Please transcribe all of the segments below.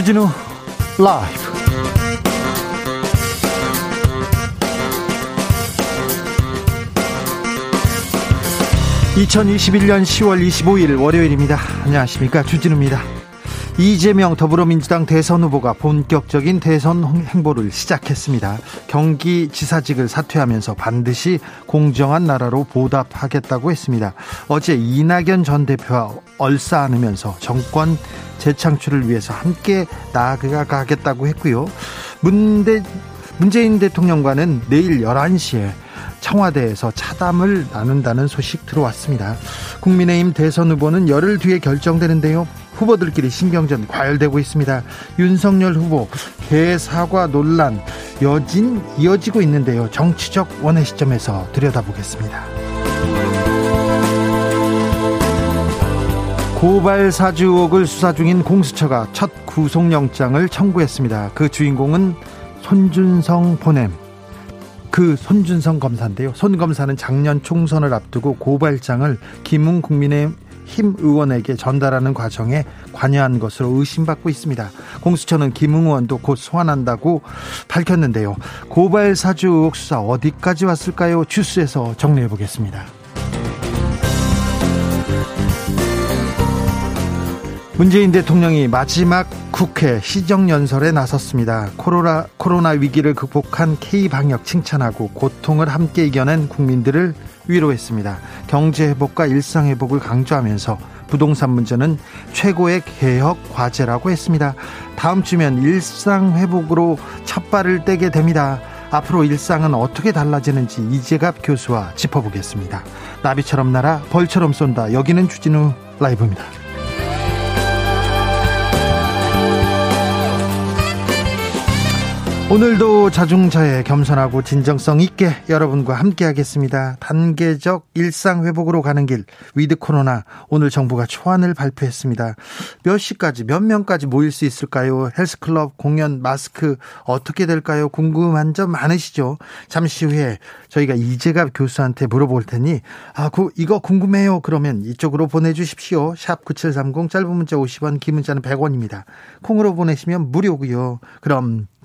주진우 라이브. (2021년 10월 25일) 월요일입니다. 안녕하십니까? 주진우입니다 이재명 더불어민주당 대선 후보가 본격적인 대선 행보를 시작했습니다. 경기지사직을 사퇴하면서 반드시 공정한 나라로 보답하겠다고 했습니다. 어제 이낙연 전 대표와 얼싸 안으면서 정권 재창출을 위해서 함께 나아가겠다고 했고요. 문대, 문재인 대통령과는 내일 11시에 청와대에서 차담을 나눈다는 소식 들어왔습니다. 국민의힘 대선 후보는 열흘 뒤에 결정되는데요. 후보들끼리 신경전 과열되고 있습니다. 윤석열 후보 개사과 논란 여진 이어지고 있는데요. 정치적 원의 시점에서 들여다보겠습니다. 고발 사주 의혹을 수사 중인 공수처가 첫 구속영장을 청구했습니다. 그 주인공은 손준성 보냄. 그 손준성 검사인데요. 손 검사는 작년 총선을 앞두고 고발장을 김웅 국민의 힘 의원에게 전달하는 과정에 관여한 것으로 의심받고 있습니다. 공수처는 김웅 의원도 곧 소환한다고 밝혔는데요. 고발 사주 수사 어디까지 왔을까요? 주스에서 정리해 보겠습니다. 문재인 대통령이 마지막 국회 시정연설에 나섰습니다. 코로나, 코로나 위기를 극복한 K방역 칭찬하고 고통을 함께 이겨낸 국민들을 위로했습니다. 경제 회복과 일상 회복을 강조하면서 부동산 문제는 최고의 개혁 과제라고 했습니다. 다음 주면 일상 회복으로 첫 발을 떼게 됩니다. 앞으로 일상은 어떻게 달라지는지 이재갑 교수와 짚어보겠습니다. 나비처럼 날아 벌처럼 쏜다. 여기는 주진우 라이브입니다. 오늘도 자중자애 겸손하고 진정성 있게 여러분과 함께 하겠습니다. 단계적 일상 회복으로 가는 길 위드 코로나 오늘 정부가 초안을 발표했습니다. 몇 시까지 몇 명까지 모일 수 있을까요? 헬스클럽 공연 마스크 어떻게 될까요? 궁금한 점 많으시죠? 잠시 후에 저희가 이재갑 교수한테 물어볼 테니 아, 그 이거 궁금해요. 그러면 이쪽으로 보내 주십시오. 샵 9730 짧은 문자 50원, 긴 문자는 100원입니다. 콩으로 보내시면 무료고요. 그럼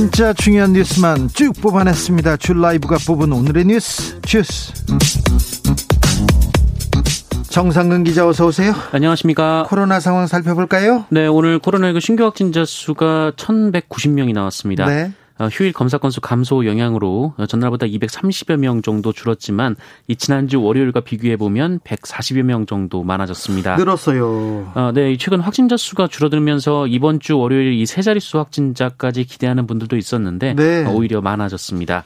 진짜 중요한 뉴스만 쭉 뽑아냈습니다. 줄 라이브가 뽑은 오늘의 뉴스 주스. 정상근 기자 어서 오세요. 안녕하십니까. 코로나 상황 살펴볼까요? 네, 오늘 코로나19 신규 확진자 수가 1,190명이 나왔습니다. 네. 어, 휴일 검사 건수 감소 영향으로 전날보다 230여 명 정도 줄었지만 이 지난주 월요일과 비교해 보면 140여 명 정도 많아졌습니다. 늘었어요. 어, 네, 최근 확진자 수가 줄어들면서 이번 주 월요일 이 세 자릿수 확진자까지 기대하는 분들도 있었는데 네. 오히려 많아졌습니다.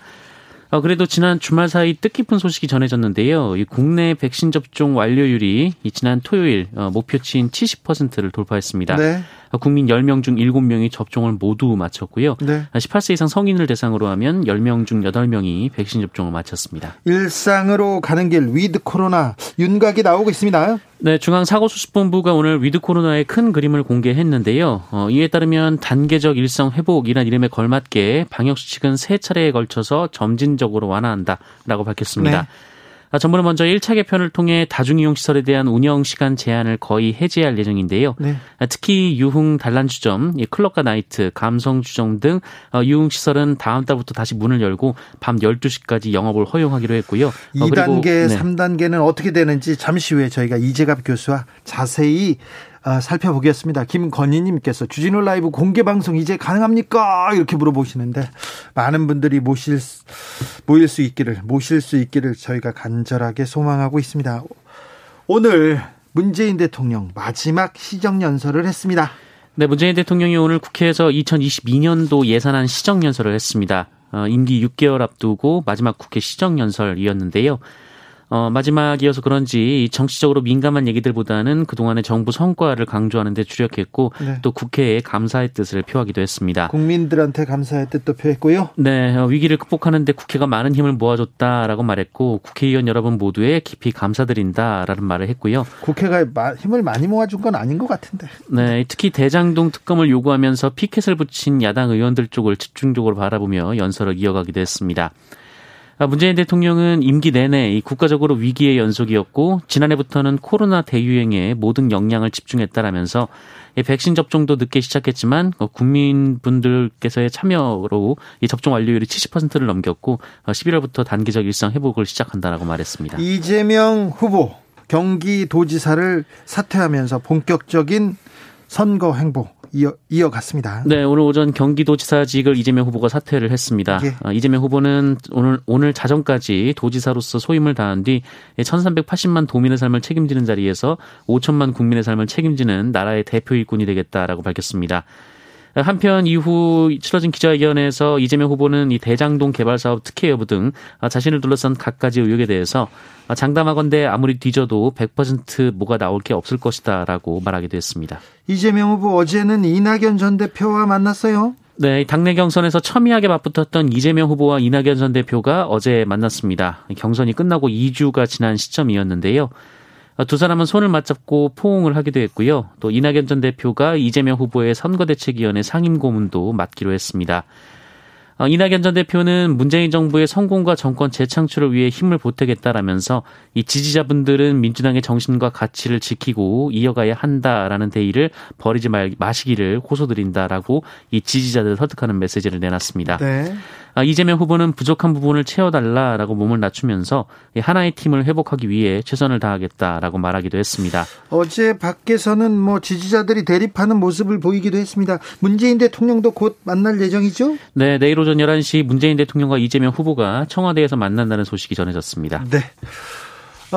어, 그래도 지난 주말 사이 뜻깊은 소식이 전해졌는데요. 이 국내 백신 접종 완료율이 이 지난 토요일 어, 목표치인 70%를 돌파했습니다. 네. 어, 국민 10명 중 7명이 접종을 모두 마쳤고요. 네. 18세 이상 성인을 대상으로 하면 10명 중 8명이 백신 접종을 마쳤습니다. 일상으로 가는 길 위드 코로나 윤곽이 나오고 있습니다. 네, 중앙사고수습본부가 오늘 위드 코로나의 큰 그림을 공개했는데요. 어, 이에 따르면 단계적 일상 회복이란 이름에 걸맞게 방역 수칙은 세 차례에 걸쳐서 점진적으로 완화한다라고 밝혔습니다. 네. 아, 정부는 먼저 1차 개편을 통해 다중이용 시설에 대한 운영 시간 제한을 거의 해제할 예정인데요. 네. 아, 특히 유흥 단란주점, 클럽과 나이트, 감성주점 등 어, 유흥 시설은 다음 달부터 다시 문을 열고 밤 12시까지 영업을 허용하기로 했고요. 2단계, 어, 네. 3단계는 어떻게 되는지 잠시 후에 저희가 이재갑 교수와 자세히 아, 살펴보겠습니다. 김건희님께서 주진우 라이브 공개 방송 이제 가능합니까? 이렇게 물어보시는데 많은 분들이 모실 모일 수 있기를 모실 수 있기를 저희가 간절하게 소망하고 있습니다. 오늘 문재인 대통령 마지막 시정 연설을 했습니다. 네, 문재인 대통령이 오늘 국회에서 2022년도 예산안 시정 연설을 했습니다. 어, 임기 6개월 앞두고 마지막 국회 시정 연설이었는데요. 어, 마지막이어서 그런지 정치적으로 민감한 얘기들보다는 그동안의 정부 성과를 강조하는 데 주력했고 네. 또 국회에 감사의 뜻을 표하기도 했습니다. 국민들한테 감사의 뜻도 표했고요. 네, 어, 위기를 극복하는 데 국회가 많은 힘을 모아줬다라고 말했고 국회의원 여러분 모두에 깊이 감사드린다라는 말을 했고요. 국회가 힘을 많이 모아준 건 아닌 것 같은데. 네, 특히 대장동 특검을 요구하면서 피켓을 붙인 야당 의원들 쪽을 집중적으로 바라보며 연설을 이어가기도 했습니다. 아, 문재인 대통령은 임기 내내 국가적으로 위기의 연속이었고 지난해부터는 코로나 대유행에 모든 역량을 집중했다라면서 백신 접종도 늦게 시작했지만 어, 국민분들께서의 참여로 이 접종 완료율이 70%를 넘겼고 11월부터 어, 단계적 일상 회복을 시작한다라고 말했습니다. 이재명 후보 경기도지사를 사퇴하면서 본격적인 선거 행보 이어, 이어 갔습니다. 네, 오늘 오전 경기도지사직을 이재명 후보가 사퇴를 했습니다. 예. 아, 이재명 후보는 오늘 오늘 자정까지 도지사로서 소임을 다한 뒤 1,380만 도민의 삶을 책임지는 자리에서 5천만 국민의 삶을 책임지는 나라의 대표 일꾼이 되겠다라고 밝혔습니다. 한편 이후 치러진 기자회견에서 이재명 후보는 이 대장동 개발 사업 특혜 여부 등 자신을 둘러싼 갖가지 의혹에 대해서 장담하건대 아무리 뒤져도 100% 뭐가 나올 게 없을 것이다라고 말하기도 했습니다. 이재명 후보 어제는 이낙연 전 대표와 만났어요. 네, 당내 경선에서 첨예하게 맞붙었던 이재명 후보와 이낙연 전 대표가 어제 만났습니다. 경선이 끝나고 2주가 지난 시점이었는데요. 두 사람은 손을 맞잡고 포옹을 하기도 했고요. 또 이낙연 전 대표가 이재명 후보의 선거대책위원회 상임고문도 맡기로 했습니다. 어, 이낙연 전 대표는 문재인 정부의 성공과 정권 재창출을 위해 힘을 보태겠다라면서 이 지지자분들은 민주당의 정신과 가치를 지키고 이어가야 한다라는 대의를 버리지 말, 마시기를 호소드린다라고 이 지지자들을 설득하는 메시지를 내놨습니다. 네. 아, 이재명 후보는 부족한 부분을 채워달라라고 몸을 낮추면서 하나의 팀을 회복하기 위해 최선을 다하겠다라고 말하기도 했습니다. 어제 밖에서는 뭐 지지자들이 대립하는 모습을 보이기도 했습니다. 문재인 대통령도 곧 만날 예정이죠? 네, 내일 오전 11시 문재인 대통령과 이재명 후보가 청와대에서 만난다는 소식이 전해졌습니다. 네.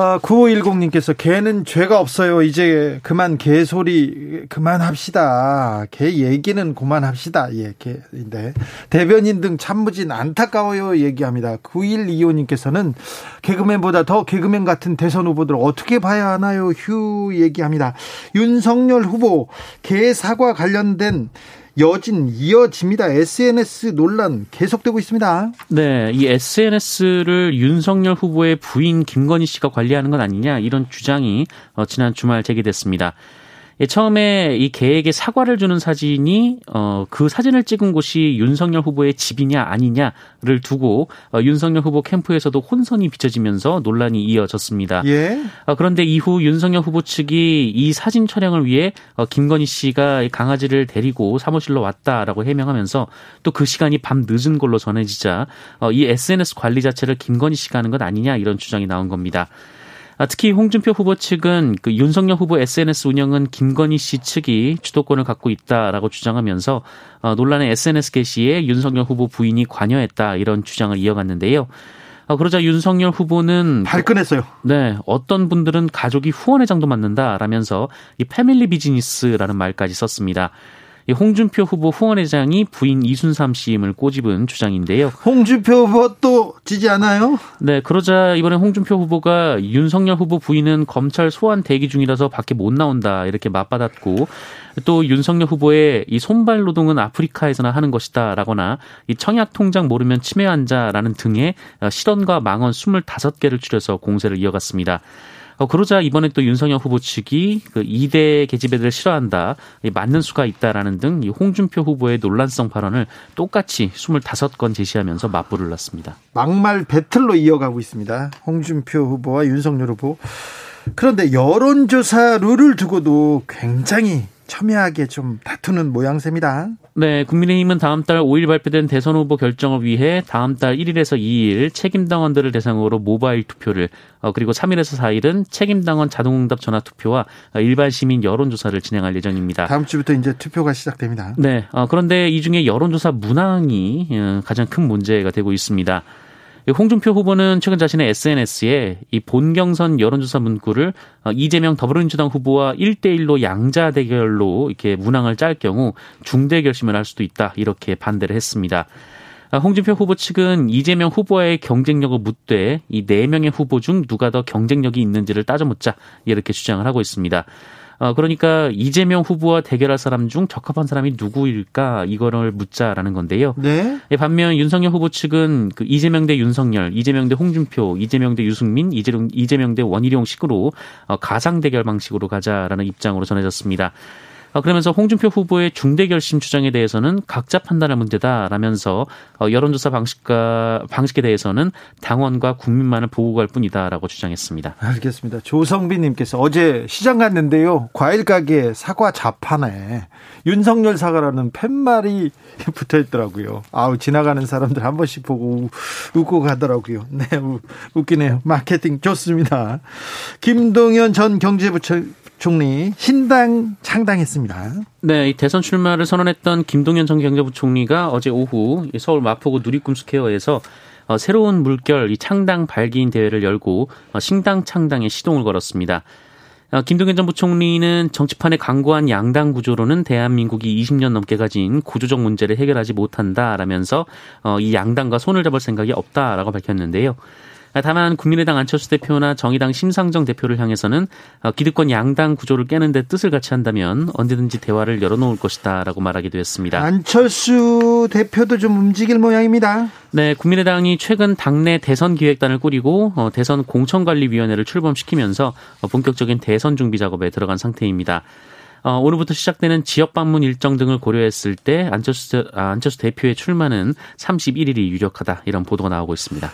아, 9510님께서 개는 죄가 없어요. 이제 그만 개 소리 그만합시다. 개 얘기는 그만합시다. 예, 개. 네. 대변인 등 참무진 안타까워요. 얘기합니다. 9125님께서는 개그맨보다 더 개그맨 같은 대선 후보들 어떻게 봐야 하나요? 휴 얘기합니다. 윤석열 후보 개 사과 관련된 여진 이어집니다. SNS 논란 계속되고 있습니다. 네, 이 SNS를 윤석열 후보의 부인 김건희 씨가 관리하는 건 아니냐 이런 주장이 어, 지난 주말 제기됐습니다. 예, 처음에 이 개에게 사과를 주는 사진이 어, 그 사진을 찍은 곳이 윤석열 후보의 집이냐 아니냐를 두고 어, 윤석열 후보 캠프에서도 혼선이 비춰지면서 논란이 이어졌습니다. 예. 어, 그런데 이후 윤석열 후보 측이 이 사진 촬영을 위해 어, 김건희 씨가 강아지를 데리고 사무실로 왔다라고 해명하면서 또 그 시간이 밤 늦은 걸로 전해지자 어, 이 SNS 관리 자체를 김건희 씨가 하는 것 아니냐 이런 주장이 나온 겁니다. 아, 특히 홍준표 후보 측은 그 윤석열 후보 SNS 운영은 김건희 씨 측이 주도권을 갖고 있다라고 주장하면서 어, 논란의 SNS 게시에 윤석열 후보 부인이 관여했다 이런 주장을 이어갔는데요. 어, 그러자 윤석열 후보는 발끈했어요. 네, 어떤 분들은 가족이 후원회장도 맡는다라면서 이 패밀리 비즈니스라는 말까지 썼습니다. 홍준표 후보 후원회장이 부인 이순삼 씨임을 꼬집은 주장인데요. 홍준표 후보 또 지지 않아요? 네, 그러자 이번에 홍준표 후보가 윤석열 후보 부인은 검찰 소환 대기 중이라서 밖에 못 나온다 이렇게 맞받았고 또 윤석열 후보의 이 손발 노동은 아프리카에서나 하는 것이다라거나 이 청약 통장 모르면 치매 환자라는 등의 실언과 망언 25개를 줄여서 공세를 이어갔습니다. 어, 그러자 이번에 또 윤석열 후보 측이 그 2대 계집애들을 싫어한다, 맞는 수가 있다라는 등 이 홍준표 후보의 논란성 발언을 똑같이 25건 제시하면서 맞불을 놨습니다. 막말 배틀로 이어가고 있습니다. 홍준표 후보와 윤석열 후보. 그런데 여론조사 룰을 두고도 굉장히 첨예하게 좀 다투는 모양새입니다. 네, 국민의힘은 다음 달 5일 발표된 대선 후보 결정을 위해 다음 달 1일에서 2일 책임 당원들을 대상으로 모바일 투표를 어, 그리고 3일에서 4일은 책임 당원 자동응답 전화 투표와 일반 시민 여론 조사를 진행할 예정입니다. 다음 주부터 이제 투표가 시작됩니다. 네, 어, 그런데 이 중에 여론 조사 문항이 어, 가장 큰 문제가 되고 있습니다. 홍준표 후보는 최근 자신의 SNS에 이 본경선 여론조사 문구를 어, 이재명 더불어민주당 후보와 1대1로 양자 대결로 이렇게 문항을 짤 경우 중대 결심을 할 수도 있다 이렇게 반대를 했습니다. 아, 홍준표 후보 측은 이재명 후보와의 경쟁력을 묻되 이 네 명의 후보 중 누가 더 경쟁력이 있는지를 따져 묻자 이렇게 주장을 하고 있습니다. 어, 그러니까 이재명 후보와 대결할 사람 중 적합한 사람이 누구일까 이거를 묻자라는 건데요. 네. 예, 반면 윤석열 후보 측은 그 이재명 대 윤석열, 이재명 대 홍준표, 이재명 대 유승민, 이재명, 이재명 대 원희룡 식으로 어, 가상 대결 방식으로 가자라는 입장으로 전해졌습니다. 어, 그러면서 홍준표 후보의 중대 결심 주장에 대해서는 각자 판단할 문제다라면서 어, 여론조사 방식과 방식에 대해서는 당원과 국민만을 보고 갈 뿐이다라고 주장했습니다. 알겠습니다. 조성빈님께서 어제 시장 갔는데요. 과일 가게에 사과 자판에 윤석열 사과라는 팻말이 붙어 있더라고요. 아우 지나가는 사람들 한 번씩 보고 웃고 가더라고요. 네, 웃기네요. 마케팅 좋습니다. 김동연 전 경제부처 총리 신당 창당했습니다. 네, 이 대선 출마를 선언했던 김동연 전 경제부총리가 어제 오후 서울 마포구 누리꿈 스퀘어에서 어, 새로운 물결 이 창당 발기인 대회를 열고 어, 신당 창당에 시동을 걸었습니다. 어, 김동연 전 부총리는 정치판에 강구한 양당 구조로는 대한민국이 20년 넘게 가진 구조적 문제를 해결하지 못한다라면서 이 양당과 손을 잡을 생각이 없다라고 밝혔는데요. 다만 국민의당 안철수 대표나 정의당 심상정 대표를 향해서는 어, 기득권 양당 구조를 깨는 데 뜻을 같이 한다면 언제든지 대화를 열어놓을 것이다라고 말하기도 했습니다. 안철수 대표도 좀 움직일 모양입니다. 네, 국민의당이 최근 당내 대선 기획단을 꾸리고 어, 대선 공천관리위원회를 출범시키면서 어, 본격적인 대선 준비 작업에 들어간 상태입니다. 오늘부터 시작되는 지역 방문 일정 등을 고려했을 때 안철수, 아, 안철수 대표의 출마는 31일이 유력하다 이런 보도가 나오고 있습니다.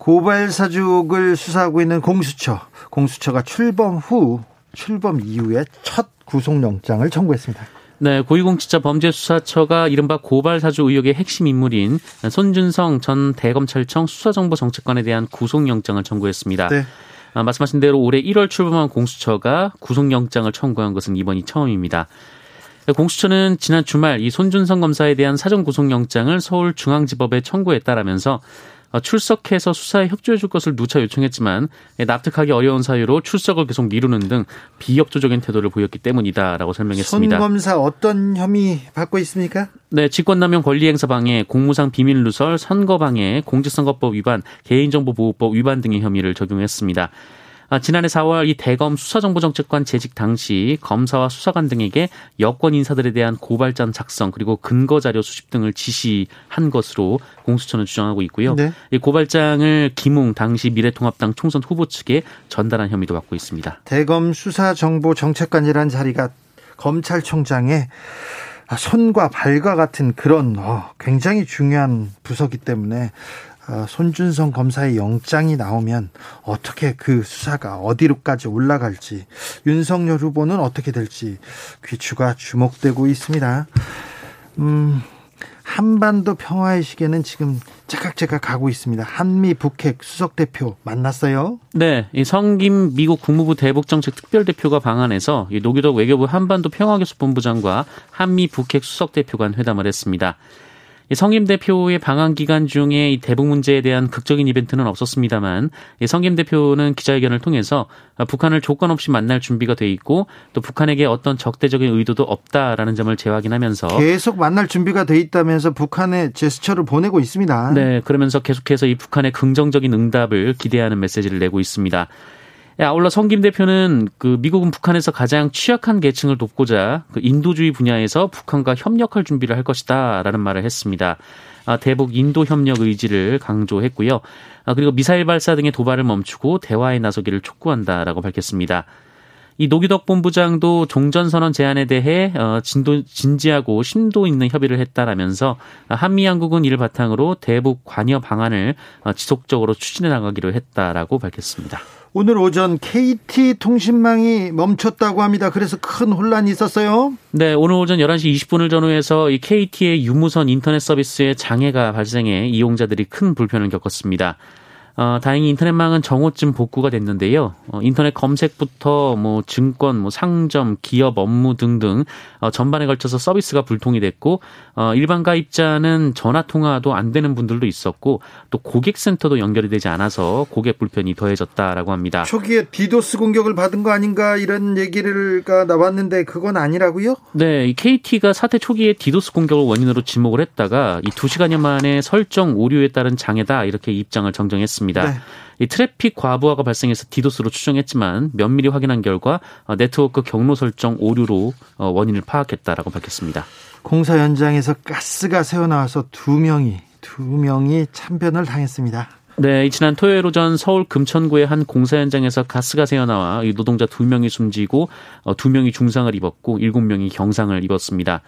고발 사주를 수사하고 있는 공수처. 공수처가 출범 후, 출범 이후에 첫 구속영장을 청구했습니다. 네, 고위공직자 범죄수사처가 이른바 고발사주 의혹의 핵심 인물인 손준성 전 대검찰청 수사정보정책관에 대한 구속영장을 청구했습니다. 네. 아, 말씀하신 대로 올해 1월 출범한 공수처가 구속영장을 청구한 것은 이번이 처음입니다. 공수처는 지난 주말 이 손준성 검사에 대한 사전 구속영장을 서울중앙지법에 청구했다라면서 어, 출석해서 수사에 협조해 줄 것을 누차 요청했지만 예, 납득하기 어려운 사유로 출석을 계속 미루는 등 비협조적인 태도를 보였기 때문이다라고 설명했습니다. 손 검사 어떤 혐의 받고 있습니까? 네, 직권남용 권리행사 방해, 공무상 비밀 누설, 선거 방해, 공직선거법 위반, 개인정보보호법 위반 등의 혐의를 적용했습니다. 아, 지난해 4월 이 대검 수사정보정책관 재직 당시 검사와 수사관 등에게 여권 인사들에 대한 고발장 작성 그리고 근거 자료 수집 등을 지시한 것으로 공수처는 주장하고 있고요. 네. 이 고발장을 김웅 당시 미래통합당 총선 후보 측에 전달한 혐의도 받고 있습니다. 대검 수사정보정책관이라는 자리가 검찰총장의 손과 발과 같은 그런 어, 굉장히 중요한 부서기 때문에 어, 손준성 검사의 영장이 나오면 어떻게 그 수사가 어디로까지 올라갈지 윤석열 후보는 어떻게 될지 귀추가 주목되고 있습니다. 음, 한반도 평화의 시계는 지금 째깍째깍 가고 있습니다. 한미 북핵 수석 대표 만났어요? 네, 이 성김 미국 국무부 대북정책 특별 대표가 방한해서 이 노규덕 외교부 한반도 평화교섭본부장과 한미 북핵 수석 대표 간 회담을 했습니다. 성김 대표의 방한 기간 중에 이 대북 문제에 대한 극적인 이벤트는 없었습니다만 성김 대표는 기자회견을 통해서 북한을 조건 없이 만날 준비가 돼 있고 또 북한에게 어떤 적대적인 의도도 없다라는 점을 재확인하면서 계속 만날 준비가 돼 있다면서 북한에 제스처를 보내고 있습니다. 네, 그러면서 계속해서 이 북한의 긍정적인 응답을 기대하는 메시지를 내고 있습니다. 예, 아울러 성김 대표는 그 미국은 북한에서 가장 취약한 계층을 돕고자 그 인도주의 분야에서 북한과 협력할 준비를 할 것이다라는 말을 했습니다. 아, 대북 인도 협력 의지를 강조했고요. 아, 그리고 미사일 발사 등의 도발을 멈추고 대화에 나서기를 촉구한다라고 밝혔습니다. 이 노기덕 본부장도 종전선언 제안에 대해 어, 진도, 진지하고 심도 있는 협의를 했다라면서 한미 양국은 이를 바탕으로 대북 관여 방안을 어, 지속적으로 추진해 나가기로 했다라고 밝혔습니다. 오늘 오전 KT 통신망이 멈췄다고 합니다. 그래서 큰 혼란이 있었어요. 네, 오늘 오전 11시 20분을 전후해서 이 KT의 유무선 인터넷 서비스에 장애가 발생해 이용자들이 큰 불편을 겪었습니다. 어, 다행히 인터넷망은 정오쯤 복구가 됐는데요. 어, 인터넷 검색부터 뭐 증권, 뭐 상점, 기업 업무 등등 어, 전반에 걸쳐서 서비스가 불통이 됐고 어, 일반 가입자는 전화 통화도 안 되는 분들도 있었고 또 고객센터도 연결이 되지 않아서 고객 불편이 더해졌다라고 합니다. 초기에 디도스 공격을 받은 거 아닌가 이런 얘기가 나왔는데 그건 아니라고요? 네, 이 KT가 사태 초기에 디도스 공격을 원인으로 지목을 했다가 이 2시간여 만에 설정 오류에 따른 장애다 이렇게 입장을 정정했습니다. 네. 이 트래픽 과부하가 발생해서 디도스로 추정했지만 면밀히 확인한 결과 어, 네트워크 경로 설정 오류로 어, 원인을 파악했다라고 밝혔습니다. 공사 현장에서 가스가 새어나와서 두 명이 두 명이 참변을 당했습니다. 네, 지난 토요일 오전 서울 금천구의 한 공사 현장에서 가스가 새어나와 노동자 두 명이 숨지고 어, 두 명이 중상을 입었고 일곱 명이 경상을 입었습니다.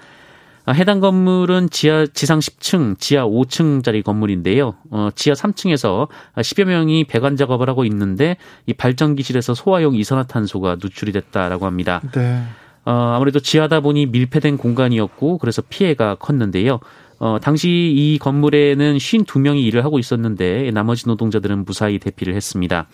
아, 해당 건물은 지하 지상 10층, 지하 5층짜리 건물인데요. 어, 지하 3층에서 10여 명이 배관 작업을 하고 있는데 이 발전기실에서 소화용 이산화탄소가 누출이 됐다라고 합니다. 네. 어, 아무래도 지하다 보니 밀폐된 공간이었고 그래서 피해가 컸는데요. 어, 당시 이 건물에는 52명이 일을 하고 있었는데 나머지 노동자들은 무사히 대피를 했습니다.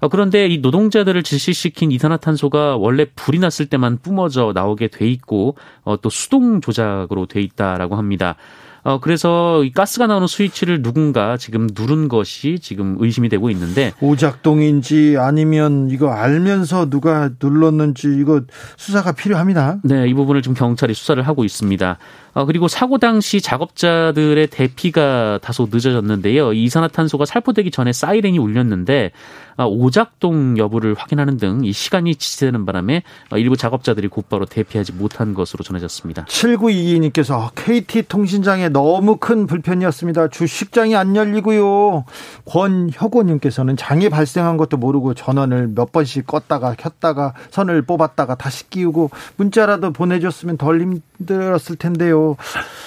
어, 그런데 이 노동자들을 질식시킨 이산화탄소가 원래 불이 났을 때만 뿜어져 나오게 돼 있고 어, 또 수동 조작으로 돼 있다라고 합니다. 어, 그래서 이 가스가 나오는 스위치를 누군가 지금 누른 것이 지금 의심이 되고 있는데 오작동인지 아니면 이거 알면서 누가 눌렀는지 이거 수사가 필요합니다. 네, 이 부분을 지금 경찰이 수사를 하고 있습니다. 어, 그리고 사고 당시 작업자들의 대피가 다소 늦어졌는데요. 이산화탄소가 살포되기 전에 사이렌이 울렸는데 어, 오작동 여부를 확인하는 등 이 시간이 지체되는 바람에 어, 일부 작업자들이 곧바로 대피하지 못한 것으로 전해졌습니다. 7922님께서 KT 통신장에 너무 큰 불편이었습니다. 주식장이 안 열리고요. 권혁호님께서는 장애 발생한 것도 모르고 전원을 몇 번씩 껐다가 켰다가 선을 뽑았다가 다시 끼우고 문자라도 보내줬으면 덜 힘들었을 텐데요.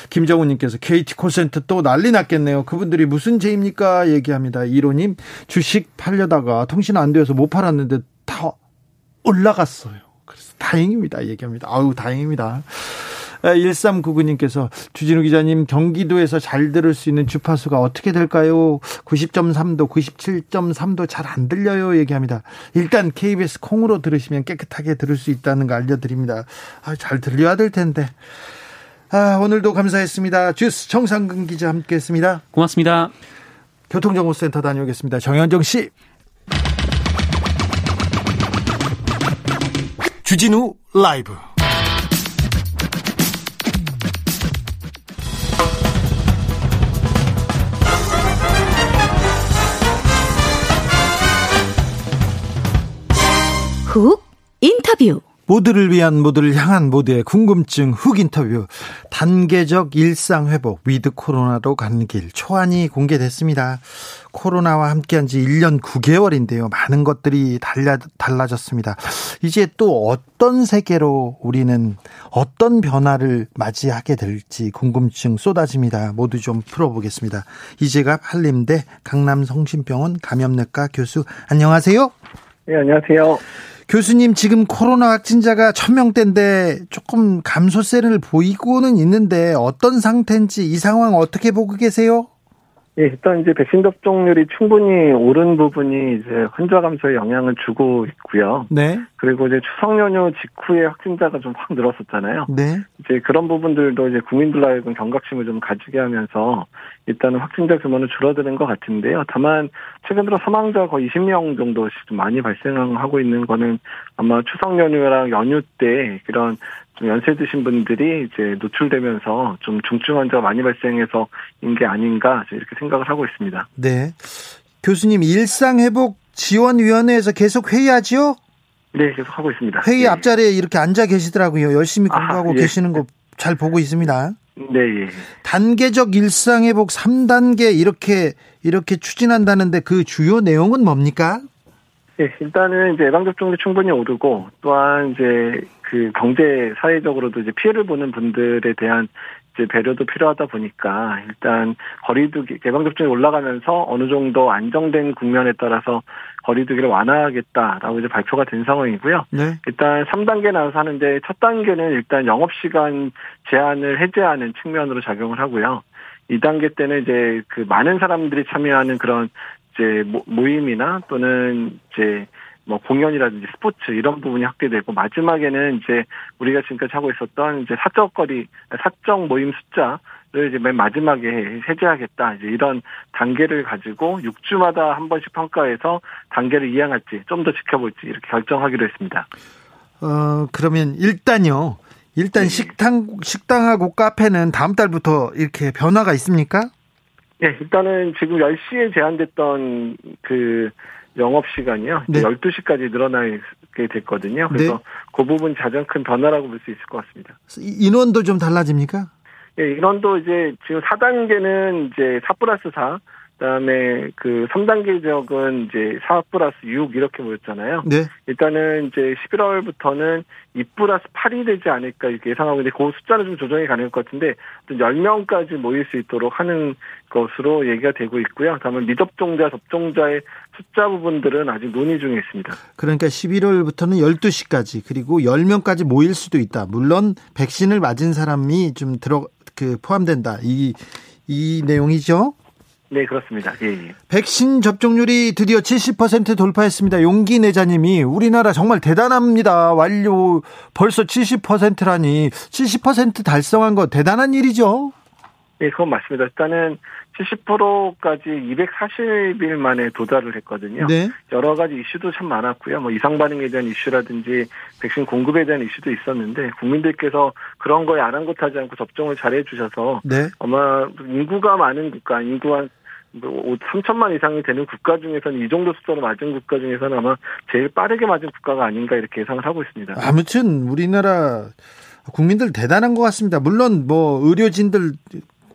김정우님께서 KT 콜센터 또 난리 났겠네요. 그분들이 무슨 죄입니까? 얘기합니다. 1호님 주식 팔려다가 통신 안 되어서 못 팔았는데 다 올라갔어요. 그래서 다행입니다. 얘기합니다. 아우 다행입니다. 1399님께서 주진우 기자님 경기도에서 잘 들을 수 있는 주파수가 어떻게 될까요? 90.3도, 97.3도 잘 안 들려요. 얘기합니다. 일단 KBS 콩으로 들으시면 깨끗하게 들을 수 있다는 거 알려드립니다. 아, 잘 들려야 될 텐데. 아, 오늘도 감사했습니다. 주스 정상근 기자 함께 했습니다. 고맙습니다. 교통정보센터 다녀오겠습니다. 정현정 씨. 주진우 라이브. 훅 인터뷰. 모두를 위한 모두를 향한 모두의 궁금증 훅 인터뷰 단계적 일상 회복 위드 코로나로 가는 길 초안이 공개됐습니다. 코로나와 함께한 지 1년 9개월인데요. 많은 것들이 달라, 달라졌습니다. 이제 또 어떤 세계로 우리는 어떤 변화를 맞이하게 될지 궁금증 쏟아집니다. 모두 좀 풀어보겠습니다. 이재갑 한림대 강남성심병원 감염내과 교수 안녕하세요. 네, 안녕하세요. 교수님 지금 코로나 확진자가 천명대인데 조금 감소세를 보이고는 있는데 어떤 상태인지 이 상황 어떻게 보고 계세요? 예, 일단 이제 백신 접종률이 충분히 오른 부분이 이제 환자 감소에 영향을 주고 있고요. 네. 그리고 이제 추석 연휴 직후에 확진자가 좀 확 늘었었잖아요. 네. 이제 그런 부분들도 이제 국민들 하여금 경각심을 좀 가지게 하면서 일단은 확진자 규모는 줄어드는 것 같은데요. 다만 최근 들어 사망자 거의 20명 정도씩 좀 많이 발생하고 있는 거는 아마 추석 연휴랑 연휴 때 그런 좀 연세 드신 분들이 이제 노출되면서 좀 중증 환자가 많이 발생해서 인 게 아닌가 이렇게 생각을 하고 있습니다. 네. 교수님 일상 회복 지원 위원회에서 계속 회의하지요? 네, 계속 하고 있습니다. 회의 네. 앞자리에 이렇게 앉아 계시더라고요. 열심히 공부하고 아, 예. 계시는 거 잘 보고 있습니다. 네, 예. 단계적 일상회복 3단계 이렇게 이렇게 추진한다는데 그 주요 내용은 뭡니까? 네, 일단은 이제 예방접종률이 충분히 오르고 또한 이제 그 경제 사회적으로도 이제 피해를 보는 분들에 대한 이제 배려도 필요하다 보니까 일단 거리두기 예방접종이 올라가면서 어느 정도 안정된 국면에 따라서 거리두기를 완화하겠다라고 이제 발표가 된 상황이고요. 네. 일단 3단계 나와서 하는데 첫 단계는 일단 영업 시간 제한을 해제하는 측면으로 작용을 하고요. 2단계 때는 이제 그 많은 사람들이 참여하는 그런 이제 모임이나 또는 이제 뭐 공연이라든지 스포츠 이런 부분이 확대되고 마지막에는 이제 우리가 지금까지 하고 있었던 이제 사적 거리 사적 모임 숫자를 이제 맨 마지막에 해제하겠다 이제 이런 단계를 가지고 6주마다 한 번씩 평가해서 단계를 이행할지 좀 더 지켜볼지 이렇게 결정하기로 했습니다. 어 그러면 일단요. 일단 네. 식당 식당하고 카페는 다음 달부터 이렇게 변화가 있습니까? 네, 일단은 지금 10시에 제한됐던 그 영업 시간이요. 네. 12시까지 늘어나게 됐거든요. 그래서 네. 그 부분 가장 큰 변화라고 볼 수 있을 것 같습니다. 인원도 좀 달라집니까? 예, 인원도 이제 지금 4단계는 이제 4 플러스 4, 그다음에 그 3단계 지역은 이제 4 플러스 6 이렇게 모였잖아요. 네. 일단은 이제 11월부터는 2 플러스 8이 되지 않을까 이렇게 예상하고 있는데 그 숫자는 좀 조정이 가능할 것 같은데 10명까지 모일 수 있도록 하는 것으로 얘기가 되고 있고요. 다음에 미접종자, 접종자의 숫자 부분들은 아직 논의 중에 있습니다. 그러니까 11월부터는 12시까지 그리고 10명까지 모일 수도 있다. 물론 백신을 맞은 사람이 좀 들어 그 포함된다. 이 이 내용이죠. 네, 그렇습니다. 예, 예. 백신 접종률이 드디어 70% 돌파했습니다. 용기 내자님이 우리나라 정말 대단합니다. 완료 벌써 70%라니 70% 달성한 거 대단한 일이죠. 네, 그건 맞습니다. 일단은 70%까지 240일 만에 도달을 했거든요. 네. 여러 가지 이슈도 참 많았고요. 뭐 이상 반응에 대한 이슈라든지 백신 공급에 대한 이슈도 있었는데 국민들께서 그런 거에 아랑곳하지 않고 접종을 잘해 주셔서 네. 아마 인구가 많은 국가, 인구 한 3천만 뭐 이상이 되는 국가 중에서는 이 정도 숫자로 맞은 국가 중에서는 아마 제일 빠르게 맞은 국가가 아닌가 이렇게 예상을 하고 있습니다. 아무튼 우리나라 국민들 대단한 것 같습니다. 물론 뭐 의료진들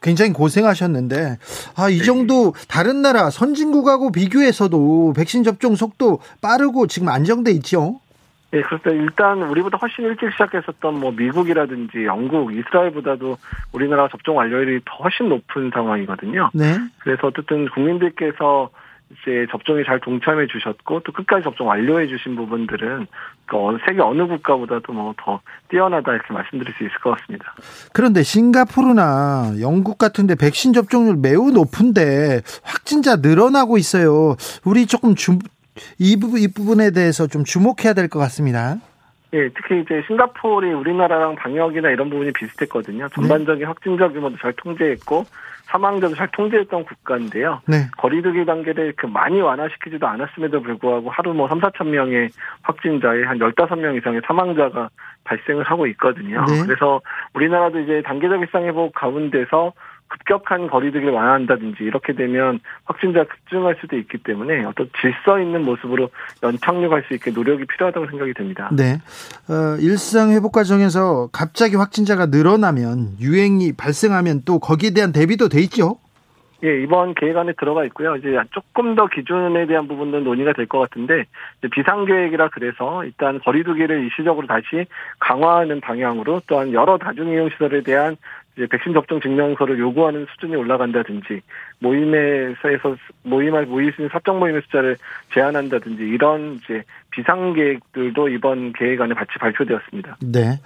굉장히 고생하셨는데 아이 네. 정도 다른 나라 선진국하고 비교해서도 백신 접종 속도 빠르고 지금 안정돼 있죠. 네, 그렇습니다. 일단 우리보다 훨씬 일찍 시작했었던 뭐 미국이라든지 영국, 이스라엘보다도 우리나라 접종 완료율이 더 훨씬 높은 상황이거든요. 네. 그래서 어쨌든 국민들께서 이제 접종에 잘 동참해 주셨고 또 끝까지 접종 완료해 주신 부분들은 그 세계 어느 국가보다도 뭐 더 뛰어나다 이렇게 말씀드릴 수 있을 것 같습니다. 그런데 싱가포르나 영국 같은데 백신 접종률 매우 높은데 확진자 늘어나고 있어요. 우리 조금 주, 이 부분 이 부분에 대해서 좀 주목해야 될 것 같습니다. 예, 특히 이제 싱가포르이 우리나라랑 방역이나 이런 부분이 비슷했거든요. 전반적인 네. 확진자 규모도 잘 통제했고 사망자도 잘 통제했던 국가인데요. 네. 거리두기 단계를 그 많이 완화시키지도 않았음에도 불구하고 하루 뭐 3, 4천 명의 확진자에 한 15명 이상의 사망자가 발생을 하고 있거든요. 네. 그래서 우리나라도 이제 단계적 일상회복 가운데서 급격한 거리두기를 완화한다든지 이렇게 되면 확진자 급증할 수도 있기 때문에 어떤 질서 있는 모습으로 연착륙할 수 있게 노력이 필요하다고 생각이 됩니다. 네. 어, 일상 회복 과정에서 갑자기 확진자가 늘어나면 유행이 발생하면 또 거기에 대한 대비도 돼 있죠? 예, 이번 계획안에 들어가 있고요. 이제 조금 더 기준에 대한 부분은 논의가 될 것 같은데 비상 계획이라 그래서 일단 거리두기를 일시적으로 다시 강화하는 방향으로 또한 여러 다중이용 시설에 대한 이제 백신 접종 증명서를 요구하는 수준이 올라간다든지 모임에서 모임할 모일 수 있는 사적 모임의 숫자를 제한한다든지 이런 이제 비상 계획들도 이번 계획안에 같이 발표되었습니다. 네.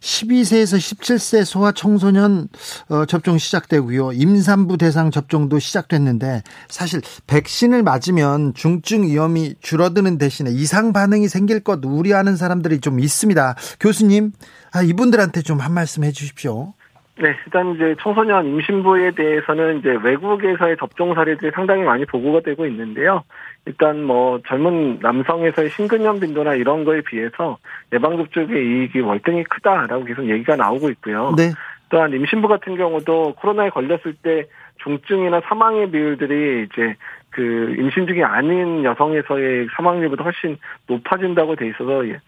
12세에서 17세 소아 청소년 어, 접종 시작되고요. 임산부 대상 접종도 시작됐는데 사실 백신을 맞으면 중증 위험이 줄어드는 대신에 이상 반응이 생길 것 우려하는 사람들이 좀 있습니다. 교수님, 아, 이분들한테 좀 한 말씀 해 주십시오. 네, 일단 이제 청소년 임신부에 대해서는 이제 외국에서의 접종 사례들이 상당히 많이 보고가 되고 있는데요. 일단 뭐 젊은 남성에서의 심근염 빈도나 이런 거에 비해서 예방접종의 이익이 월등히 크다라고 계속 얘기가 나오고 있고요. 네. 또한 임신부 같은 경우도 코로나에 걸렸을 때 중증이나 사망의 비율들이 이제 그 임신 중이 아닌 여성에서의 사망률보다 훨씬 높아진다고 돼 있어서 이제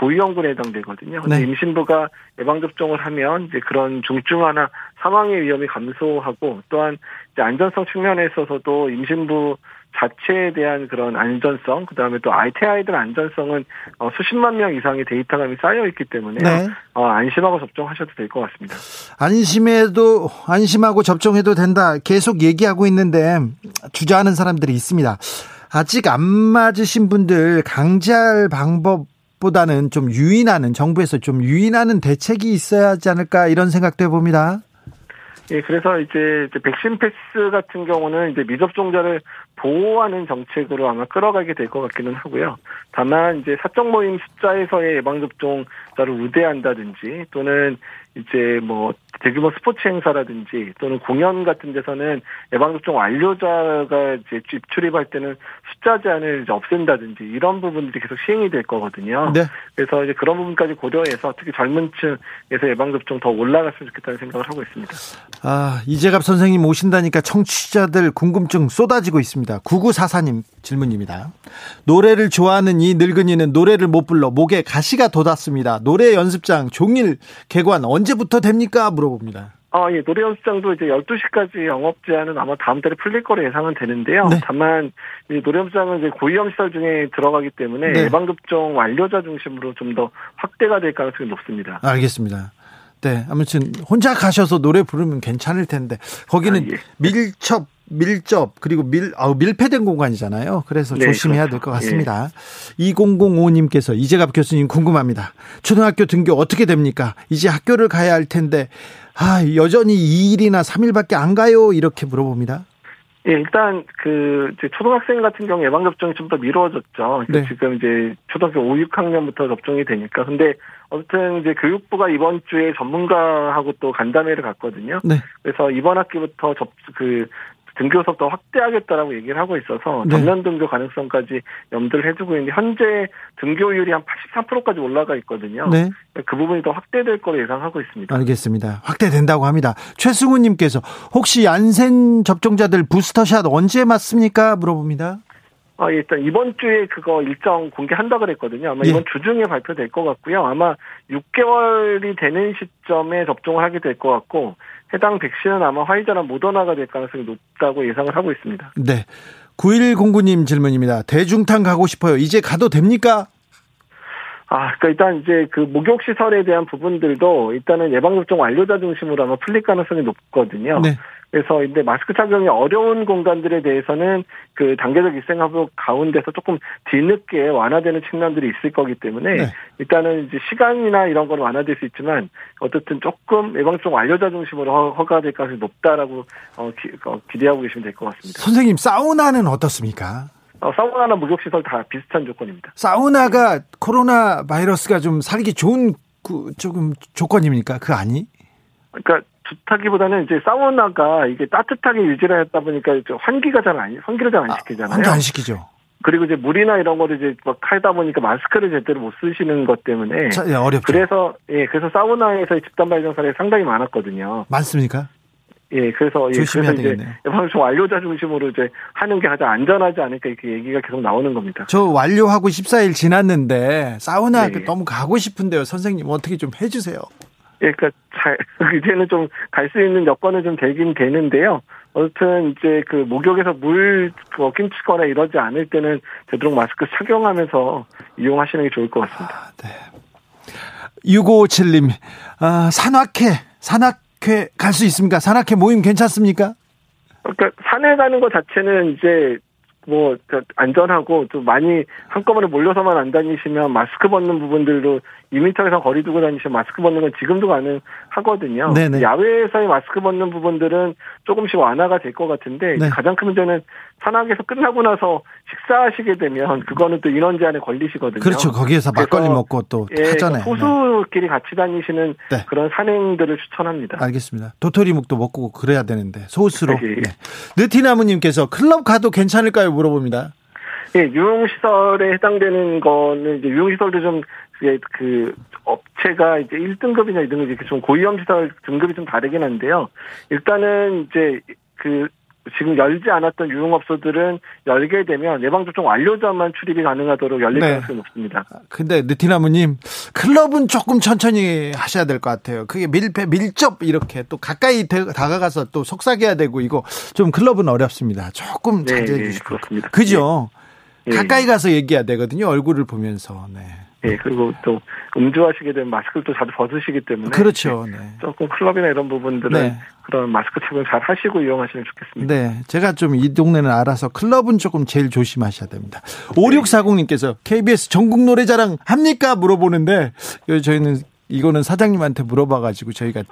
고위험군에 해당되거든요. 네. 임신부가 예방접종을 하면 이제 그런 중증화나 사망의 위험이 감소하고 또한 이제 안전성 측면에 있어서도 임신부 자체에 대한 그런 안전성, 그 다음에 또 IT 아이들 안전성은 어, 수십만 명 이상의 데이터감이 쌓여 있기 때문에 네. 어, 안심하고 접종하셔도 될 것 같습니다. 안심해도 안심하고 접종해도 된다. 계속 얘기하고 있는데 주저하는 사람들이 있습니다. 아직 안 맞으신 분들 강제할 방법 보다는 좀 유인하는 정부에서 좀 유인하는 대책이 있어야 하지 않을까 이런 생각도 해봅니다. 예, 그래서 이제, 백신 패스 같은 경우는 이제 미접종자를 보호하는 정책으로 아마 끌어가게 될 것 같기는 하고요. 다만 이제 사적 모임 숫자에서의 예방 접종자를 우대한다든지 또는 이제 뭐 대규모 스포츠 행사라든지 또는 공연 같은 데서는 예방 접종 완료자가 이제 출입할 때는 숫자 제한을 이제 없앤다든지 이런 부분들이 계속 시행이 될 거거든요. 네. 그래서 이제 그런 부분까지 고려해서 특히 젊은 층에서 예방 접종 더 올라갔으면 좋겠다는 생각을 하고 있습니다. 아, 이재갑 선생님 오신다니까 청취자들 궁금증 쏟아지고 있습니다. 9944님 질문입니다. 노래를 좋아하는 이 늙은이는 노래를 못 불러 목에 가시가 돋았습니다. 노래 연습장 종일 개관 언제부터 됩니까? 물어봅니다. 아, 예, 노래 연습장도 이제 12시까지 영업 제한은 아마 다음 달에 풀릴 거로 예상은 되는데요. 네. 다만, 이 노래 연습장은 이제 고위험 시설 중에 들어가기 때문에 네. 예방접종 완료자 중심으로 좀 더 확대가 될 가능성이 높습니다. 알겠습니다. 네, 아무튼 혼자 가셔서 노래 부르면 괜찮을 텐데 거기는 아, 예. 밀접 밀접 그리고 밀 아우 밀폐된 공간이잖아요. 그래서 네, 조심해야 그렇죠. 될것 같습니다. 예. 2005님께서 이재갑 교수님 궁금합니다. 초등학교 등교 어떻게 됩니까? 이제 학교를 가야 할 텐데 아, 여전히 2일이나 3일밖에 안 가요. 이렇게 물어봅니다. 예, 일단 그 초등학생 같은 경우 예방 접종이 좀 더 미뤄졌죠. 네. 지금 이제 초등학교 5, 6학년부터 접종이 되니까. 근데 어쨌든 이제 교육부가 이번 주에 전문가하고 또 간담회를 갔거든요. 네. 그래서 이번 학기부터 접 그 등교석 더 확대하겠다라고 얘기를 하고 있어서 네. 전면 등교 가능성까지 염두를 해두고 있는데 현재 등교율이 한 83%까지 올라가 있거든요. 네. 그 부분이 더 확대될 거로 예상하고 있습니다. 알겠습니다. 확대된다고 합니다. 최승우님께서 혹시 얀센 접종자들 부스터샷 언제 맞습니까? 물어봅니다. 아, 일단 이번 주에 그거 일정 공개한다 그랬거든요. 아마 예. 이번 주 중에 발표될 것 같고요. 아마 6개월이 되는 시점에 접종을 하게 될 것 같고 해당 백신은 아마 화이자나 모더나가 될 가능성이 높다고 예상을 하고 있습니다. 네. 9109님 질문입니다. 대중탕 가고 싶어요. 이제 가도 됩니까? 아, 그러니까 일단 이제 그 목욕 시설에 대한 부분들도 일단은 예방접종 완료자 중심으로 아마 풀릴 가능성이 높거든요. 네. 그래서 이제 마스크 착용이 어려운 공간들에 대해서는 그 단계적 일생활복 가운데서 조금 뒤늦게 완화되는 측면들이 있을 거기 때문에 네. 일단은 이제 시간이나 이런 건 완화될 수 있지만 어쨌든 조금 예방종 완료자 중심으로 허가될 가능성이 높다라고 어, 기, 어, 기대하고 계시면 될 것 같습니다. 선생님 사우나는 어떻습니까? 어, 사우나나 목욕시설 다 비슷한 조건입니다. 사우나가 코로나 바이러스가 좀 살기 좋은 그 조금 조건입니까? 그 아니? 그러니까 좋다기보다는 이제 사우나가 이게 따뜻하게 유지를 했다 보니까 환기가 잘 안, 환기를 잘 안 시키잖아요. 환기 안 시키죠. 그리고 이제 물이나 이런 거를 이제 막 하다 보니까 마스크를 제대로 못 쓰시는 것 때문에. 자, 예, 어렵죠. 그래서, 예, 그래서 사우나에서 집단 발병 사례가 상당히 많았거든요. 많습니까? 예, 그래서, 예, 그래서 이제 예방종 완료자 중심으로 이제 하는 게 가장 안전하지 않을까 이렇게 얘기가 계속 나오는 겁니다. 저 완료하고 14일 지났는데 사우나 네. 너무 가고 싶은데요. 선생님 어떻게 좀 해주세요. 예, 그러니까 잘 이제는 좀 갈 수 있는 여건은 좀 되긴 되는데요. 어쨌든 이제 그 목욕에서 물뭐 낀치거나 이러지 않을 때는 되도록 마스크 착용하면서 이용하시는 게 좋을 것 같습니다. 아, 네. 6557님, 아, 산악회, 산악 회 갈 수 있습니까? 산악회 모임 괜찮습니까? 그러니까 산에 가는 것 자체는 이제 뭐 안전하고 좀 많이 한꺼번에 몰려서만 안 다니시면 마스크 벗는 부분들도 2미터 이상 거리 두고 다니시면 마스크 벗는 건 지금도 가능하거든요. 네네. 야외에서의 마스크 벗는 부분들은 조금씩 완화가 될 것 같은데 네. 가장 큰 문제는 산악에서 끝나고 나서 식사하시게 되면 그거는 또 인원 제한에 걸리시거든요. 그렇죠. 거기에서 막걸리 먹고 또 예, 하잖아요. 소수끼리 네. 같이 다니시는 네. 그런 산행들을 추천합니다. 알겠습니다. 도토리묵도 먹고 그래야 되는데 소수로. 예. 네. 느티나무님께서 클럽 가도 괜찮을까요? 물어봅니다. 예, 유흥시설에 해당되는 거는 이제 유흥시설도 좀, 예, 그, 업체가 이제 1등급이나 2등급 이렇게 좀 고위험시설 등급이 좀 다르긴 한데요. 일단은 이제 그 지금 열지 않았던 유흥업소들은 열게 되면 예방접종 완료자만 출입이 가능하도록 열릴 네. 가능성이 높습니다. 근데 느티나무님 클럽은 조금 천천히 하셔야 될 것 같아요. 그게 밀폐 밀접 이렇게 또 가까이 다가가서 또 속삭여야 되고 이거 좀 클럽은 어렵습니다. 조금 네, 자제해 네, 주시고 그렇습니다. 그죠? 네. 가까이 가서 얘기해야 되거든요. 얼굴을 보면서. 네. 예, 그리고 또 음주하시게 되면 마스크를 또 자주 벗으시기 때문에 그렇죠. 네. 조금 클럽이나 이런 부분들은 네. 그런 마스크 착용 잘 하시고 이용하시면 좋겠습니다. 네, 제가 좀 이 동네는 알아서 클럽은 조금 제일 조심하셔야 됩니다. 네. 5640님께서 KBS 전국 노래자랑 합니까 물어보는데 저희는 이거는 사장님한테 물어봐가지고 저희가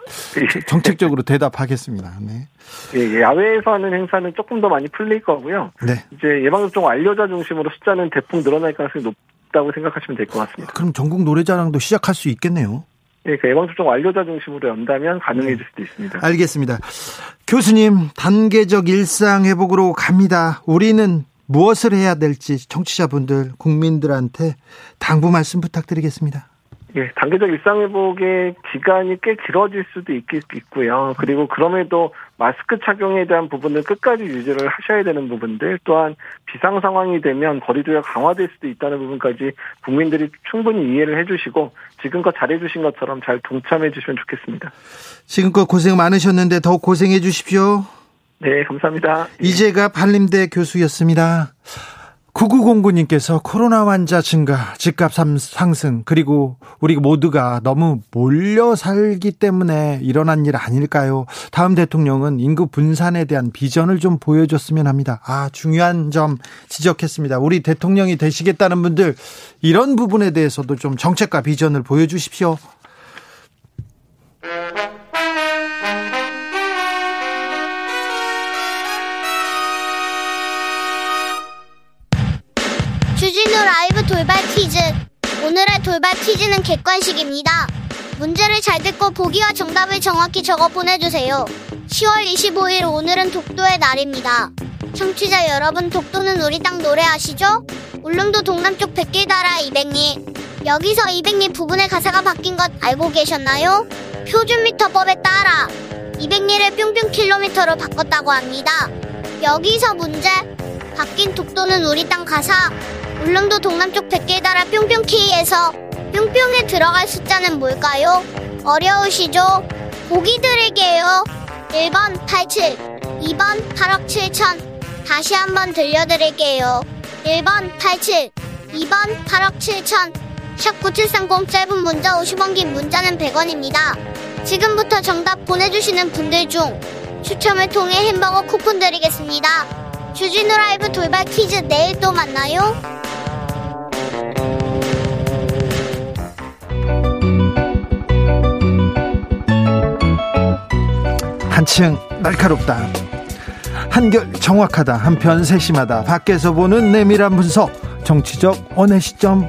정책적으로 대답하겠습니다. 네. 예, 야외에서 하는 행사는 조금 더 많이 풀릴 거고요. 네. 이제 예방접종 완료자 중심으로 숫자는 대폭 늘어날 가능성이 높 다고 생각하시면 될 것 같습니다. 그럼 전국 노래자랑도 시작할 수 있겠네요. 예, 그 예방접종 완료자 중심으로 연다면 가능해질 네. 수도 있습니다. 알겠습니다. 교수님, 단계적 일상 회복으로 갑니다. 우리는 무엇을 해야 될지 청취자분들, 국민들한테 당부 말씀 부탁드리겠습니다. 예, 단계적 일상회복의 기간이 꽤 길어질 수도 있, 있고요. 그리고 그럼에도 마스크 착용에 대한 부분은 끝까지 유지를 하셔야 되는 부분들, 또한 비상 상황이 되면 거리두기가 강화될 수도 있다는 부분까지 국민들이 충분히 이해를 해주시고 지금껏 잘해주신 것처럼 잘 동참해 주시면 좋겠습니다. 지금껏 고생 많으셨는데 더 고생해 주십시오. 네, 감사합니다. 이제가 발림대 교수였습니다. 9909님께서 코로나 환자 증가, 집값 상승, 그리고 우리 모두가 너무 몰려 살기 때문에 일어난 일 아닐까요? 다음 대통령은 인구 분산에 대한 비전을 좀 보여줬으면 합니다. 아, 중요한 점 지적했습니다. 우리 대통령이 되시겠다는 분들, 이런 부분에 대해서도 좀 정책과 비전을 보여주십시오. 돌발 퀴즈. 오늘의 돌발 퀴즈는 객관식입니다. 문제를 잘 듣고 보기와 정답을 정확히 적어 보내주세요. 10월 25일 오늘은 독도의 날입니다. 청취자 여러분 독도는 우리 땅 노래 아시죠? 울릉도 동남쪽 백길 달아 200리. 여기서 200리 부분의 가사가 바뀐 것 알고 계셨나요? 표준미터법에 따라 200리를 뿅뿅 킬로미터로 바꿨다고 합니다. 여기서 문제. 바뀐 독도는 우리 땅 가사 울릉도 동남쪽 달아 뿅뿅키에서 뿅뿅에 들어갈 숫자는 뭘까요? 어려우시죠? 보기 드릴게요. 1번 87, 2번 8억 7천. 다시 한번 들려드릴게요. 1번 87, 2번 8억 7천. 샵9730 짧은 문자 50원 긴 문자는 100원입니다. 지금부터 정답 보내주시는 분들 중 추첨을 통해 햄버거 쿠폰 드리겠습니다. 주진우 라이브 돌발 퀴즈 내일 또 만나요. 한층 날카롭다. 한결 정확하다. 한편 세심하다. 밖에서 보는 내밀한 분석. 정치적 원의 시점.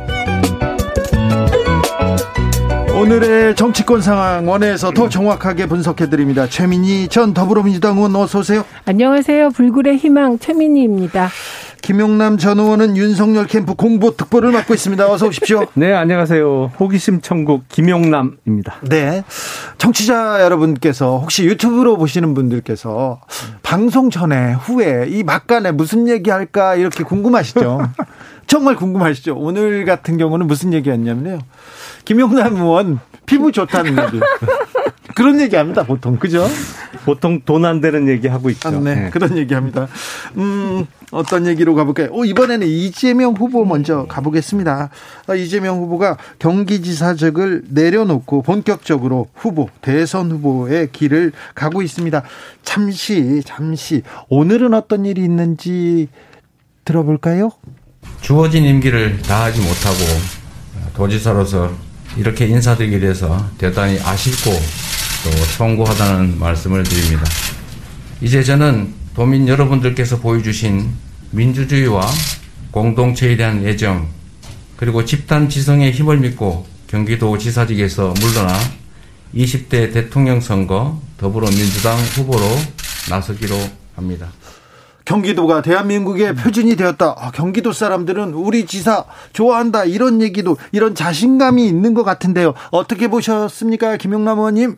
오늘의 정치권 상황 원회에서 더 정확하게 분석해 드립니다. 최민희 전 더불어민주당 의원 어서 오세요. 안녕하세요. 불굴의 희망 최민희입니다. 김용남 전 의원은 윤석열 캠프 공보 특보를 맡고 있습니다. 어서 오십시오. 네, 안녕하세요. 호기심 천국 김용남입니다. 네. 청취자 여러분께서 혹시 유튜브로 보시는 분들께서 방송 전에 후에 이 막간에 무슨 얘기 할까 이렇게 궁금하시죠? 정말 궁금하시죠? 오늘 같은 경우는 무슨 얘기였냐면요. 김용남 의원 피부 좋다는 얘기. 그런 얘기 합니다, 보통. 그죠? 보통 돈 안 되는 얘기 하고 있죠. 아, 네, 네. 그런 얘기 합니다. 음, 어떤 얘기로 가볼까요? 오, 이번에는 이재명 후보 먼저 가보겠습니다. 아, 이재명 후보가 경기지사직을 내려놓고 본격적으로 후보, 대선 후보의 길을 가고 있습니다. 잠시, 잠시, 오늘은 어떤 일이 있는지 들어볼까요? 주어진 임기를 다하지 못하고 도지사로서 이렇게 인사드리게 돼서 대단히 아쉽고 또 송구하다는 말씀을 드립니다. 이제 저는 도민 여러분들께서 보여주신 민주주의와 공동체에 대한 애정 그리고 집단 지성의 힘을 믿고 경기도 지사직에서 물러나 20대 대통령 선거 더불어민주당 후보로 나서기로 합니다. 경기도가 대한민국의 표준이 되었다. 아, 경기도 사람들은 우리 지사 좋아한다. 이런 얘기도 이런 자신감이 있는 것 같은데요. 어떻게 보셨습니까, 김용남 의원님?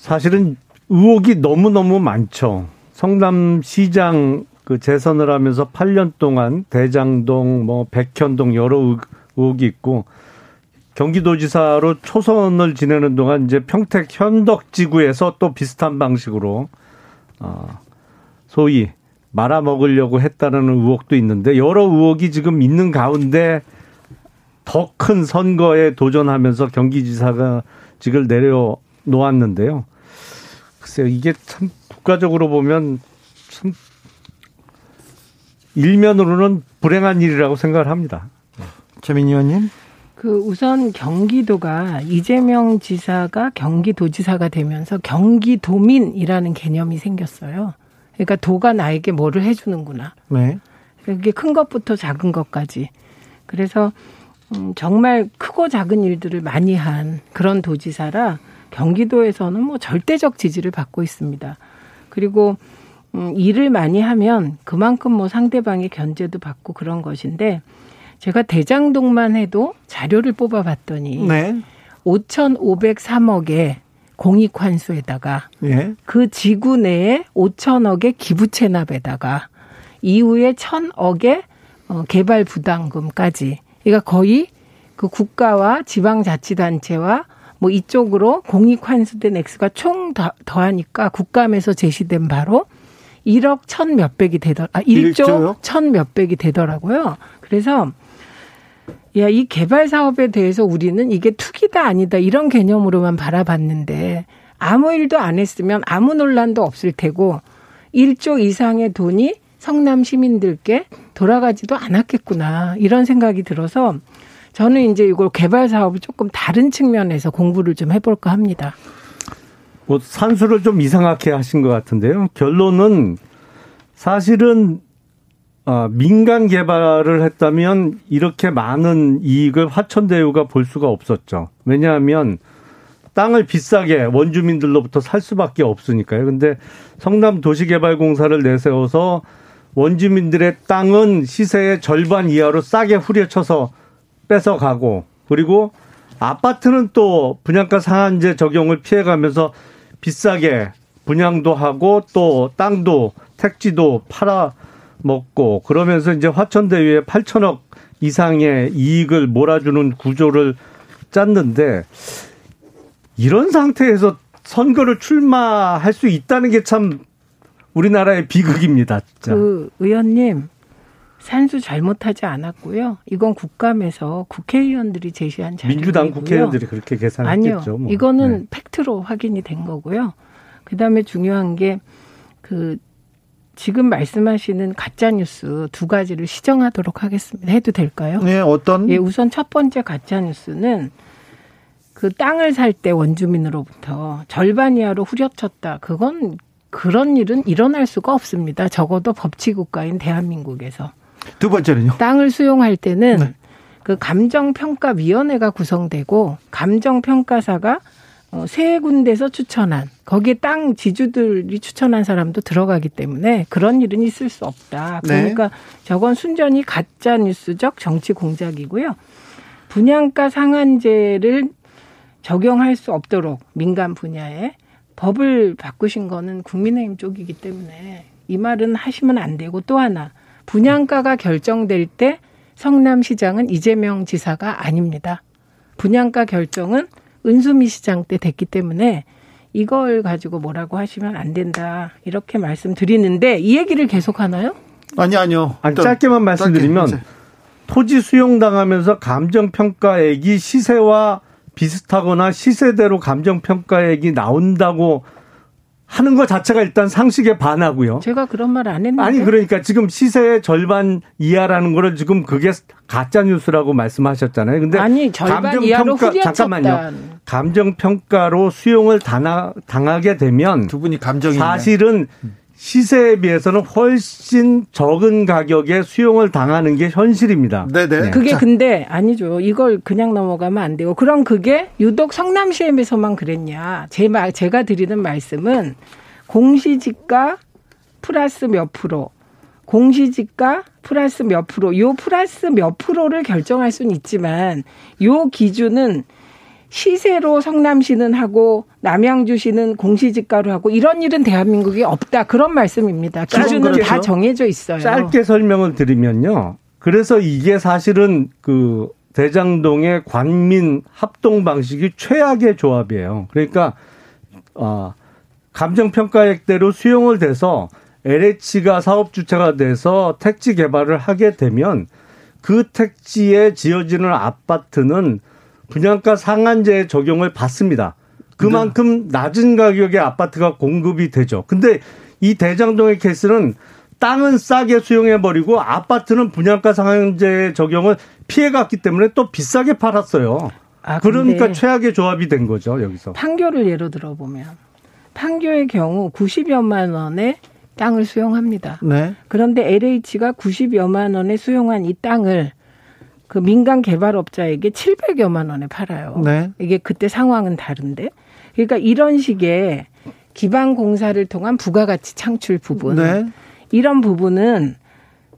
사실은 의혹이 너무너무 많죠. 성남시장 그 재선을 하면서 8년 동안 대장동, 뭐 백현동 여러 의혹이 있고 경기도지사로 초선을 지내는 동안 이제 평택 현덕지구에서 또 비슷한 방식으로 어 소위 말아먹으려고 했다는 의혹도 있는데 여러 의혹이 지금 있는 가운데 더 큰 선거에 도전하면서 경기지사가 직을 내려놓았는데요. 글쎄요, 이게 참 국가적으로 보면 참 일면으로는 불행한 일이라고 생각을 합니다. 최민희 의원님? 그 우선 경기도가 이재명 지사가 경기도지사가 되면서 경기도민이라는 개념이 생겼어요. 그러니까 도가 나에게 뭐를 해주는구나. 네. 그게 큰 것부터 작은 것까지. 그래서 음, 정말 크고 작은 일들을 많이 한 그런 도지사라 경기도에서는 뭐 절대적 지지를 받고 있습니다. 그리고 음, 일을 많이 하면 그만큼 뭐 상대방의 견제도 받고 그런 것인데 제가 대장동만 해도 자료를 뽑아봤더니 네. 5,503억의 공익 환수에다가 예. 그 지구 내에 5천억의 기부 체납에다가 이후에 1,000억의 어, 개발 부담금까지 그러니까 거의 그 국가와 지방자치단체와 뭐 이쪽으로 공익 환수된 액수가 총 더하니까 국감에서 제시된 바로 1억 천 몇백이 되더 아 1조 천 몇백이 되더라고요. 그래서 야, 이 개발 사업에 대해서 우리는 이게 투기다 아니다 이런 개념으로만 바라봤는데 아무 일도 안 했으면 아무 논란도 없을 테고 1조 이상의 돈이 성남 시민들께 돌아가지도 않았겠구나 이런 생각이 들어서 저는 이제 이걸 개발 사업을 조금 다른 측면에서 공부를 좀 해볼까 합니다. 뭐 산수를 좀 이상하게 하신 것 같은데요. 결론은 사실은 어, 민간 개발을 했다면 이렇게 많은 이익을 화천대유가 볼 수가 없었죠. 왜냐하면 땅을 비싸게 원주민들로부터 살 수밖에 없으니까요. 근데 성남 도시개발공사를 내세워서 원주민들의 땅은 시세의 절반 이하로 싸게 후려쳐서 뺏어가고 그리고 아파트는 또 분양가 상한제 적용을 피해가면서 비싸게 분양도 하고 또 땅도 택지도 팔아 먹고 그러면서 이제 화천대유에 8천억 이상의 이익을 몰아주는 구조를 짰는데 이런 상태에서 선거를 출마할 수 있다는 게 참 우리나라의 비극입니다. 진짜. 그 의원님 산수 잘못하지 않았고요. 이건 국감에서 국회의원들이 제시한 자료이고요. 민주당 국회의원들이 그렇게 계산했겠죠. 아니요. 뭐. 이거는 네. 팩트로 확인이 된 거고요. 그다음에 중요한 게 그 지금 말씀하시는 가짜 뉴스 두 가지를 시정하도록 하겠습니다. 해도 될까요? 네, 어떤? 예, 우선 첫 번째 가짜 뉴스는 그 땅을 살 때 원주민으로부터 절반 이하로 후려쳤다. 그건 그런 일은 일어날 수가 없습니다. 적어도 법치국가인 대한민국에서. 두 번째는요? 땅을 수용할 때는 네. 그 감정평가위원회가 구성되고 감정평가사가 어, 세 군데서 추천한 거기에 땅 지주들이 추천한 사람도 들어가기 때문에 그런 일은 있을 수 없다. 네. 그러니까 네. 저건 순전히 가짜 뉴스적 정치 공작이고요. 분양가 상한제를 적용할 수 없도록 민간 분야에 법을 바꾸신 거는 국민의힘 쪽이기 때문에 이 말은 하시면 안 되고 또 하나 분양가가 결정될 때 성남시장은 이재명 지사가 아닙니다. 분양가 결정은 은수미 시장 때 됐기 때문에 이걸 가지고 뭐라고 하시면 안 된다. 이렇게 말씀드리는데 이 얘기를 계속 하나요? 아니 아니요. 아니, 짧게만 말씀드리면 짧게, 토지 수용 당하면서 감정 평가액이 시세와 비슷하거나 시세대로 감정 평가액이 나온다고 하는 것 자체가 일단 상식에 반하고요. 제가 그런 말 안 했는데. 아니 그러니까 지금 시세의 절반 이하라는 거를 지금 그게 가짜 뉴스라고 말씀하셨잖아요. 근데 아니 절반 이하로. 잠깐만요. 감정 평가로 수용을 당하, 당하게 되면 두 분이 감정이 사실은 시세에 비해서는 훨씬 적은 가격에 수용을 당하는 게 현실입니다. 네네. 네. 그게 근데 아니죠. 이걸 그냥 넘어가면 안 되고. 그럼 그게 유독 성남시에서만 그랬냐. 제 말, 제가 드리는 말씀은 공시지가 플러스 몇 프로, 공시지가 플러스 몇 프로, 요 플러스 몇 프로를 결정할 수는 있지만 요 기준은 시세로 성남시는 하고 남양주시는 공시지가로 하고 이런 일은 대한민국에 없다 그런 말씀입니다. 기준은 다 정해져 있어요. 짧게 설명을 드리면요. 그래서 이게 사실은 그 대장동의 관민 합동 방식이 최악의 조합이에요. 그러니까 아 감정 평가액대로 수용을 돼서 LH가 사업 주체가 돼서 택지 개발을 하게 되면 그 택지에 지어지는 아파트는 분양가 상한제 적용을 받습니다. 그만큼 낮은 가격의 아파트가 공급이 되죠. 근데 이 대장동의 케이스는 땅은 싸게 수용해 버리고 아파트는 분양가 상한제 적용을 피해갔기 때문에 또 비싸게 팔았어요. 아, 그러니까 최악의 조합이 된 거죠 여기서. 판교를 예로 들어보면 판교의 경우 90여만 원에 땅을 수용합니다. 네. 그런데 LH가 90여만 원에 수용한 이 땅을 그 민간 개발업자에게 700여만 원에 팔아요. 네. 이게 그때 상황은 다른데. 그러니까 이런 식의 기반 공사를 통한 부가가치 창출 부분. 네. 이런 부분은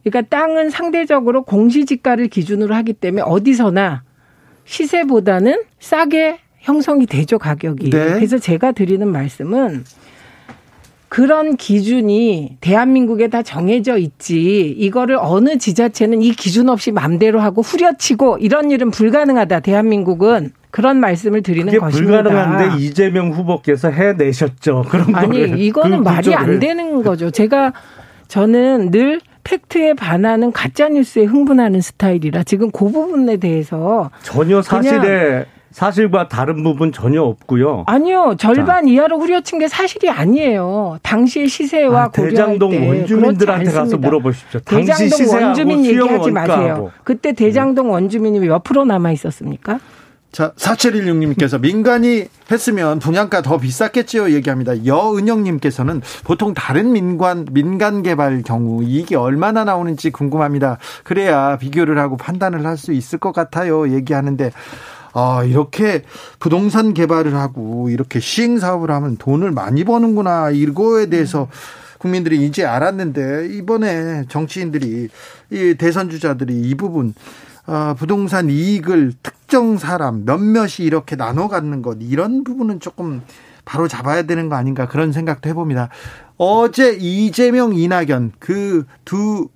그러니까 땅은 상대적으로 공시지가를 기준으로 하기 때문에 어디서나 시세보다는 싸게 형성이 되죠, 가격이. 네. 그래서 제가 드리는 말씀은 그런 기준이 대한민국에 다 정해져 있지. 이거를 어느 지자체는 이 기준 없이 맘대로 하고 후려치고 이런 일은 불가능하다. 대한민국은 그런 말씀을 드리는 그게 것입니다. 불가능한데 이재명 후보께서 해내셨죠. 그런 아니 거를. 이거는 그 말이 안 되는 거죠. 제가 저는 늘 팩트에 반하는 가짜 뉴스에 흥분하는 스타일이라 지금 그 부분에 대해서 전혀 사실에 사실과 다른 부분 전혀 없고요. 아니요. 절반 자. 이하로 후려친 게 사실이 아니에요. 당시의 시세와 아, 대장동 때. 원주민들한테 가서 물어보십시오. 대장동 원주민 얘기하지 마세요. 그때 대장동 원주민이 몇 프로 남아 있었습니까? 자, 4716님께서 민간이 했으면 분양가 더 비쌌겠지요 얘기합니다. 여은영님께서는 보통 다른 민간, 민간 개발 경우 이익이 얼마나 나오는지 궁금합니다. 그래야 비교를 하고 판단을 할 수 있을 것 같아요 얘기하는데 아, 이렇게 부동산 개발을 하고 이렇게 시행 사업을 하면 돈을 많이 버는구나. 이거에 대해서 국민들이 이제 알았는데 이번에 정치인들이 이 대선 주자들이 이 부분 어, 부동산 이익을 특정 사람 몇몇이 이렇게 나눠 갖는 것 이런 부분은 조금 바로 잡아야 되는 거 아닌가 그런 생각도 해봅니다. 어제 이재명 이낙연 그 두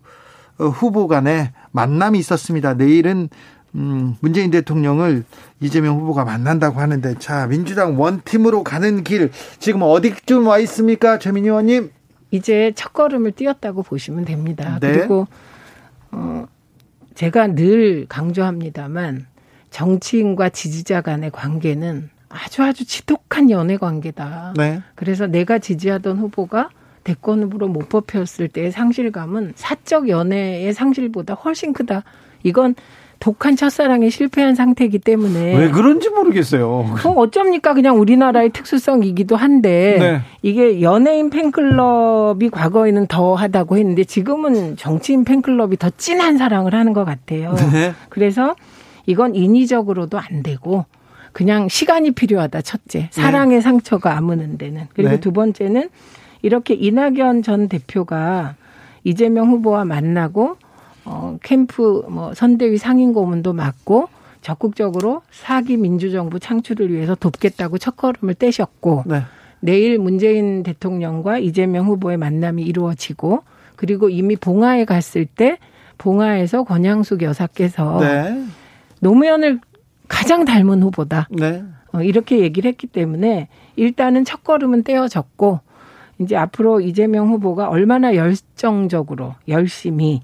후보 간에 만남이 있었습니다. 내일은 음, 문재인 대통령을 이재명 후보가 만난다고 하는데 자 민주당 원팀으로 가는 길 지금 어디쯤 와 있습니까 최민희 의원님? 이제 첫 걸음을 띄었다고 보시면 됩니다. 네. 그리고 어, 제가 늘 강조합니다만 정치인과 지지자 간의 관계는 아주 아주 지독한 연애 관계다. 네. 그래서 내가 지지하던 후보가 대권 후보로 못 뽑혔을 때의 상실감은 사적 연애의 상실보다 훨씬 크다. 이건 독한 첫사랑에 실패한 상태이기 때문에 왜 그런지 모르겠어요. 그럼 어쩝니까? 그냥 우리나라의 특수성이기도 한데 네. 이게 연예인 팬클럽이 과거에는 더 하다고 했는데 지금은 정치인 팬클럽이 더 진한 사랑을 하는 것 같아요. 네. 그래서 이건 인위적으로도 안 되고 그냥 시간이 필요하다. 첫째, 네. 사랑의 네. 상처가 아무는 데는 그리고 네. 두 번째는 이렇게 이낙연 전 대표가 이재명 후보와 만나고 어, 캠프 뭐 선대위 상임 고문도 맡고 적극적으로 사기 민주정부 창출을 위해서 돕겠다고 첫걸음을 떼셨고 네. 내일 문재인 대통령과 이재명 후보의 만남이 이루어지고 그리고 이미 봉화에 갔을 때 봉화에서 권양숙 여사께서 네. 노무현을 가장 닮은 후보다. 네. 어, 이렇게 얘기를 했기 때문에 일단은 첫걸음은 떼어졌고 이제 앞으로 이재명 후보가 얼마나 열정적으로 열심히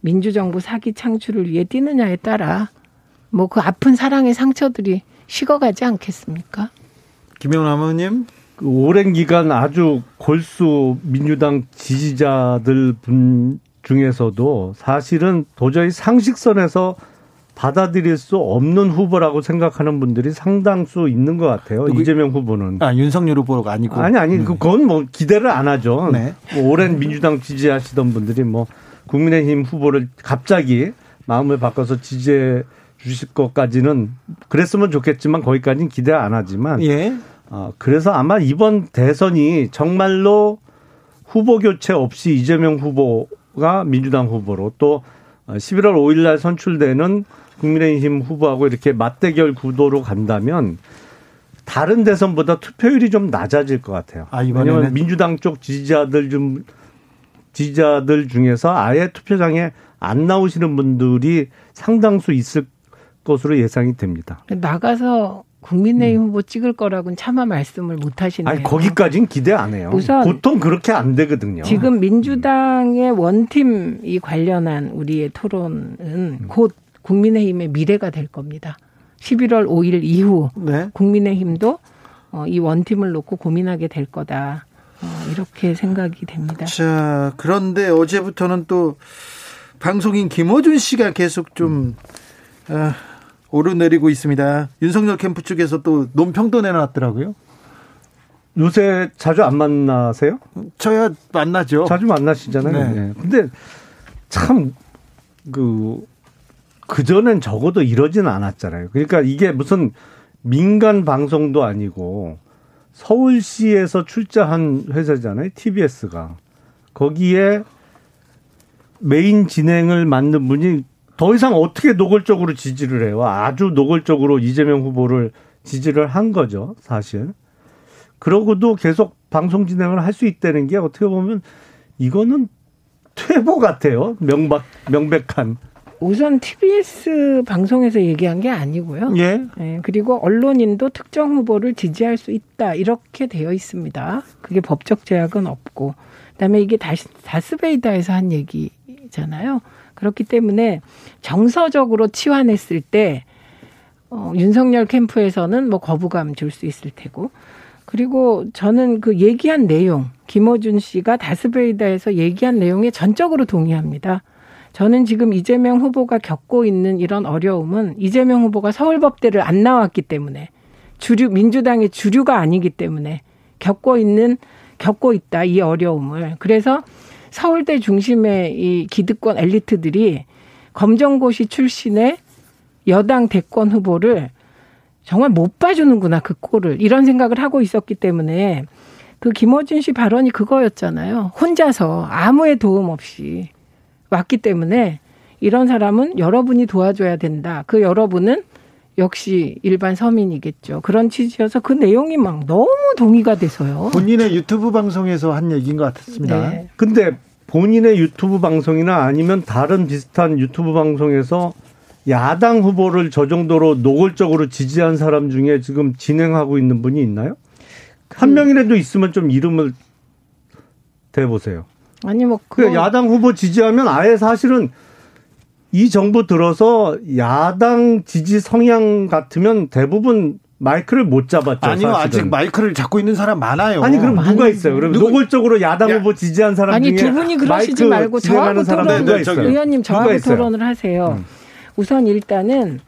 민주정부 사기 창출을 위해 뛰느냐에 따라 뭐 그 아픈 사랑의 상처들이 식어가지 않겠습니까? 김영남 의원님. 그 오랜 기간 아주 골수 민주당 지지자들 분 중에서도 사실은 도저히 상식선에서 받아들일 수 없는 후보라고 생각하는 분들이 상당수 있는 것 같아요. 누구, 이재명 후보는. 아, 윤석열 후보가 아니고. 아니, 아니, 음. 그건 뭐 기대를 안 하죠. 네. 뭐 오랜 민주당 지지하시던 분들이 뭐 국민의힘 후보를 갑자기 마음을 바꿔서 지지해 주실 것까지는 그랬으면 좋겠지만 거기까지는 기대 안 하지만 예. 어, 그래서 아마 이번 대선이 정말로 후보 교체 없이 이재명 후보가 민주당 후보로 또 11월 5일 날 선출되는 국민의힘 후보하고 이렇게 맞대결 구도로 간다면 다른 대선보다 투표율이 좀 낮아질 것 같아요. 아, 왜냐하면 민주당 쪽 지지자들 좀 지지자들 중에서 아예 투표장에 안 나오시는 분들이 상당수 있을 것으로 예상이 됩니다. 나가서 국민의힘 음. 후보 찍을 거라고는 차마 말씀을 못 하시네요. 아니 거기까지는 기대 안 해요. 우선 보통 그렇게 안 되거든요. 지금 민주당의 원팀이 관련한 우리의 토론은 음. 곧 국민의힘의 미래가 될 겁니다. 11월 5일 이후 네. 국민의힘도 어, 이 원팀을 놓고 고민하게 될 거다. 어, 이렇게 생각이 됩니다. 자, 그런데 어제부터는 또 방송인 김어준 씨가 계속 좀 어, 오르내리고 있습니다. 윤석열 캠프 측에서 또 논평도 내놨더라고요. 요새 자주 안 만나세요? 저야 만나죠. 자주 만나시잖아요. 네. 네. 근데 참, 그, 그전엔 적어도 이러진 않았잖아요. 그러니까 이게 무슨 민간 방송도 아니고 서울시에서 출자한 회사잖아요. TBS가. 거기에 메인 진행을 맡는 분이 더 이상 어떻게 노골적으로 지지를 해요. 아주 노골적으로 이재명 후보를 지지를 한 거죠, 사실. 그러고도 계속 방송 진행을 할 수 있다는 게 어떻게 보면 이거는 퇴보 같아요. 명박, 명백한. 우선 TBS 방송에서 얘기한 게 아니고요. 예. 네, 그리고 언론인도 특정 후보를 지지할 수 있다 이렇게 되어 있습니다. 그게 법적 제약은 없고, 그다음에 이게 다시 다스베이다에서 한 얘기잖아요. 그렇기 때문에 정서적으로 치환했을 때 어, 윤석열 캠프에서는 뭐 거부감 줄 수 있을 테고, 그리고 저는 그 얘기한 내용, 김어준 씨가 다스베이다에서 얘기한 내용에 전적으로 동의합니다. 저는 지금 이재명 후보가 겪고 있는 이런 어려움은 이재명 후보가 서울법대를 안 나왔기 때문에 주류 민주당의 주류가 아니기 때문에 겪고 있는 겪고 있다 이 어려움을. 그래서 서울대 중심의 이 기득권 엘리트들이 검정고시 출신의 여당 대권 후보를 정말 못 봐주는구나 그 꼴을. 이런 생각을 하고 있었기 때문에 그 김어준 씨 발언이 그거였잖아요. 혼자서 아무의 도움 없이 왔기 때문에 이런 사람은 여러분이 도와줘야 된다. 그 여러분은 역시 일반 서민이겠죠. 그런 취지여서 그 내용이 막 너무 동의가 돼서요. 본인의 유튜브 방송에서 한 얘기인 것 같았습니다. 네. 근데 본인의 유튜브 방송이나 아니면 다른 비슷한 유튜브 방송에서 야당 후보를 저 정도로 노골적으로 지지한 사람 중에 지금 진행하고 있는 분이 있나요? 그... 한 명이라도 있으면 좀 이름을 대보세요. 아니 뭐그 야당 후보 지지하면 아예 사실은 이 정부 들어서 야당 지지 성향 같으면 대부분 마이크를 못 잡았죠. 아니요, 사실은. 아직 마이크를 잡고 있는 사람 많아요. 아니 그럼 누가 있어요? 그럼 누구, 노골적으로 야당 야. 후보 지지한 사람 아니, 중에 두 분이 그러시지 말고 저하고 토론, 의원님 저하고 토론을 하세요. 음. 우선 일단은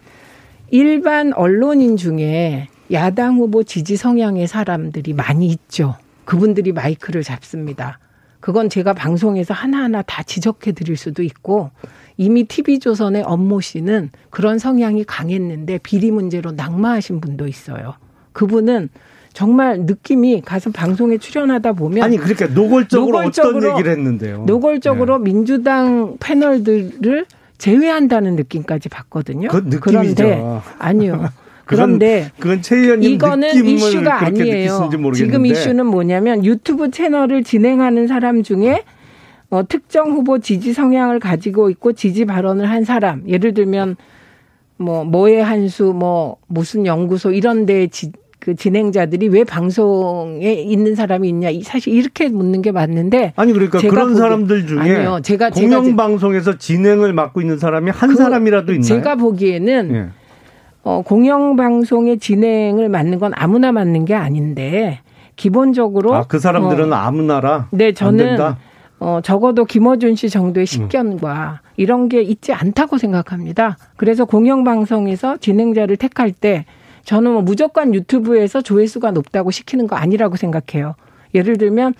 일반 언론인 중에 야당 후보 지지 성향의 사람들이 많이 있죠. 그분들이 마이크를 잡습니다. 그건 제가 방송에서 하나하나 다 지적해 드릴 수도 있고 이미 TV조선의 업모 씨는 그런 성향이 강했는데 비리 문제로 낙마하신 분도 있어요. 그분은 정말 느낌이 가서 방송에 출연하다 보면 아니 그러니까 노골적으로, 노골적으로 어떤 얘기를 했는데요. 노골적으로 네. 민주당 패널들을 제외한다는 느낌까지 받거든요. 그. 그런데 아니요. 그런데 그건, 최 의원님 이거는 이슈가 아니에요. 지금 이슈는 뭐냐면 유튜브 채널을 진행하는 사람 중에 어, 특정 후보 지지 성향을 가지고 있고 지지 발언을 한 사람, 예를 들면 뭐 뭐의 한수, 뭐 무슨 연구소 이런 데 지, 그 진행자들이 왜 방송에 있는 사람이 있냐 사실 이렇게 묻는 게 맞는데 아니 그러니까 그런 보기, 사람들 중에 아니요, 제가 공영 방송에서 진행을 맡고 있는 사람이 한 그, 사람이라도 있나요? 제가 보기에는 예. 어, 공영방송의 진행을 맡는 건 아무나 맡는 게 아닌데 기본적으로 아, 그 사람들은 어, 아무나라 네 저는 어, 적어도 김어준 씨 정도의 식견과 음. 이런 게 있지 않다고 생각합니다. 그래서 공영방송에서 진행자를 택할 때 저는 뭐 무조건 유튜브에서 조회수가 높다고 시키는 거 아니라고 생각해요. 예를 들면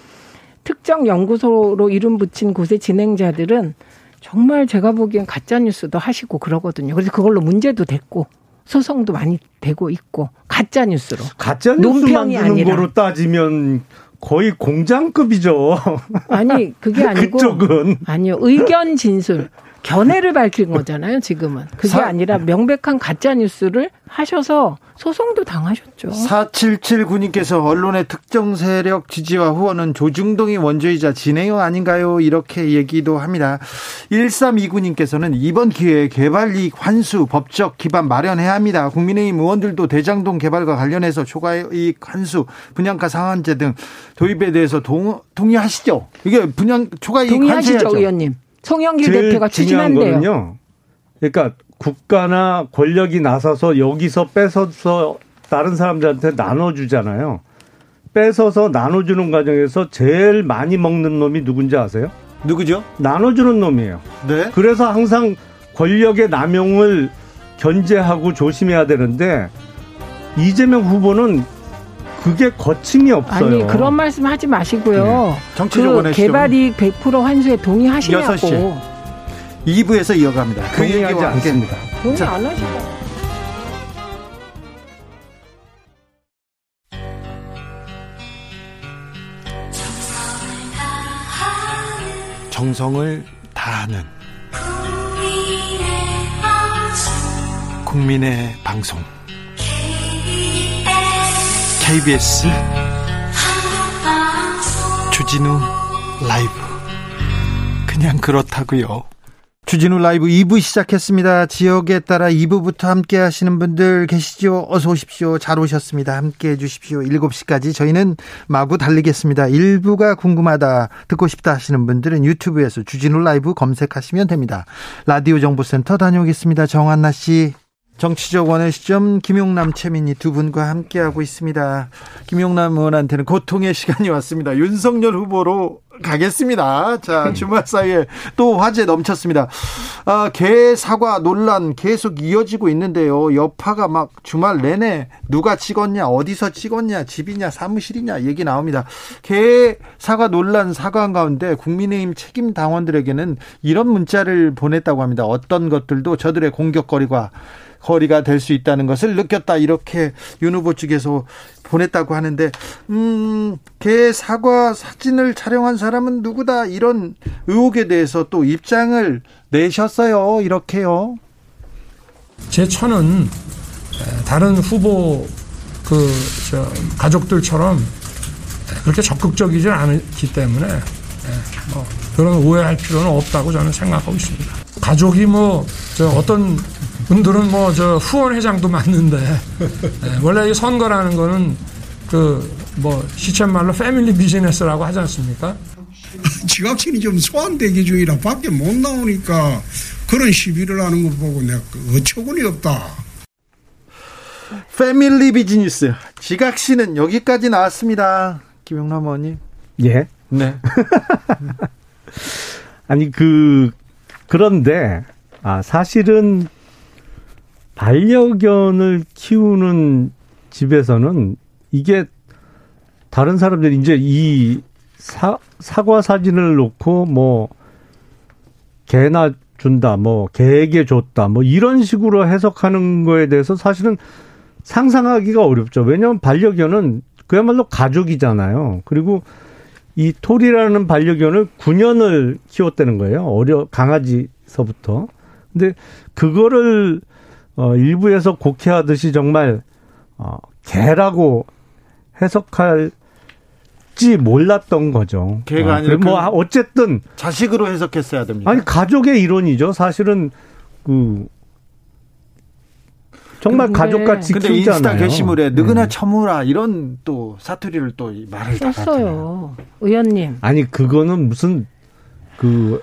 특정 연구소로 이름 붙인 곳의 진행자들은 정말 제가 보기엔 가짜 뉴스도 하시고 그러거든요. 그래서 그걸로 문제도 됐고 소송도 많이 되고 있고 가짜 뉴스로 가짜 뉴스 만드는 아니라. 거로 따지면 거의 공장급이죠. 아니 그게 아니고 그쪽은 아니요 의견 진술 견해를 밝힌 거잖아요, 지금은. 그게 사, 아니라 명백한 가짜 뉴스를 하셔서 소송도 당하셨죠. 4779님께서 언론의 특정 세력 지지와 후원은 조중동이 원조이자 진행형 아닌가요? 이렇게 얘기도 합니다. 1329님께서는 이번 기회에 개발 이익 환수 법적 기반 마련해야 합니다. 국민의힘 의원들도 대장동 개발과 관련해서 초과 이익 환수, 분양가 상한제 등 도입에 대해서 동, 동의하시죠? 이게 분양 초과 이익 환수하죠 의원님. 송영길 대표가 추진한대요. 거는요. 그러니까 국가나 권력이 나서서 여기서 뺏어서 다른 사람들한테 나눠주잖아요. 뺏어서 나눠주는 과정에서 제일 많이 먹는 놈이 누군지 아세요? 누구죠? 나눠주는 놈이에요. 네. 그래서 항상 권력의 남용을 견제하고 조심해야 되는데 이재명 후보는 그게 거침이 없어요. 아니 그런 말씀 하지 마시고요. 네. 정치적으로 그 개발이익 100% 환수에 동의하시냐고. 6시 2부에서 이어갑니다. 그 얘기와 않습니다. 동의 안 하시다. 정성을 다하는 국민의 방송 KBS 주진우 라이브 그냥 그렇다고요. 주진우 라이브 2부 시작했습니다. 지역에 따라 2부부터 함께 하시는 분들 계시죠? 어서 오십시오. 잘 오셨습니다. 함께 해 주십시오. 7시까지 저희는 마구 달리겠습니다. 1부가 궁금하다, 듣고 싶다 하시는 분들은 유튜브에서 주진우 라이브 검색하시면 됩니다. 라디오 정보센터 다녀오겠습니다. 정한나 씨. 정치적 원의 시점 김용남 최민희 두 분과 함께하고 있습니다. 김용남 의원한테는 고통의 시간이 왔습니다. 윤석열 후보로 가겠습니다. 자, 음. 주말 사이에 또 화제 넘쳤습니다. 아, 개 사과 논란 계속 이어지고 있는데요. 여파가 막 주말 내내 누가 찍었냐, 어디서 찍었냐, 집이냐, 사무실이냐 얘기 나옵니다. 개 사과 논란 사과한 가운데 국민의힘 책임 당원들에게는 이런 문자를 보냈다고 합니다. 어떤 것들도 저들의 공격거리가 거리가 될 수 있다는 것을 느꼈다 이렇게 윤 후보 측에서 보냈다고 하는데 음개 사과 사진을 촬영한 사람은 누구다 이런 의혹에 대해서 또 입장을 내셨어요 이렇게요. 제 처는 다른 후보 그 가족들처럼 그렇게 적극적이지 않기 때문에 뭐 그런 오해할 필요는 없다고 저는 생각하고 있습니다. 가족이 뭐 어떤 분들은 뭐 저 후원 회장도 맞는데 네, 원래 이 선거라는 거는 그 뭐 시쳇말로 패밀리 비즈니스라고 하지 않습니까? 지각신이 좀 소환대기 중이라 밖에 못 나오니까 그런 시비를 하는 거 보고 내가 그 어처구니 없다. 패밀리 비즈니스 지각신은 여기까지 나왔습니다. 김용남 의원님. 예. 네. 아니 그 그런데 아 사실은 반려견을 키우는 집에서는 이게 다른 사람들이 이제 이 사, 사과 사진을 놓고 뭐 개나 준다, 뭐 개에게 줬다, 뭐 이런 식으로 해석하는 거에 대해서 사실은 상상하기가 어렵죠. 왜냐하면 반려견은 그야말로 가족이잖아요. 그리고 이 톨이라는 반려견을 9년을 키웠다는 거예요. 어려 강아지서부터. 근데 그거를 어, 일부에서 곡해하듯이 정말 어, 개라고 해석할지 몰랐던 거죠. 개가 어, 아니라 뭐그 어쨌든 자식으로 해석했어야 됩니다. 아니 가족의 이론이죠. 사실은 그 정말 근데, 가족같이 근데 키우잖아요. 인스타 게시물에 느그나 네. 처무라 이런 또 사투리를 또 말을 썼어요. 의원님. 아니 그거는 무슨 그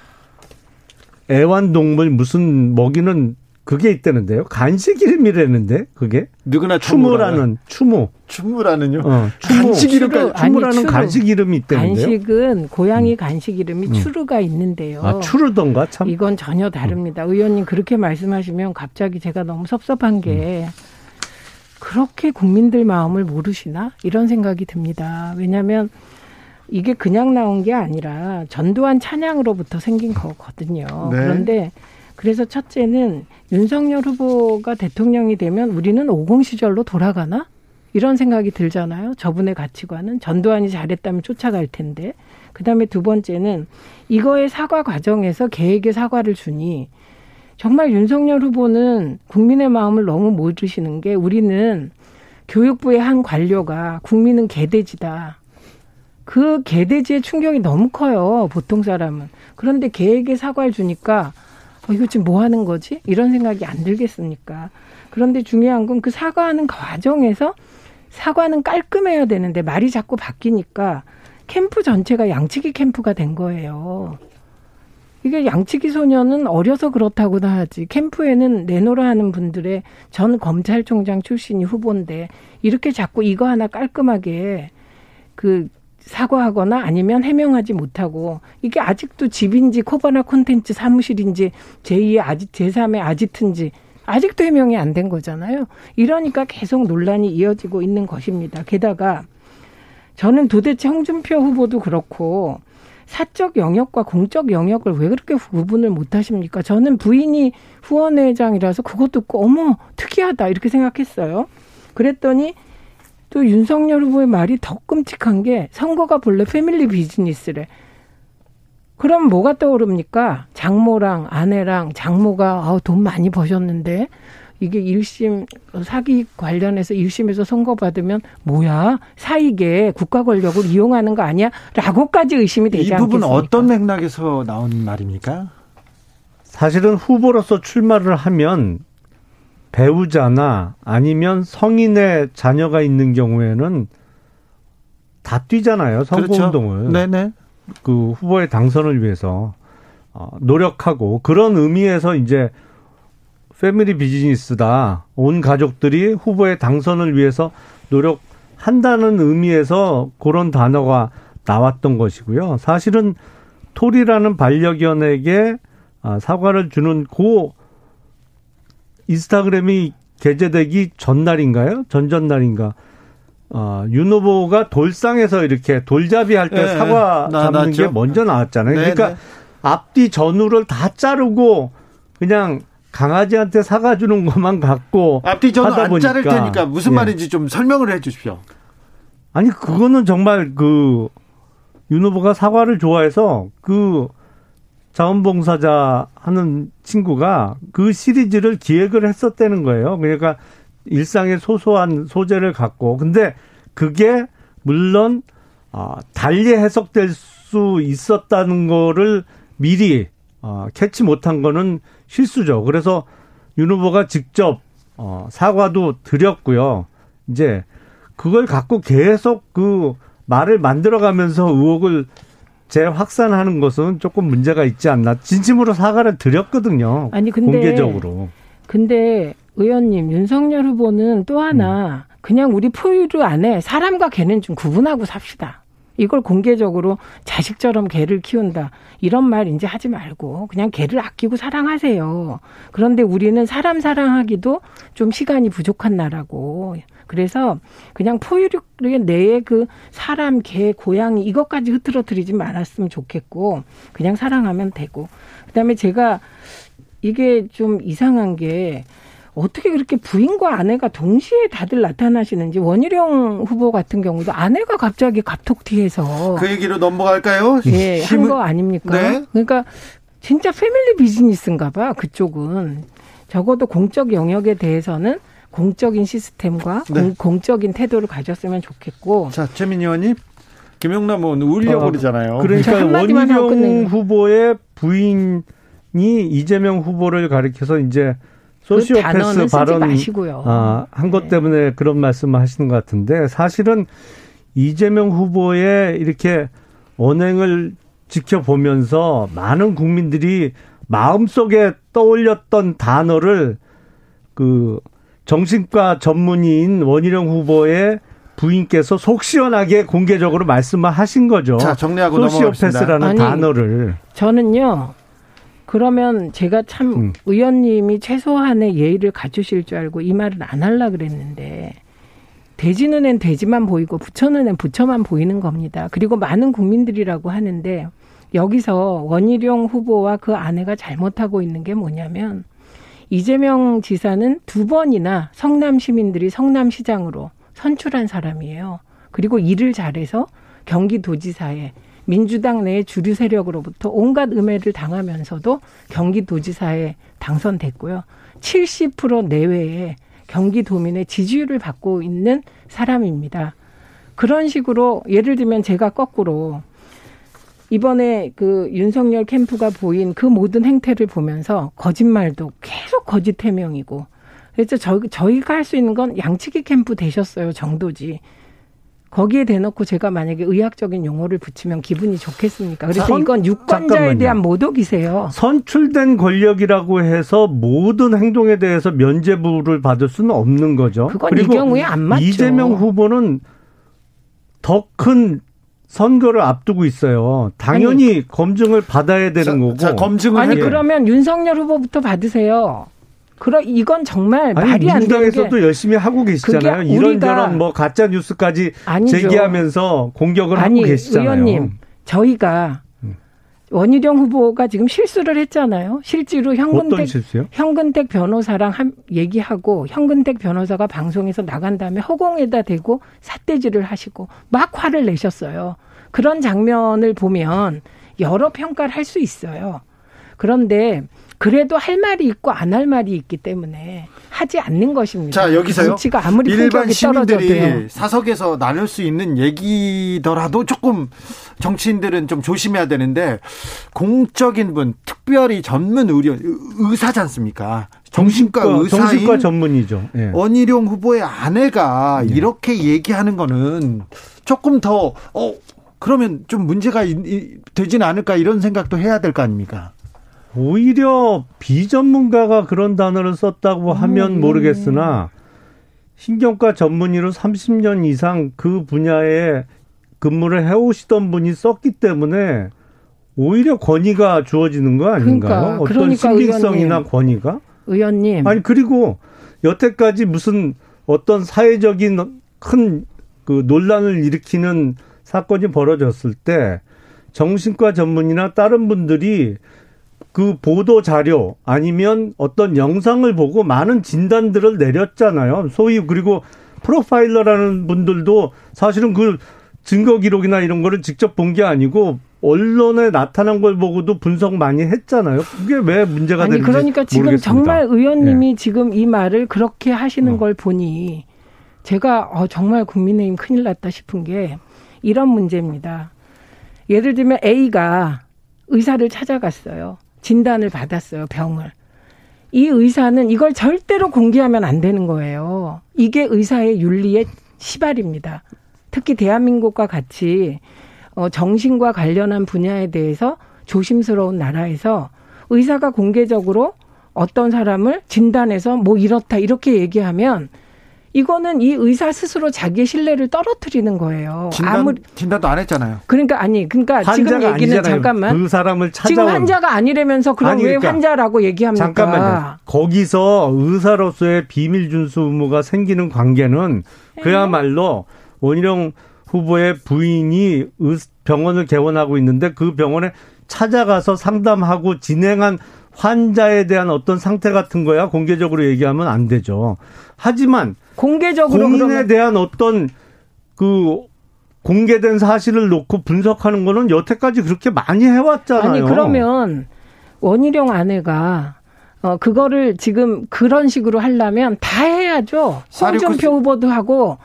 애완동물 무슨 먹이는 그게 있다는데요. 간식 이름이라는데 그게 누구나 추모라는 추모. 추모라는요? 어, 추모. 간식 이름 추모라는 간식 이름이 있다는데요. 간식은 고양이 음. 간식 이름이 음. 추르가 있는데요. 아, 추르던가 참. 이건 전혀 다릅니다. 음. 의원님 그렇게 말씀하시면 갑자기 제가 너무 섭섭한 게 음. 그렇게 국민들 마음을 모르시나 이런 생각이 듭니다. 왜냐하면 이게 그냥 나온 게 아니라 전두환 찬양으로부터 생긴 거거든요. 네. 그런데 그래서 첫째는 윤석열 후보가 대통령이 되면 우리는 50 시절로 돌아가나? 이런 생각이 들잖아요. 저분의 가치관은 전두환이 잘했다면 쫓아갈 텐데. 그다음에 두 번째는 이거의 사과 과정에서 개에게 사과를 주니 정말 윤석열 후보는 국민의 마음을 너무 모르시는 게 우리는 교육부의 한 관료가 국민은 개돼지다. 그 개돼지의 충격이 너무 커요. 보통 사람은. 그런데 개에게 사과를 주니까 어, 이거 지금 뭐 하는 거지? 이런 생각이 안 들겠습니까? 그런데 중요한 건 그 사과하는 과정에서 사과는 깔끔해야 되는데 말이 자꾸 바뀌니까 캠프 전체가 양치기 캠프가 된 거예요. 이게 양치기 소년은 어려서 그렇다고나 하지 캠프에는 내노라 하는 분들의 전 검찰총장 출신이 후보인데 이렇게 자꾸 이거 하나 깔끔하게 그 사과하거나 아니면 해명하지 못하고 이게 아직도 집인지 코바나 콘텐츠 사무실인지 제2의 아지 제3의 아지트인지 아직도 해명이 안 된 거잖아요. 이러니까 계속 논란이 이어지고 있는 것입니다. 게다가 저는 도대체 홍준표 후보도 그렇고 사적 영역과 공적 영역을 왜 그렇게 구분을 못 하십니까? 저는 부인이 후원회장이라서 그것도 어머 특이하다 이렇게 생각했어요. 그랬더니 또 윤석열 후보의 말이 더 끔찍한 게 선거가 본래 패밀리 비즈니스래. 그럼 뭐가 떠오릅니까? 장모랑 아내랑 장모가 아, 돈 많이 버셨는데 이게 1심 사기 관련해서 1심에서 선고받으면 뭐야 사익에 국가 권력을 이용하는 거 아니야? 라고까지 의심이 되지 않겠습니까? 이 부분 어떤 맥락에서 나온 말입니까? 사실은 후보로서 출마를 하면 배우자나 아니면 성인의 자녀가 있는 경우에는 다 뛰잖아요. 선거운동을. 그렇죠. 네네. 그 후보의 당선을 위해서 어, 노력하고 그런 의미에서 이제 패밀리 비즈니스다. 온 가족들이 후보의 당선을 위해서 노력한다는 의미에서 그런 단어가 나왔던 것이고요. 사실은 톨이라는 반려견에게 아, 사과를 주는 고 인스타그램이 게재되기 전날인가요? 전전날인가? 어, 윤 후보가 돌상에서 이렇게 돌잡이 할때 네, 사과 잡는 나왔죠. 게 먼저 나왔잖아요. 네, 그러니까 네. 앞뒤 전후를 다 자르고 그냥 강아지한테 사과 주는 것만 갖고 앞뒤 전후 안 보니까. 자를 테니까 무슨 예. 말인지 좀 설명을 해 주십시오. 아니 그거는 정말 그 윤 후보가 사과를 좋아해서 그 자원봉사자 하는 친구가 그 시리즈를 기획을 했었다는 거예요. 그러니까 일상의 소소한 소재를 갖고 근데 그게 물론 어, 달리 해석될 수 있었다는 거를 미리 어, 캐치 못한 거는 실수죠. 그래서 윤 후보가 직접 어, 사과도 드렸고요. 이제 그걸 갖고 계속 그 말을 만들어가면서 의혹을 재확산하는 것은 조금 문제가 있지 않나. 진심으로 사과를 드렸거든요. 아니 근데 공개적으로. 근데 의원님 윤석열 후보는 또 하나 음. 그냥 우리 포유류 안에 사람과 개는 좀 구분하고 삽시다. 이걸 공개적으로 자식처럼 개를 키운다. 이런 말 이제 하지 말고 그냥 개를 아끼고 사랑하세요. 그런데 우리는 사람 사랑하기도 좀 시간이 부족한 나라고. 그래서 그냥 포유류 내에 그 사람, 개, 고양이 이것까지 흐트러뜨리지 말았으면 좋겠고 그냥 사랑하면 되고. 그다음에 제가 이게 좀 이상한 게 어떻게 그렇게 부인과 아내가 동시에 다들 나타나시는지 원희룡 후보 같은 경우도 아내가 갑자기 갑툭튀해서 그 얘기로 넘어갈까요? 예, 한거 아닙니까? 네. 그러니까 진짜 패밀리 비즈니스인가 봐. 그쪽은 적어도 공적 영역에 대해서는 공적인 시스템과 네. 공, 적인 태도를 가졌으면 좋겠고. 자, 최민 의원님. 김영남 의원 울려고 어, 그러잖아요. 그러니까 원희룡 후보의 부인이 이재명 후보를 가리켜서 이제 소시오패스 그 발언 아, 한것 네. 때문에 그런 말씀을 하시는 것 같은데 사실은 이재명 후보의 이렇게 언행을 지켜보면서 많은 국민들이 마음속에 떠올렸던 단어를 그 정신과 전문의인 원희룡 후보의 부인께서 속 시원하게 공개적으로 말씀을 하신 거죠. 자, 정리하고 소시오패스라는 단어를. 저는요. 그러면 제가 참 음. 의원님이 최소한의 예의를 갖추실 줄 알고 이 말은 안 할라 그랬는데 돼지 눈엔 돼지만 보이고 부처 눈엔 부처만 보이는 겁니다. 그리고 많은 국민들이라고 하는데 여기서 원희룡 후보와 그 아내가 잘못하고 있는 게 뭐냐면 이재명 지사는 두 번이나 성남 시민들이 성남시장으로 선출한 사람이에요. 그리고 일을 잘해서 경기도지사에 민주당 내 주류 세력으로부터 온갖 음해를 당하면서도 경기도지사에 당선됐고요. 70% 내외의 경기도민의 지지율을 받고 있는 사람입니다. 그런 식으로 예를 들면 제가 거꾸로 이번에 그 윤석열 캠프가 보인 그 모든 행태를 보면서 거짓말도 계속 거짓 해명이고 그래서 저, 저희가 할 수 있는 건 양치기 캠프 되셨어요 정도지 거기에 대놓고 제가 만약에 의학적인 용어를 붙이면 기분이 좋겠습니까? 그래서 선, 이건 유권자에 잠깐만요. 대한 모독이세요. 선출된 권력이라고 해서 모든 행동에 대해서 면죄부를 받을 수는 없는 거죠. 그건 이 경우에 안 맞죠. 이재명 후보는 더 큰 선거를 앞두고 있어요. 당연히 아니, 검증을 받아야 되는 자, 거고. 자, 검증을 아니 해. 그러면 윤석열 후보부터 받으세요. 그럼 이건 정말 아니, 말이 안 되는 게 민주당에서도 열심히 하고 계시잖아요. 이런저런 뭐 가짜 뉴스까지 제기하면서 공격을 아니, 하고 계시잖아요. 의원님, 저희가 원희룡 후보가 지금 실수를 했잖아요. 실제로 현근택 현근택 변호사랑 한 얘기하고 현근택 변호사가 방송에서 나간 다음에 허공에다 대고 삿대질을 하시고 막 화를 내셨어요. 그런 장면을 보면 여러 평가를 할 수 있어요. 그런데 그래도 할 말이 있고 안 할 말이 있기 때문에 하지 않는 것입니다. 자 여기서요. 정치가 아무리 일반 시민들이 떨어져도요. 사석에서 나눌 수 있는 얘기더라도 조금 정치인들은 좀 조심해야 되는데 공적인 분, 특별히 전문 의료 의사지 않습니까? 정신과, 정신과 의사인 정신과 전문이죠. 네. 원희룡 후보의 아내가 네. 이렇게 얘기하는 거는 조금 더 어. 그러면 좀 문제가 되지는 않을까 이런 생각도 해야 될 거 아닙니까? 오히려 비전문가가 그런 단어를 썼다고 하면 음. 모르겠으나 신경과 전문의로 30년 이상 그 분야에 근무를 해오시던 분이 썼기 때문에 오히려 권위가 주어지는 거 아닌가요? 그러니까, 어떤 그러니까 신빙성이나 의원님, 권위가? 의원님. 아니 그리고 여태까지 무슨 어떤 사회적인 큰 그 논란을 일으키는 사건이 벌어졌을 때 정신과 전문이나 다른 분들이 그 보도 자료 아니면 어떤 영상을 보고 많은 진단들을 내렸잖아요. 소위 그리고 프로파일러라는 분들도 사실은 그 증거 기록이나 이런 거를 직접 본 게 아니고 언론에 나타난 걸 보고도 분석 많이 했잖아요. 그게 왜 문제가 되는지 그러니까 지금 모르겠습니다. 정말 의원님이 네. 지금 이 말을 그렇게 하시는 어. 걸 보니 제가 어, 정말 국민의힘 큰일 났다 싶은 게 이런 문제입니다. 예를 들면 A가 의사를 찾아갔어요. 진단을 받았어요, 병을. 이 의사는 이걸 절대로 공개하면 안 되는 거예요. 이게 의사의 윤리의 시발입니다. 특히 대한민국과 같이 어, 정신과 관련한 분야에 대해서 조심스러운 나라에서 의사가 공개적으로 어떤 사람을 진단해서 뭐 이렇다 이렇게 얘기하면 이거는 이 의사 스스로 자기의 신뢰를 떨어뜨리는 거예요. 진단, 아무리 진단도 안 했잖아요. 그러니까 아니 그러니까 지금 얘기는 아니잖아요. 잠깐만 그 사람을 찾아온 지금 환자가 아니라면서 그럼 아니, 그러니까. 왜 환자라고 얘기합니까? 잠깐만요. 거기서 의사로서의 비밀 준수 의무가 생기는 관계는 그야말로 원희룡 후보의 부인이 병원을 개원하고 있는데 그 병원에 찾아가서 상담하고 진행한 환자에 대한 어떤 상태 같은 거야 공개적으로 얘기하면 안 되죠. 하지만 공개적으로 공인에 대한 어떤 그 공개된 사실을 놓고 분석하는 거는 여태까지 그렇게 많이 해왔잖아요. 아니 그러면 원희룡 아내가 어 그거를 지금 그런 식으로 하려면 다 해야죠. 홍준표 후보도 하고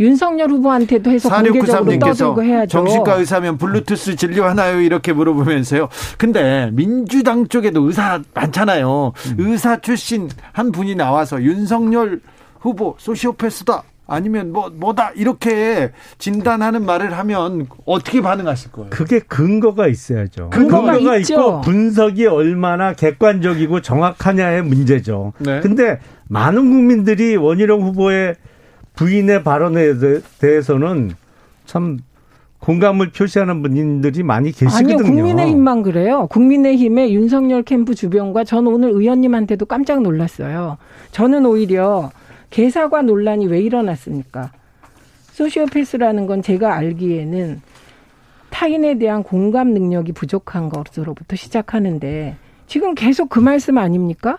윤석열 후보한테도 해서 공개적으로 떠들고 해야죠. 정신과 의사면 블루투스 진료하나요? 이렇게 물어보면서요. 근데 민주당 쪽에도 의사 많잖아요. 음. 의사 출신 한 분이 나와서 윤석열 후보 소시오패스다. 아니면 뭐 뭐다 이렇게 진단하는 말을 하면 어떻게 반응하실 거예요? 그게 근거가 있어야죠. 근거가, 근거가 있고 분석이 얼마나 객관적이고 정확하냐의 문제죠. 네. 근데 많은 국민들이 원희룡 후보의 부인의 발언에 대해서는 참 공감을 표시하는 분들이 많이 계시거든요. 아니요, 국민의힘만 그래요. 국민의힘의 윤석열 캠프 주변과 저는 오늘 의원님한테도 깜짝 놀랐어요. 저는 오히려 개사과 논란이 왜 일어났습니까? 소시오패스라는 건 제가 알기에는 타인에 대한 공감 능력이 부족한 것으로부터 시작하는데 지금 계속 그 말씀 아닙니까?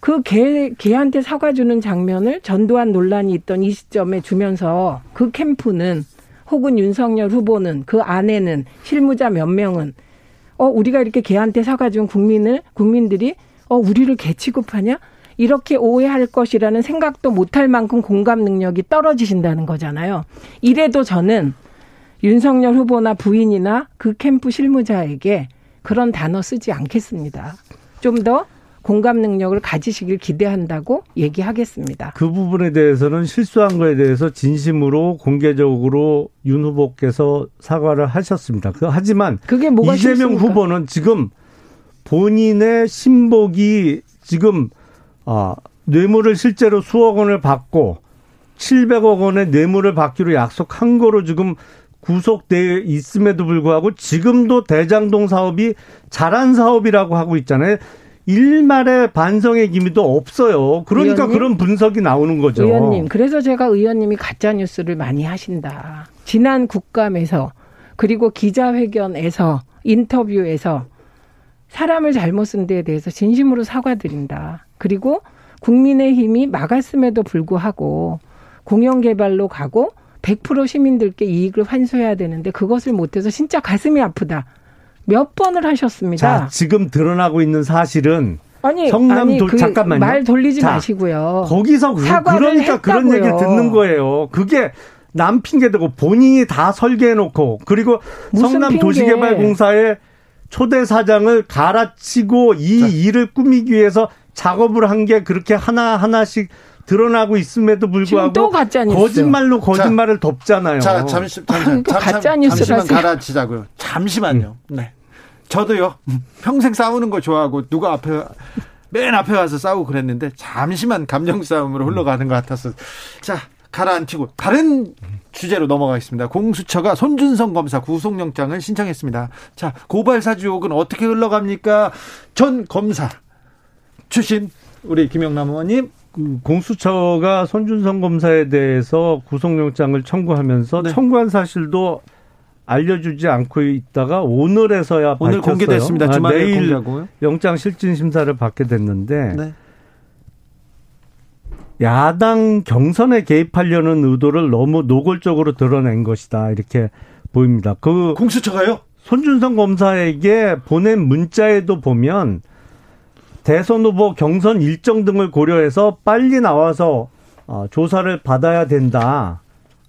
그 개, 개한테 사과 주는 장면을 전두환 논란이 있던 이 시점에 주면서 그 캠프는 혹은 윤석열 후보는 그 아내는 실무자 몇 명은 어 우리가 이렇게 개한테 사과 준 국민을 국민들이 어 우리를 개 취급하냐 이렇게 오해할 것이라는 생각도 못할 만큼 공감 능력이 떨어지신다는 거잖아요. 이래도 저는 윤석열 후보나 부인이나 그 캠프 실무자에게 그런 단어 쓰지 않겠습니다. 좀 더 공감 능력을 가지시길 기대한다고 얘기하겠습니다. 그 부분에 대해서는 실수한 거에 대해서 진심으로 공개적으로 윤 후보께서 사과를 하셨습니다. 그 하지만 그게 뭐가 이재명 실수입니까? 후보는 지금 본인의 신복이 지금 아, 뇌물을 실제로 수억 원을 받고 700억 원의 뇌물을 받기로 약속한 거로 지금 구속돼 있음에도 불구하고 지금도 대장동 사업이 잘한 사업이라고 하고 있잖아요. 일말의 반성의 기미도 없어요. 그러니까 의원님? 그런 분석이 나오는 거죠. 의원님, 그래서 제가 의원님이 가짜 뉴스를 많이 하신다. 지난 국감에서 그리고 기자회견에서 인터뷰에서 사람을 잘못 쓴 데에 대해서 진심으로 사과드린다. 그리고 국민의힘이 막았음에도 불구하고 공영 개발로 가고 100% 시민들께 이익을 환수해야 되는데 그것을 못해서 진짜 가슴이 아프다. 몇 번을 하셨습니다. 자, 지금 드러나고 있는 사실은 아니, 성남 아니, 도, 그 잠깐만요. 말 돌리지 자, 마시고요. 거기서 그, 그러니까 했다고요. 그런 얘기를 듣는 거예요. 그게 남 핑계 대고 본인이 다 설계해 놓고 그리고 성남 도시개발공사의 초대 사장을 갈아치고 이 자. 일을 꾸미기 위해서 작업을 한 게 그렇게 하나 하나씩 드러나고 있음에도 불구하고 거짓말로 거짓말을 자, 덮잖아요. 자, 잠시, 잠시, 아, 가짜 뉴스 잠시만 가라치자고요. 잠시만요. 음. 네. 저도요. 평생 싸우는 거 좋아하고 누가 앞에 맨 앞에 와서 싸우고 그랬는데 잠시만 감정 싸움으로 흘러가는 것 같아서 자 가라앉히고 다른 주제로 넘어가겠습니다. 공수처가 손준성 검사 구속영장을 신청했습니다. 자 고발 사주 의혹은 어떻게 흘러갑니까? 전 검사 출신 우리 김영남 의원님 그 공수처가 손준성 검사에 대해서 구속영장을 청구하면서 네. 청구한 사실도 알려주지 않고 있다가 오늘에서야 오늘 밝혔어요. 공개됐습니다. 주말에 아, 내일 공개하고요. 영장 실질 심사를 받게 됐는데 네. 야당 경선에 개입하려는 의도를 너무 노골적으로 드러낸 것이다 이렇게 보입니다. 그 공수처가요? 손준성 검사에게 보낸 문자에도 보면 대선 후보 경선 일정 등을 고려해서 빨리 나와서 어, 조사를 받아야 된다.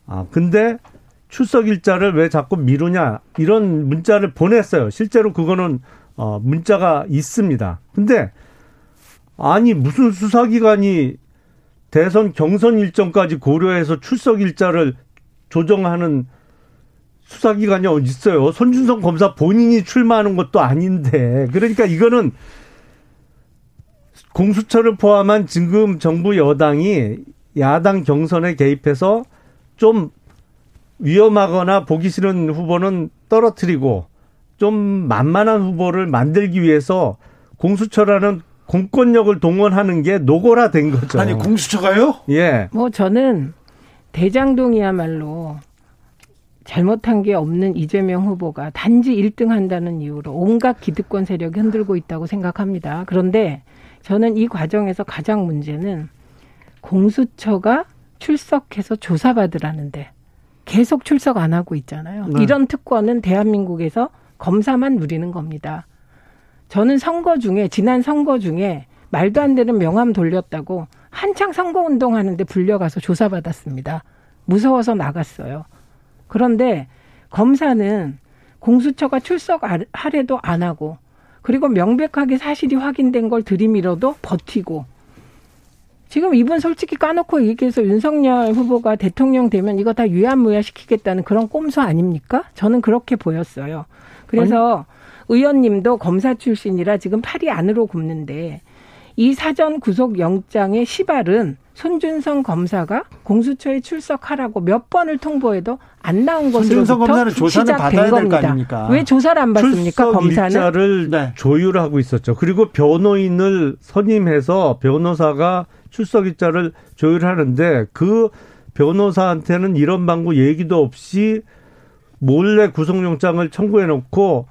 아, 근데 출석 일자를 왜 자꾸 미루냐 이런 문자를 보냈어요. 실제로 그거는 어, 문자가 있습니다. 근데 아니 무슨 수사기관이 대선 경선 일정까지 고려해서 출석 일자를 조정하는 수사기관이 어디 있어요? 손준성 검사 본인이 출마하는 것도 아닌데 그러니까 이거는 공수처를 포함한 지금 정부 여당이 야당 경선에 개입해서 좀 위험하거나 보기 싫은 후보는 떨어뜨리고 좀 만만한 후보를 만들기 위해서 공수처라는 공권력을 동원하는 게 노골화된 거죠. 아니 공수처가요? 예. 뭐 저는 대장동이야말로 잘못한 게 없는 이재명 후보가 단지 1등 한다는 이유로 온갖 기득권 세력이 흔들고 있다고 생각합니다. 그런데 저는 이 과정에서 가장 문제는 공수처가 출석해서 조사받으라는데 계속 출석 안 하고 있잖아요. 네. 이런 특권은 대한민국에서 검사만 누리는 겁니다. 저는 선거 중에 지난 선거 중에 말도 안 되는 명함 돌렸다고 한창 선거 운동하는데 불려가서 조사받았습니다. 무서워서 나갔어요. 그런데 검사는 공수처가 출석하래도 안 하고 그리고 명백하게 사실이 확인된 걸 들이밀어도 버티고 지금 이분 솔직히 까놓고 얘기해서 윤석열 후보가 대통령 되면 이거 다 유야무야 시키겠다는 그런 꼼수 아닙니까? 저는 그렇게 보였어요. 그래서 아니. 의원님도 검사 출신이라 지금 팔이 안으로 굽는데 이 사전 구속 영장의 시발은 손준성 검사가 공수처에 출석하라고 몇 번을 통보해도 안 나온 것으로부터 시작된 겁니다. 왜 조사를 안 받습니까? 검사는 일자를 네. 조율하고 있었죠. 그리고 변호인을 선임해서 변호사가 출석 일자를 조율하는데 그 변호사한테는 이런 방구 얘기도 없이 몰래 구속영장을 청구해 놓고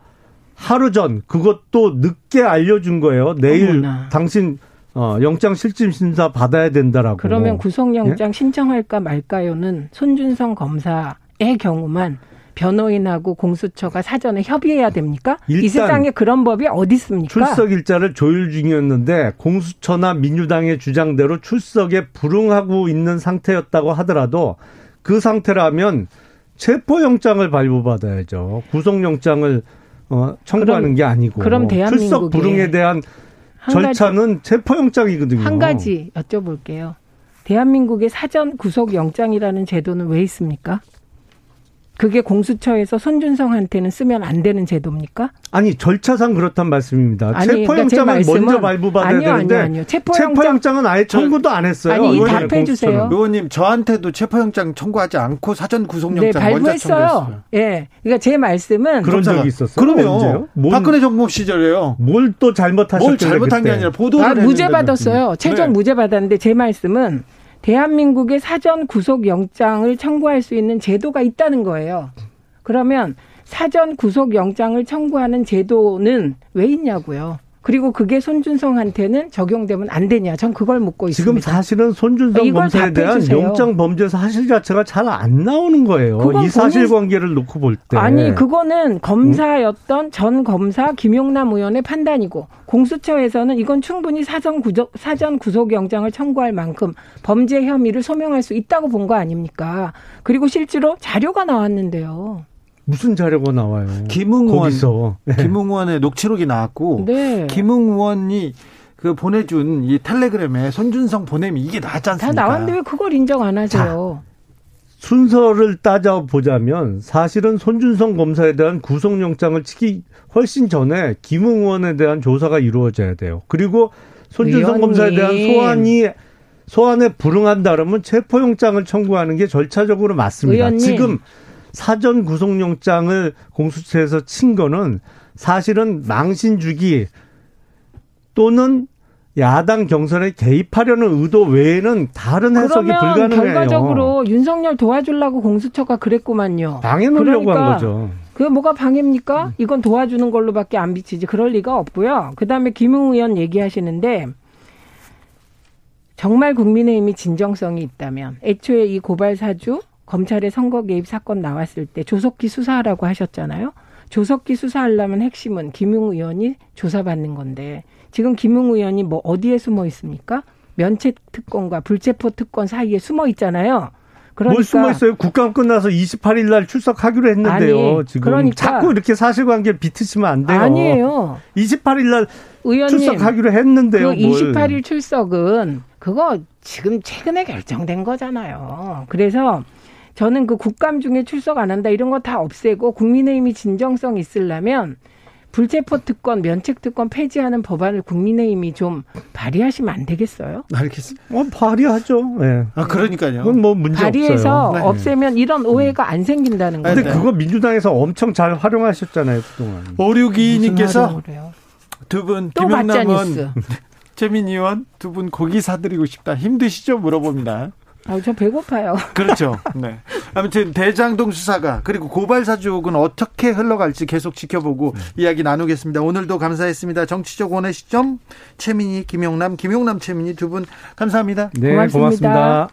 하루 전 그것도 늦게 알려준 거예요. 내일 어머나. 당신 어, 영장 실질 심사 받아야 된다라고. 그러면 구속영장 예? 신청할까 말까요는 손준성 검사의 경우만 변호인하고 공수처가 사전에 협의해야 됩니까? 이 세상에 그런 법이 어디 있습니까? 출석 일자를 조율 중이었는데 공수처나 민주당의 주장대로 출석에 불응하고 있는 상태였다고 하더라도 그 상태라면 체포영장을 발부받아야죠. 구속영장을 어, 청구하는 그럼, 게 아니고 그럼 출석 불응에 대한 절차는 가지, 체포영장이거든요. 한 가지 여쭤볼게요. 대한민국의 사전 구속 영장이라는 제도는 왜 있습니까? 그게 공수처에서 손준성한테는 쓰면 안 되는 제도입니까? 아니 절차상 그렇단 말씀입니다. 아니, 체포영장은 그러니까 먼저 발부받아야 아니요, 되는데 아니요, 아니요. 체포영장, 은 아예 청구도 안 했어요. 아니 답해 주세요. 의원님 저한테도 체포영장 청구하지 않고 사전 구속영장 네, 발부했어요. 예, 네, 그러니까 제 말씀은 그런 적이 있었어요. 그러면 박근혜 정부 시절에요. 뭘 또 잘못하셨길래 뭘 잘못한 그때. 게 아니라 보도를 아, 무죄 받았어요. 최종 네. 무죄 받았는데 제 말씀은 대한민국의 사전 구속 영장을 청구할 수 있는 제도가 있다는 거예요. 그러면 사전 구속 영장을 청구하는 제도는 왜 있냐고요. 그리고 그게 손준성한테는 적용되면 안 되냐? 전 그걸 묻고 있습니다. 지금 사실은 손준성 검사에 대한 해주세요. 영장 범죄 사실 자체가 잘 안 나오는 거예요. 이 사실관계를 놓고 볼 때. 아니 그거는 검사였던 전 검사 김용남 의원의 판단이고 공수처에서는 이건 충분히 사전 구속 사전 구속 영장을 청구할 만큼 범죄 혐의를 소명할 수 있다고 본 거 아닙니까? 그리고 실제로 자료가 나왔는데요. 무슨 자료가 나와요? 김웅 의원, 거기서 네. 김웅 의원의 녹취록이 나왔고 네. 김웅 의원이 그 보내준 이 텔레그램에 손준성 보냄이 이게 나왔지 않습니까? 다 나왔는데 왜 그걸 인정 안 하세요? 순서를 따져 보자면 사실은 손준성 검사에 대한 구속영장을 치기 훨씬 전에 김웅 의원에 대한 조사가 이루어져야 돼요. 그리고 손준성 의원님. 검사에 대한 소환이 소환에 불응한다면 체포영장을 청구하는 게 절차적으로 맞습니다. 의원님. 지금 사전 구속영장을 공수처에서 친 거는 사실은 망신 주기 또는 야당 경선에 개입하려는 의도 외에는 다른 해석이 불가능해요. 결과적으로 윤석열 도와주려고 공수처가 그랬구만요. 방해 놓으려고 그러니까 한 거죠. 그 뭐가 방해입니까? 이건 도와주는 걸로밖에 안 비치지. 그럴 리가 없고요. 그다음에 김웅 의원 얘기하시는데 정말 국민의힘이 진정성이 있다면 애초에 이 고발 사주 검찰의 선거 개입 사건 나왔을 때 조속히 수사하라고 하셨잖아요. 조속히 수사하려면 핵심은 김웅 의원이 조사받는 건데 지금 김웅 의원이 뭐 어디에 숨어 있습니까? 면책 특권과 불체포 특권 사이에 숨어 있잖아요. 그러니까 뭘 숨어 있어요? 국감 끝나서 28일 날 출석하기로 했는데요. 아니, 지금 그러니까 자꾸 이렇게 사실관계 비트시면 안 돼요. 아니에요. 28일 날 의원님, 출석하기로 했는데요. 그 28일 출석은 그거 지금 최근에 결정된 거잖아요. 그래서 저는 그 국감 중에 출석 안 한다 이런 거 다 없애고 국민의힘이 진정성 있으려면 불체포 특권, 면책 특권 폐지하는 법안을 국민의힘이 좀 발의하시면 안 되겠어요? 알겠습니다. 어, 발의하죠. 네. 아 그러니까요. 그건 뭐 문제 발의해서 없어요. 네. 없애면 이런 오해가 안 생긴다는 거예요. 근데 그거 민주당에서 엄청 잘 활용하셨잖아요 그동안. 오류기님께서 두분 김영남은 최민 의원 두 분 고기 사드리고 싶다. 힘드시죠? 물어봅니다. 아, 저 배고파요. 그렇죠. 네. 아무튼 대장동 수사가 그리고 고발 사 주옥은 어떻게 흘러갈지 계속 지켜보고 네. 이야기 나누겠습니다. 오늘도 감사했습니다. 정치적 원의 시점 최민희, 김용남, 김용남, 최민희 두 분 감사합니다. 네, 고맙습니다. 고맙습니다.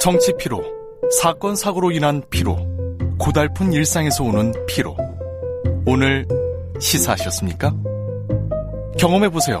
정치 피로, 사건 사고로 인한 피로, 고달픈 일상에서 오는 피로. 오늘 시사하셨습니까? 경험해 보세요.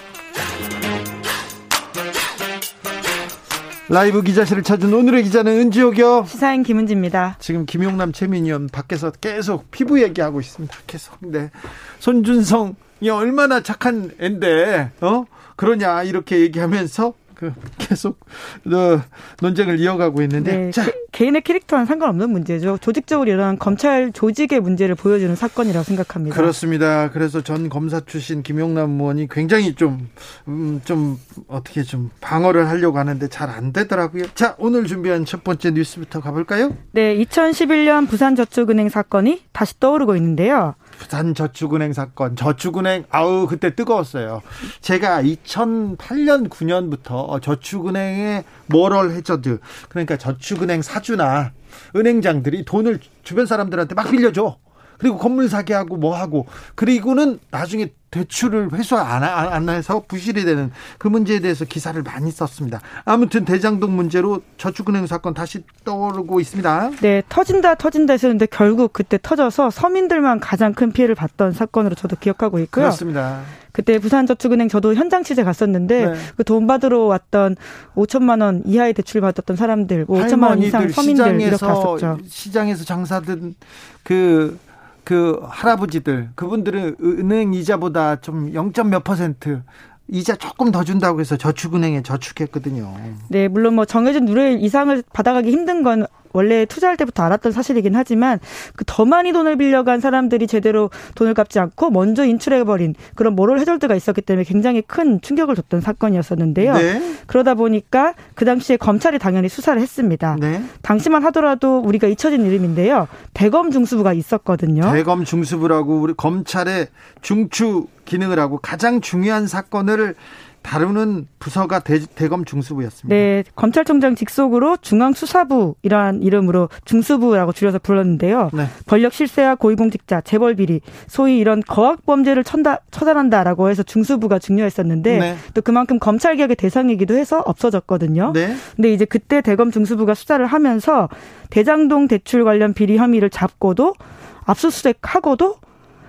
라이브 기자실을 찾은 오늘의 기자는 은지옥이요. 시사인 김은지입니다. 지금 김용남 최민희원 밖에서 계속 피부 얘기하고 있습니다. 계속. 네. 손준성이 얼마나 착한 앤데, 어? 그러냐, 이렇게 얘기하면서 그 계속 어, 논쟁을 이어가고 있는데 네, 자. 개인의 캐릭터와는 상관없는 문제죠. 조직적으로 일어난 검찰 조직의 문제를 보여주는 사건이라고 생각합니다. 그렇습니다. 그래서 전 검사 출신 김용남 의원이 굉장히 좀, 음, 좀 어떻게 좀 방어를 하려고 하는데 잘 안 되더라고요. 자, 오늘 준비한 첫 번째 뉴스부터 가볼까요? 네, 2011년 부산저축은행 사건이 다시 떠오르고 있는데요. 부산 저축은행 사건, 저축은행 아우 그때 뜨거웠어요. 제가 2008년 9년부터 저축은행의 모럴 해저드 그러니까 저축은행 사주나 은행장들이 돈을 주변 사람들한테 막 빌려줘. 그리고 건물 사기하고 뭐 하고 그리고는 나중에 대출을 회수 안, 안 해서 부실이 되는 그 문제에 대해서 기사를 많이 썼습니다. 아무튼 대장동 문제로 저축은행 사건 다시 떠오르고 있습니다. 네, 터진다 터진다 했었는데 결국 그때 터져서 서민들만 가장 큰 피해를 봤던 사건으로 저도 기억하고 있고요. 그렇습니다. 그때 부산저축은행 저도 현장 취재 갔었는데 네. 그돈 받으러 왔던 5천만 원 이하의 대출 받았던 사람들, 5천만 뭐원 이상 서민들 이렇게 갔었죠. 시장에서 장사든 그 그 할아버지들 그분들은 은행 이자보다 좀 0. 몇 퍼센트 이자 조금 더 준다고 해서 저축은행에 저축했거든요. 네, 물론 뭐 정해진 누릴 이상을 받아가기 힘든 건 원래 투자할 때부터 알았던 사실이긴 하지만 그 더 많이 돈을 빌려간 사람들이 제대로 돈을 갚지 않고 먼저 인출해버린 그런 모럴 해절드가 있었기 때문에 굉장히 큰 충격을 줬던 사건이었었는데요. 네. 그러다 보니까 그 당시에 검찰이 당연히 수사를 했습니다. 네. 당시만 하더라도 우리가 잊혀진 이름인데요. 대검 중수부가 있었거든요. 대검 중수부라고 우리 검찰의 중추 기능을 하고 가장 중요한 사건을 다루는 부서가 대, 검 중수부였습니다. 네, 검찰총장 직속으로 중앙수사부이라는 이름으로 중수부라고 줄여서 불렀는데요. 네. 권력 실세와 고위공직자, 재벌 비리, 소위 이런 거학 범죄를 천다, 처단한다라고 해서 중수부가 중요했었는데 네. 또 그만큼 검찰 개혁의 대상이기도 해서 없어졌거든요. 네. 근데 이제 그때 대검 중수부가 수사를 하면서 대장동 대출 관련 비리 혐의를 잡고도 압수수색하고도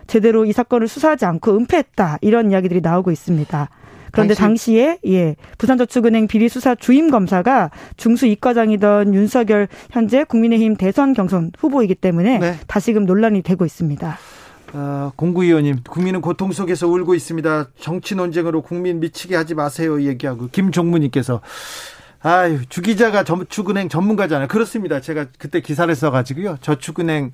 제대로 이 사건을 수사하지 않고 은폐했다 이런 이야기들이 나오고 있습니다. 그런데 당시? 에 예, 부산저축은행 비리 수사 주임 검사가 중수 이과장이던 윤석열 현재 국민의힘 대선 경선 후보이기 때문에 네. 다시금 논란이 되고 있습니다. 어, 공구위원님, 국민은 고통 속에서 울고 있습니다. 정치 논쟁으로 국민 미치게 하지 마세요. 얘기하고 김종무님께서 아유 주기자가 저축은행 전문가잖아요. 그렇습니다. 제가 그때 기사를 써가지고요. 저축은행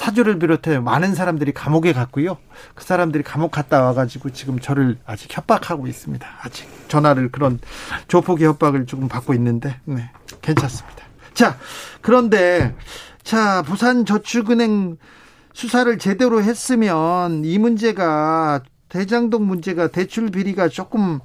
사주를 비롯해 많은 사람들이 감옥에 갔고요. 그 사람들이 감옥 갔다 와가지고 지금 저를 아직 협박하고 있습니다. 아직 전화를 그런 조폭의 협박을 조금 받고 있는데, 네, 괜찮습니다. 자, 그런데, 자, 부산저축은행 수사를 제대로 했으면 이 문제가 대장동 문제가 대출 비리가 조금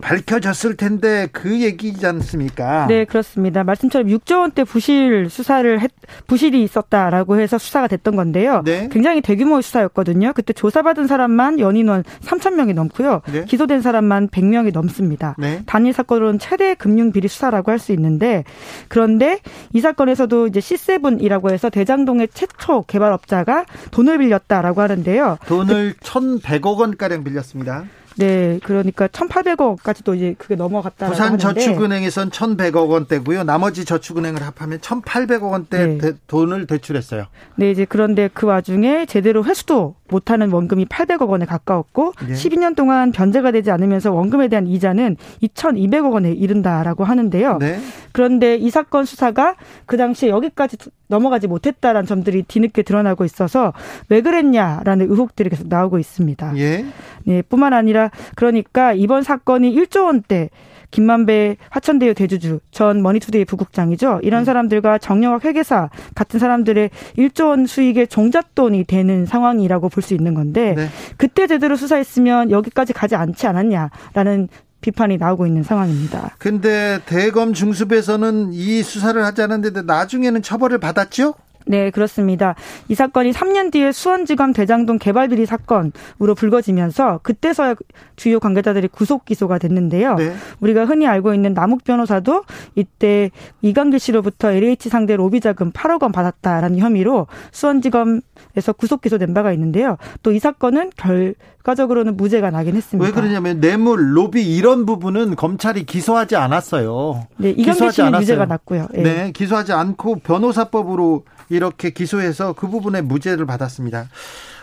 밝혀졌을 텐데 그 얘기지 않습니까? 네, 그렇습니다. 말씀처럼 6조 원대 부실 수사를 했, 부실이 있었다라고 해서 수사가 됐던 건데요. 네. 굉장히 대규모 수사였거든요. 그때 조사받은 사람만 연인원 3천 명이 넘고요. 네. 기소된 사람만 100명이 넘습니다. 네. 단일 사건으로는 최대 금융 비리 수사라고 할 수 있는데 그런데 이 사건에서도 이제 C7이라고 해서 대장동의 최초 개발업자가 돈을 빌렸다라고 하는데요. 돈을 1,100억 원 가량 빌렸습니다. 네, 그러니까 1,800억까지도 이제 그게 넘어갔다. 부산 저축은행에선 1,100억 원대고요. 나머지 저축은행을 합하면 1,800억 원대 네. 돈을 대출했어요. 네, 이제 그런데 그 와중에 제대로 회수도 못하는 원금이 800억 원에 가까웠고 네. 12년 동안 변제가 되지 않으면서 원금에 대한 이자는 2,200억 원에 이른다라고 하는데요. 네. 그런데 이 사건 수사가 그 당시에 여기까지 넘어가지 못했다라는 점들이 뒤늦게 드러나고 있어서 왜 그랬냐라는 의혹들이 계속 나오고 있습니다. 예. 네, 뿐만 아니라 그러니까 이번 사건이 1조 원대 김만배 화천대유 대주주 전 머니투데이 부국장이죠. 이런 음. 사람들과 정영학 회계사 같은 사람들의 1조 원 수익의 종잣돈이 되는 상황이라고 볼 수 있는 건데 네. 그때 제대로 수사했으면 여기까지 가지 않지 않았냐라는 비판이 나오고 있는 상황입니다. 근데 대검 중수부에서는 이 수사를 하지 않았는데 나중에는 처벌을 받았죠? 네, 그렇습니다. 이 사건이 3년 뒤에 수원지검 대장동 개발 비리 사건으로 불거지면서 그때서야 주요 관계자들이 구속 기소가 됐는데요. 네. 우리가 흔히 알고 있는 남욱 변호사도 이때 이강길 씨로부터 LH 상대 로비 자금 8억 원 받았다라는 혐의로 수원지검에서 구속 기소된 바가 있는데요. 또 이 사건은 결 과적으로는 무죄가 나긴 했습니다. 왜 그러냐면 뇌물, 로비 이런 부분은 검찰이 기소하지 않았어요. 네, 이강길 씨는 않았어요. 유죄가 났고요. 네. 네, 기소하지 않고 변호사법으로 이렇게 기소해서 그 부분에 무죄를 받았습니다.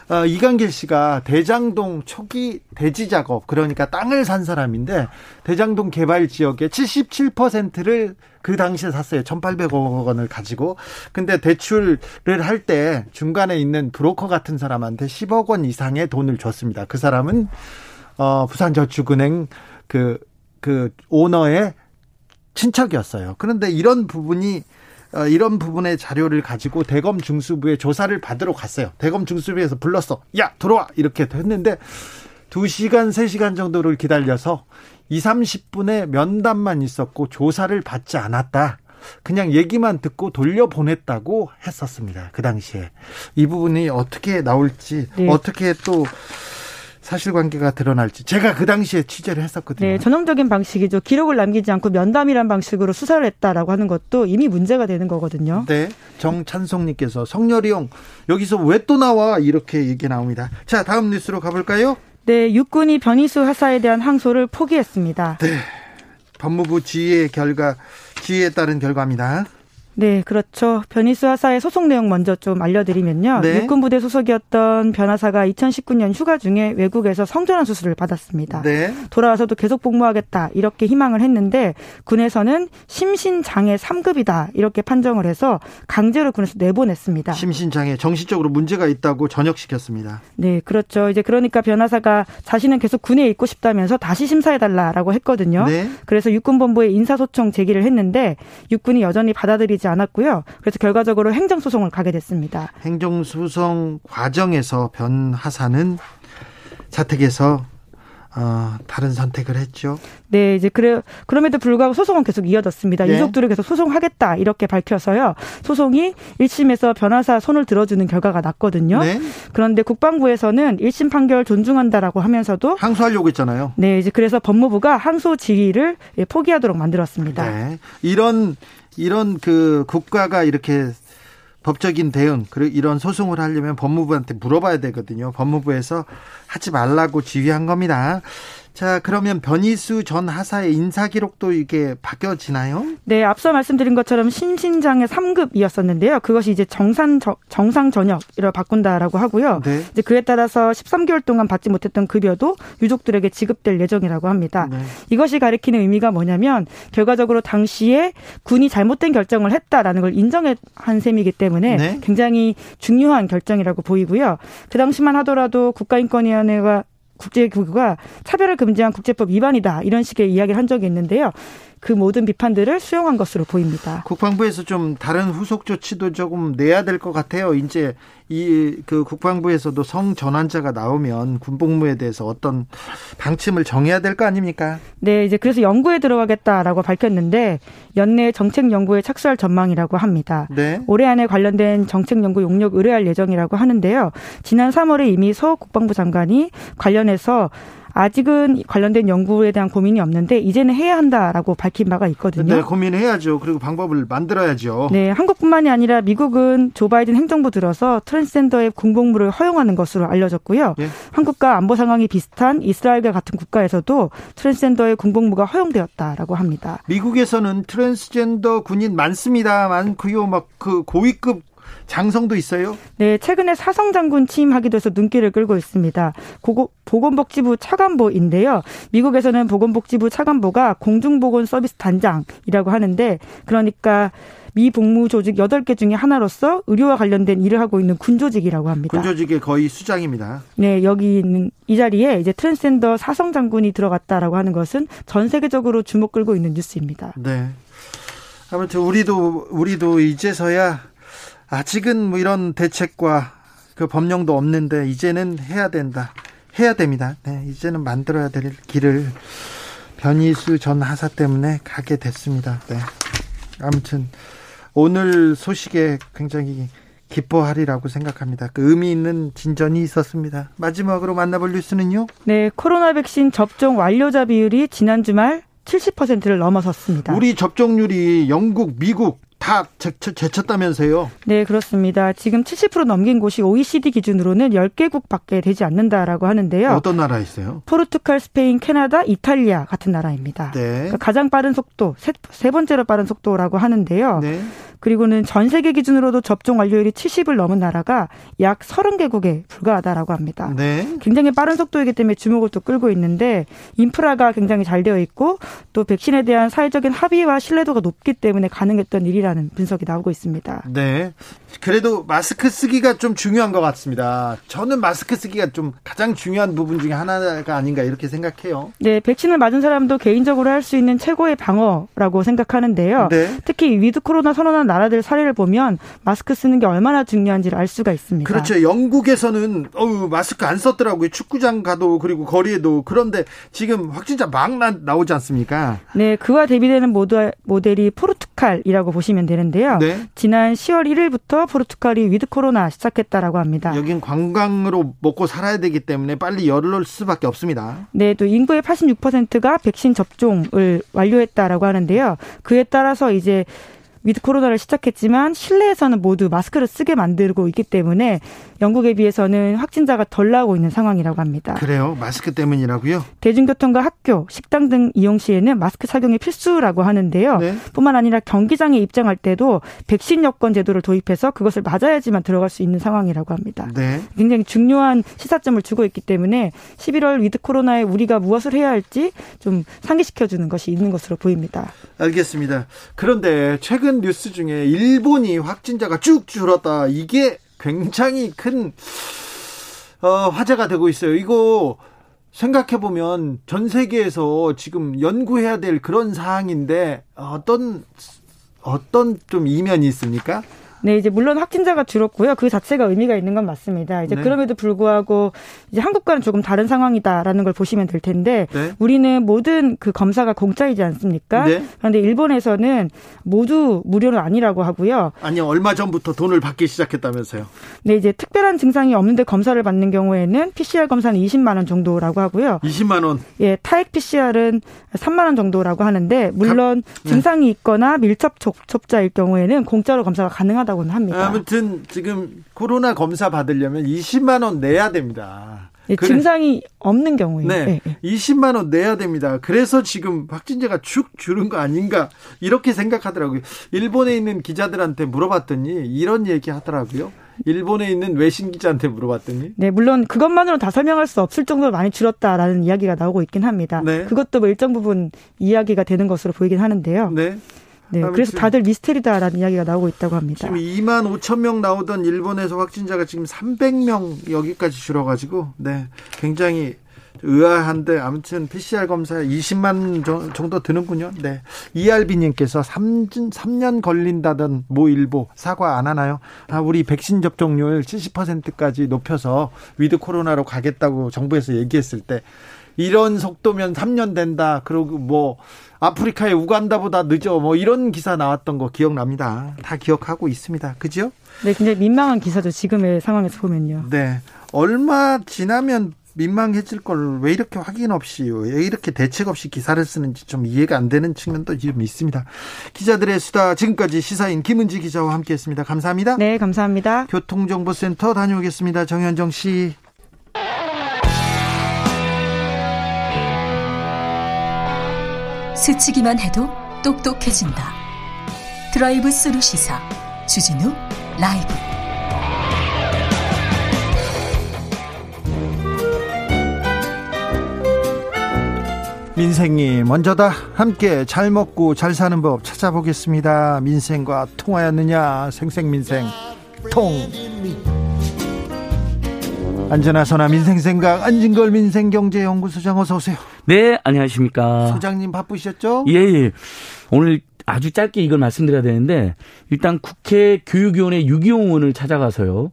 어, 이강길 씨가 대장동 초기 대지 작업 그러니까 땅을 산 사람인데 대장동 개발 지역의 77%를 그 당시에 샀어요. 1,800억 원을 가지고. 근데 대출을 할 때 중간에 있는 브로커 같은 사람한테 10억 원 이상의 돈을 줬습니다. 그 사람은 어 부산저축은행 그그 그 오너의 친척이었어요. 그런데 이런 부분이 어, 이런 부분의 자료를 가지고 대검 중수부에 조사를 받으러 갔어요. 대검 중수부에서 불렀어. 야, 들어와! 이렇게 했는데 2시간, 3시간 정도를 기다려서 2, 30분의 면담만 있었고 조사를 받지 않았다. 그냥 얘기만 듣고 돌려보냈다고 했었습니다. 그 당시에 이 부분이 어떻게 나올지 네. 어떻게 또 사실관계가 드러날지 제가 그 당시에 취재를 했었거든요. 네, 전형적인 방식이죠. 기록을 남기지 않고 면담이란 방식으로 수사를 했다라고 하는 것도 이미 문제가 되는 거거든요. 네, 정찬성님께서 성렬이형 여기서 왜 또 나와 이렇게 얘기 나옵니다. 자, 다음 뉴스로 가볼까요? 네, 육군이 변희수 하사에 대한 항소를 포기했습니다. 네, 법무부 지휘의 결과 지휘에 따른 결과입니다. 네, 그렇죠. 변희수 하사의 소속 내용 먼저 좀 알려드리면요. 네. 육군 부대 소속이었던 변하사가 2019년 휴가 중에 외국에서 성전환 수술을 받았습니다. 네. 돌아와서도 계속 복무하겠다 이렇게 희망을 했는데 군에서는 심신 장애 3급이다 이렇게 판정을 해서 강제로 군에서 내보냈습니다. 심신 장애 정신적으로 문제가 있다고 전역시켰습니다. 네, 그렇죠. 이제 그러니까 변하사가 자신은 계속 군에 있고 싶다면서 다시 심사해 달라라고 했거든요. 네. 그래서 육군 본부에 인사소청 제기를 했는데 육군이 여전히 받아들이지 되지 않았고요. 그래서 결과적으로 행정소송을 가게 됐습니다. 행정소송 과정에서 변하사는 자택에서 어, 다른 선택을 했죠. 네, 이제 그래 그럼에도 불구하고 소송은 계속 이어졌습니다. 네. 유족들을 계속 소송하겠다 이렇게 밝혀서요. 소송이 1심에서 변호사 손을 들어주는 결과가 났거든요. 네. 그런데 국방부에서는 1심 판결 존중한다라고 하면서도 항소하려고 했잖아요. 네, 이제 그래서 법무부가 항소 지위를 예, 포기하도록 만들었습니다. 네. 이런 이런 그 국가가 이렇게 법적인 대응 그리고 이런 소송을 하려면 법무부한테 물어봐야 되거든요. 법무부에서 하지 말라고 지휘한 겁니다. 자, 그러면 변희수 전 하사의 인사 기록도 이게 바뀌어지나요? 네, 앞서 말씀드린 것처럼 신신장의 3급이었었는데요. 그것이 이제 정상 정상 전역으로 바꾼다라고 하고요. 네. 이제 그에 따라서 13개월 동안 받지 못했던 급여도 유족들에게 지급될 예정이라고 합니다. 네. 이것이 가리키는 의미가 뭐냐면 결과적으로 당시에 군이 잘못된 결정을 했다라는 걸 인정한 셈이기 때문에 네. 굉장히 중요한 결정이라고 보이고요. 그 당시만 하더라도 국가인권위원회가 국제 기구가 차별을 금지한 국제법 위반이다 이런 식의 이야기를 한 적이 있는데요. 그 모든 비판들을 수용한 것으로 보입니다. 국방부에서 좀 다른 후속 조치도 조금 내야 될 것 같아요. 이제 이 그 국방부에서도 성 전환자가 나오면 군복무에 대해서 어떤 방침을 정해야 될 거 아닙니까? 네, 이제 그래서 연구에 들어가겠다라고 밝혔는데 연내 정책 연구에 착수할 전망이라고 합니다. 네. 올해 안에 관련된 정책 연구 용역 의뢰할 예정이라고 하는데요. 지난 3월에 이미 서 국방부 장관이 관련해서 아직은 관련된 연구에 대한 고민이 없는데 이제는 해야 한다라고 밝힌 바가 있거든요. 네, 고민해야죠. 그리고 방법을 만들어야죠. 네, 한국뿐만이 아니라 미국은 조 바이든 행정부 들어서 트랜스젠더의 군복무를 허용하는 것으로 알려졌고요. 네. 한국과 안보 상황이 비슷한 이스라엘과 같은 국가에서도 트랜스젠더의 군복무가 허용되었다라고 합니다. 미국에서는 트랜스젠더 군인 많습니다. 많고요. 막 그 고위급 장성도 있어요? 네, 최근에 사성 장군 취임하기도 해서 눈길을 끌고 있습니다. 고고, 보건복지부 차관보인데요. 미국에서는 보건복지부 차관보가 공중보건 서비스 단장이라고 하는데 그러니까 미 복무 조직 8개 중에 하나로서 의료와 관련된 일을 하고 있는 군조직이라고 합니다. 군조직의 거의 수장입니다. 네, 여기 있는 이 자리에 이제 트랜스젠더 사성 장군이 들어갔다라고 하는 것은 전 세계적으로 주목 끌고 있는 뉴스입니다. 네. 아무튼 우리도 우리도 이제서야 아직은 뭐 이런 대책과 그 법령도 없는데 이제는 해야 된다. 해야 됩니다. 네, 이제는 만들어야 될 길을 변희수 전 하사 때문에 가게 됐습니다. 네. 아무튼 오늘 소식에 굉장히 기뻐하리라고 생각합니다. 그 의미 있는 진전이 있었습니다. 마지막으로 만나볼 뉴스는요? 네, 코로나 백신 접종 완료자 비율이 지난 주말 70%를 넘어섰습니다. 우리 접종률이 영국, 미국, 다 제쳤다면서요? 네, 그렇습니다. 지금 70% 넘긴 곳이 OECD 기준으로는 10개국밖에 되지 않는다라고 하는데요. 어떤 나라 있어요? 포르투갈, 스페인, 캐나다, 이탈리아 같은 나라입니다. 네. 그러니까 가장 빠른 속도, 세, 세 번째로 빠른 속도라고 하는데요. 네. 그리고는 전 세계 기준으로도 접종 완료율이 70을 넘은 나라가 약 30개국에 불과하다라고 합니다. 네. 굉장히 빠른 속도이기 때문에 주목을 또 끌고 있는데 인프라가 굉장히 잘 되어 있고 또 백신에 대한 사회적인 합의와 신뢰도가 높기 때문에 가능했던 일이라는 분석이 나오고 있습니다. 네. 그래도 마스크 쓰기가 좀 중요한 것 같습니다. 저는 마스크 쓰기가 좀 가장 중요한 부분 중에 하나가 아닌가 이렇게 생각해요. 네, 백신을 맞은 사람도 개인적으로 할 수 있는 최고의 방어라고 생각하는데요. 네. 특히 위드 코로나 선언한 나라들 사례를 보면 마스크 쓰는 게 얼마나 중요한지를 알 수가 있습니다. 그렇죠. 영국에서는 어우 마스크 안 썼더라고요. 축구장 가도 그리고 거리에도 그런데 지금 확진자 막 나, 나오지 않습니까? 네, 그와 대비되는 모델, 모델이 포르투갈이라고 보시면 되는데요. 네. 지난 10월 1일부터 포르투갈이 위드 코로나 시작했다라고 합니다. 여긴 관광으로 먹고 살아야 되기 때문에 빨리 열을 수밖에 없습니다. 네, 또 인구의 86%가 백신 접종을 완료했다라고 하는데요. 그에 따라서 이제 위드 코로나를 시작했지만 실내에서는 모두 마스크를 쓰게 만들고 있기 때문에 영국에 비해서는 확진자가 덜 나오고 있는 상황이라고 합니다. 그래요? 마스크 때문이라고요? 대중교통과 학교, 식당 등 이용 시에는 마스크 착용이 필수라고 하는데요. 네. 뿐만 아니라 경기장에 입장할 때도 백신 여권 제도를 도입해서 그것을 맞아야지만 들어갈 수 있는 상황이라고 합니다. 네. 굉장히 중요한 시사점을 주고 있기 때문에 11월 위드 코로나에 우리가 무엇을 해야 할지 좀 상기시켜 주는 것이 있는 것으로 보입니다. 알겠습니다. 그런데 최근 뉴스 중에 일본이 확진자가 쭉 줄었다. 이게 굉장히 큰 어, 화제가 되고 있어요. 이거 생각해 보면 전 세계에서 지금 연구해야 될 그런 사항인데 어떤 어떤 좀 이면이 있습니까? 네, 이제 물론 확진자가 줄었고요. 그 자체가 의미가 있는 건 맞습니다. 이제 네. 그럼에도 불구하고 이제 한국과는 조금 다른 상황이다라는 걸 보시면 될 텐데 네. 우리는 모든 그 검사가 공짜이지 않습니까? 네. 그런데 일본에서는 모두 무료는 아니라고 하고요. 아니 얼마 전부터 돈을 받기 시작했다면서요? 네, 이제 특별한 증상이 없는데 검사를 받는 경우에는 PCR 검사는 20만 원 정도라고 하고요. 20만 원. 예, 타액 PCR은 3만 원 정도라고 하는데 물론 가, 네. 증상이 있거나 밀접 접촉자일 경우에는 공짜로 검사가 가능하다고 있다고는 합니다. 아무튼 지금 코로나 검사 받으려면 20만 원 내야 됩니다. 네, 그래. 증상이 없는 경우에 네, 네, 네. 20만 원 내야 됩니다. 그래서 지금 확진자가 축 줄은 거 아닌가 이렇게 생각하더라고요. 일본에 있는 기자들한테 물어봤더니 이런 얘기 하더라고요. 일본에 있는 외신 기자한테 물어봤더니 네 물론 그것만으로 다 설명할 수 없을 정도로 많이 줄었다라는 이야기가 나오고 있긴 합니다. 네. 그것도 뭐 일정 부분 이야기가 되는 것으로 보이긴 하는데요. 네. 네, 그래서 다들 미스테리다라는 이야기가 나오고 있다고 합니다. 지금 2만 5천 명 나오던 일본에서 확진자가 지금 300명 여기까지 줄어가지고, 네, 굉장히 의아한데 아무튼 PCR 검사 20만 정도 드는군요. 네. 이알비 님께서 3년, 3년 걸린다던 모 일보 사과 안 하나요? 아, 우리 백신 접종률 70%까지 높여서 위드 코로나로 가겠다고 정부에서 얘기했을 때 이런 속도면 3년 된다. 그리고 뭐 아프리카의 우간다보다 늦어 뭐 이런 기사 나왔던 거 기억납니다. 다 기억하고 있습니다. 그죠? 네, 굉장히 민망한 기사죠. 지금의 상황에서 보면요. 네. 얼마 지나면 민망해질 걸 왜 이렇게 확인 없이 왜 이렇게 대책 없이 기사를 쓰는지 좀 이해가 안 되는 측면도 좀 있습니다. 기자들의 수다 지금까지 시사인 김은지 기자와 함께했습니다. 감사합니다. 네, 감사합니다. 교통정보센터 다녀오겠습니다. 정현정 씨. 스치기만 해도 똑똑해진다. 드라이브 스루 시사 주진우 라이브. 민생이 먼저다. 함께 잘 먹고 잘 사는 법 찾아보겠습니다. 민생과 통하였느냐? 생생민생 통. 안전하서나 민생 생각 안진걸 민생경제연구소장 어서 오세요. 네, 안녕하십니까. 소장님 바쁘셨죠? 예, 예. 오늘 아주 짧게 이걸 말씀드려야 되는데 일단 국회 교육위원회 유기용 의원을 찾아가서요.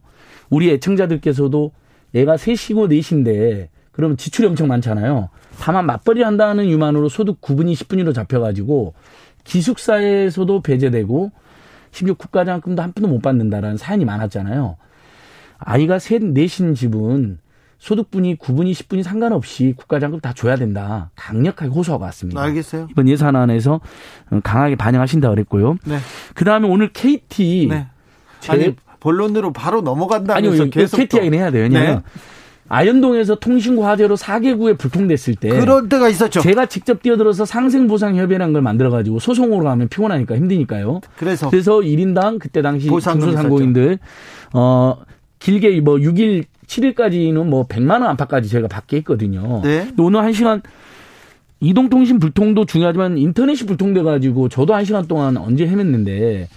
우리 애청자들께서도 얘가 셋이고 넷인데 그러면 지출이 엄청 많잖아요. 다만 맞벌이 한다는 유만으로 소득 9분이 10분위로 잡혀가지고 기숙사에서도 배제되고 심지어 국가장학금도 한 푼도 못 받는다라는 사연이 많았잖아요. 아이가 셋, 넷인 집은 소득분이 9분이 10분이 상관없이 국가장금 다 줘야 된다. 강력하게 호소하고 왔습니다. 알겠어요. 이번 예산안에서 강하게 반영하신다 그랬고요. 네. 그다음에 오늘 KT 네. 아니 본론으로 바로 넘어간다면서 아니요, 계속 KT 이야기는 해야 돼요. 왜냐면 네. 아현동에서 통신구 화재로 4개구에 불통됐을 때 그런 때가 있었죠. 제가 직접 뛰어들어서 상생보상협의라는 걸 만들어 가지고 소송으로 가면 피곤하니까 힘드니까요. 그래서 그래서 1인당 그때 당시 중소상공인들 어 길게 뭐 6일 7일까지는 뭐 100만 원 안팎까지 저희가 받게 했거든요. 네. 오늘 1시간 이동통신 불통도 중요하지만 인터넷이 불통돼 가지고 저도 1시간 동안 언제 헤맸는데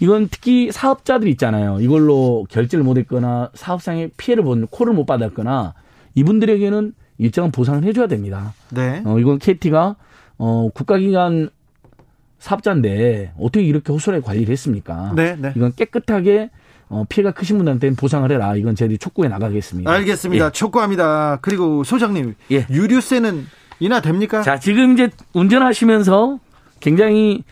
이건 특히 사업자들 있잖아요. 이걸로 결제를 못 했거나 사업상의 피해를 본 콜을 못 받았거나 이분들에게는 일정한 보상을 해줘야 됩니다. 네. 어, 이건 KT가 어, 국가기관 사업자인데 어떻게 이렇게 호소하게 관리를 했습니까? 네, 네. 이건 깨끗하게 어, 피해가 크신 분한테는 보상을 해라. 이건 저희들이 촉구해 나가겠습니다. 알겠습니다. 예. 촉구합니다. 그리고 소장님, 예. 유류세는 인하 됩니까? 자, 지금 이제 운전하시면서 굉장히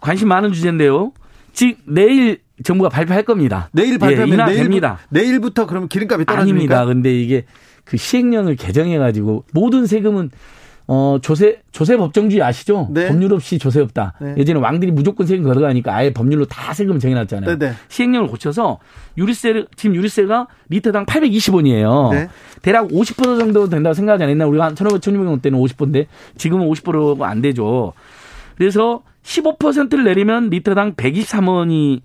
관심 많은 주제인데요. 즉 내일 정부가 발표할 겁니다. 내일 발표하면 예, 인하됩니다. 내일, 부터 그러면 기름값이 떨어집니까? 아닙니다. 근데 이게 그 시행령을 개정해 가지고 모든 세금은 어, 조세, 조세 법정주의 아시죠? 네. 법률 없이 조세 없다. 네. 예전에 왕들이 무조건 세금 걸어가니까 아예 법률로 다 세금 정해놨잖아요. 네, 네. 시행령을 고쳐서 유리세, 지금 유리세가 리터당 820원이에요. 네. 대략 50% 정도 된다고 생각하지 않았나? 우리가 한 1,500, 1,600원 때는 50%인데 지금은 50%가 안 되죠. 그래서 15%를 내리면 리터당 123원이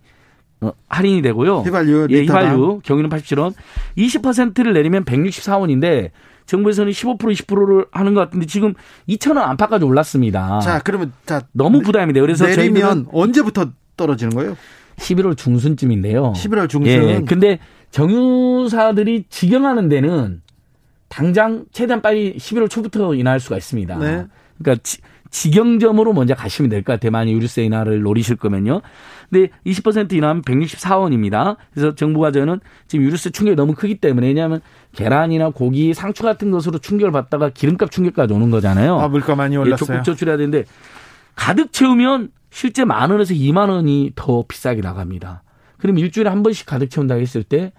어, 할인이 되고요. 휘발유, 예, 휘발유 경유는 87원. 20%를 내리면 164원인데 정부에서는 15% 20%를 하는 것 같은데 지금 2천 원 안팎까지 올랐습니다. 자, 그러면 자 너무 부담이 돼요. 그래서 내리면 언제부터 떨어지는 거예요? 11월 중순쯤인데요. 11월 중순. 예. 근데 정유사들이 직영하는 데는 당장 최대한 빨리 11월 초부터 인하할 수가 있습니다. 네. 그러니까 지, 직영점으로 먼저 가시면 될 것 같아요. 만약 유류세 인하를 노리실 거면요. 근데 20% 인하면 164원입니다. 그래서 정부가 저는 지금 유류세 충격이 너무 크기 때문에 왜냐하면 계란이나 고기, 상추 같은 것으로 충격을 받다가 기름값 충격까지 오는 거잖아요. 아, 물가 많이 올랐어요. 예, 적극 조출해야 되는데 가득 채우면 실제 만 원에서 2만 원이 더 비싸게 나갑니다. 그럼 일주일에 한 번씩 가득 채운다 했을 때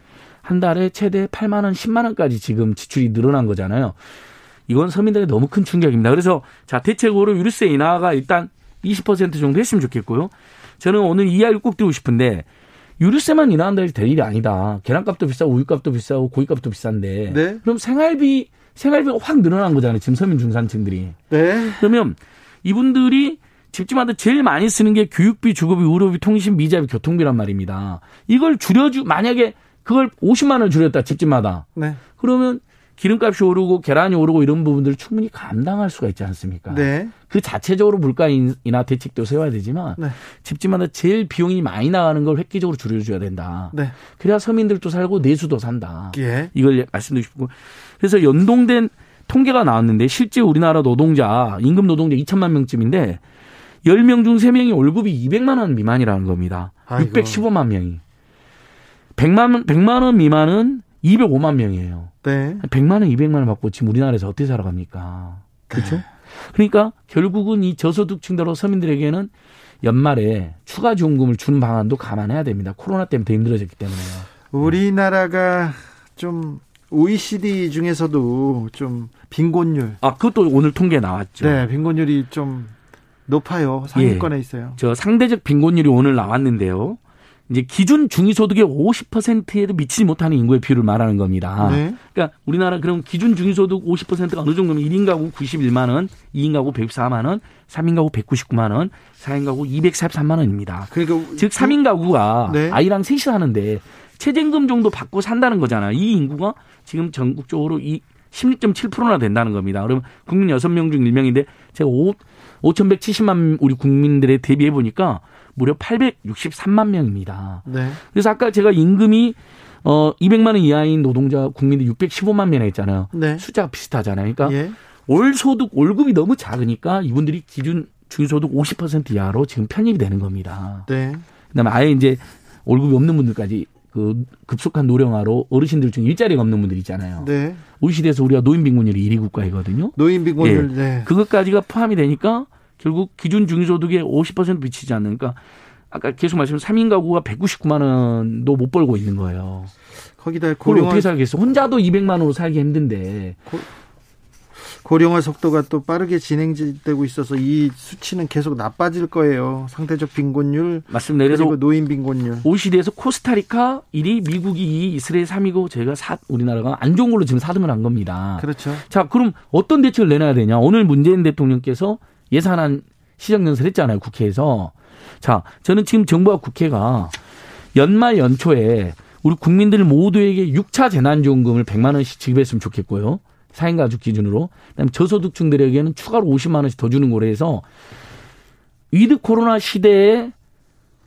한 달에 최대 8만 원, 10만 원까지 지금 지출이 늘어난 거잖아요. 이건 서민들에게 너무 큰 충격입니다. 그래서 자 대책으로 유류세 인하가 일단 20% 정도 했으면 좋겠고요. 저는 오늘 이 이야기를 꼭 드리고 싶은데 유류세만 인하한다 해서 될 일이 아니다. 계란값도 비싸고 우유값도 비싸고 고기값도 비싼데 네? 그럼 생활비 생활비가 확 늘어난 거잖아요. 지금 서민 중산층들이. 네. 그러면 이분들이 집집마다 제일 많이 쓰는 게 교육비, 주거비, 의료비, 통신, 미자비, 교통비란 말입니다. 이걸 줄여주 만약에 그걸 50만 원 줄였다 집집마다. 네. 그러면 기름값이 오르고 계란이 오르고 이런 부분들을 충분히 감당할 수가 있지 않습니까? 네. 그 자체적으로 물가 인하 대책도 세워야 되지만 네. 집집마다 제일 비용이 많이 나가는 걸 획기적으로 줄여줘야 된다. 네. 그래야 서민들도 살고 내수도 산다. 예. 이걸 말씀드리고 싶고 그래서 연동된 통계가 나왔는데 실제 우리나라 노동자 임금 노동자 2천만 명쯤인데 10명 중 3명이 월급이 200만 원 미만이라는 겁니다. 아이고. 615만 명이. 100만 원, 100만 원 미만은 205만 명이에요. 네. 100만 원, 200만 원 받고 지금 우리나라에서 어떻게 살아갑니까? 그렇죠? 네. 그러니까 결국은 이 저소득층대로 서민들에게는 연말에 추가 지원금을 주는 방안도 감안해야 됩니다. 코로나 때문에 더 힘들어졌기 때문에요. 우리나라가 좀 OECD 중에서도 좀 빈곤율. 아, 그것도 오늘 통계 나왔죠. 네, 빈곤율이 좀 높아요. 상위권에 예. 있어요. 저 상대적 빈곤율이 오늘 나왔는데요. 이제 기준 중위소득의 50%에도 미치지 못하는 인구의 비율을 말하는 겁니다. 네. 그러니까 우리나라 그럼 기준 중위소득 50%가 어느 정도면 1인 가구 91만 원, 2인 가구 114만 원, 3인 가구 199만 원, 4인 가구 243만 원입니다. 그러니까 즉 3인 가구가 네. 아이랑 셋이 사는데 최저임금 정도 받고 산다는 거잖아요. 이 인구가 지금 전국적으로 이 16.7%나 된다는 겁니다. 그러면 국민 6명 중 1명인데 제가 5, 5,170만 우리 국민들에 대비해 보니까 무려 863만 명입니다. 네. 그래서 아까 제가 임금이 어 200만 원 이하인 노동자 국민들 615만 명이 했잖아요. 네. 숫자가 비슷하잖아요. 그러니까 예. 월 소득 월급이 너무 작으니까 이분들이 기준 중소득 50% 이하로 지금 편입이 되는 겁니다. 네. 그다음에 아예 이제 월급이 없는 분들까지 그 급속한 노령화로 어르신들 중에 일자리가 없는 분들 있잖아요. 네. OECD에서 우리가 노인 빈곤율이 1위 국가이거든요. 노인 빈곤율. 예. 네. 그것까지가 포함이 되니까 결국 기준 중위소득의 50% 미치지 않으니까 아까 계속 말씀 3인 가구가 199만 원도 못 벌고 있는 거예요. 거기다 고령화 어떻게 살겠어? 혼자도 200만 원으로 살기 힘든데. 고, 고령화 속도가 또 빠르게 진행되고 있어서 이 수치는 계속 나빠질 거예요. 상대적 빈곤율 맞습니다. 그래서 그리고 노인 빈곤율. OECD에서 코스타리카 1위, 미국이 2위, 이스라엘 3위고 저희가 4, 우리나라가 안 좋은 걸로 지금 4등을 한 겁니다. 그렇죠. 자, 그럼 어떤 대책을 내놔야 되냐? 오늘 문재인 대통령께서 예산안 시정연설 했잖아요. 국회에서. 자, 저는 지금 정부와 국회가 연말 연초에 우리 국민들 모두에게 6차 재난지원금을 100만 원씩 지급했으면 좋겠고요. 4인 가족 기준으로. 그다음에 저소득층들에게는 추가로 50만 원씩 더 주는 거로 해서 위드 코로나 시대에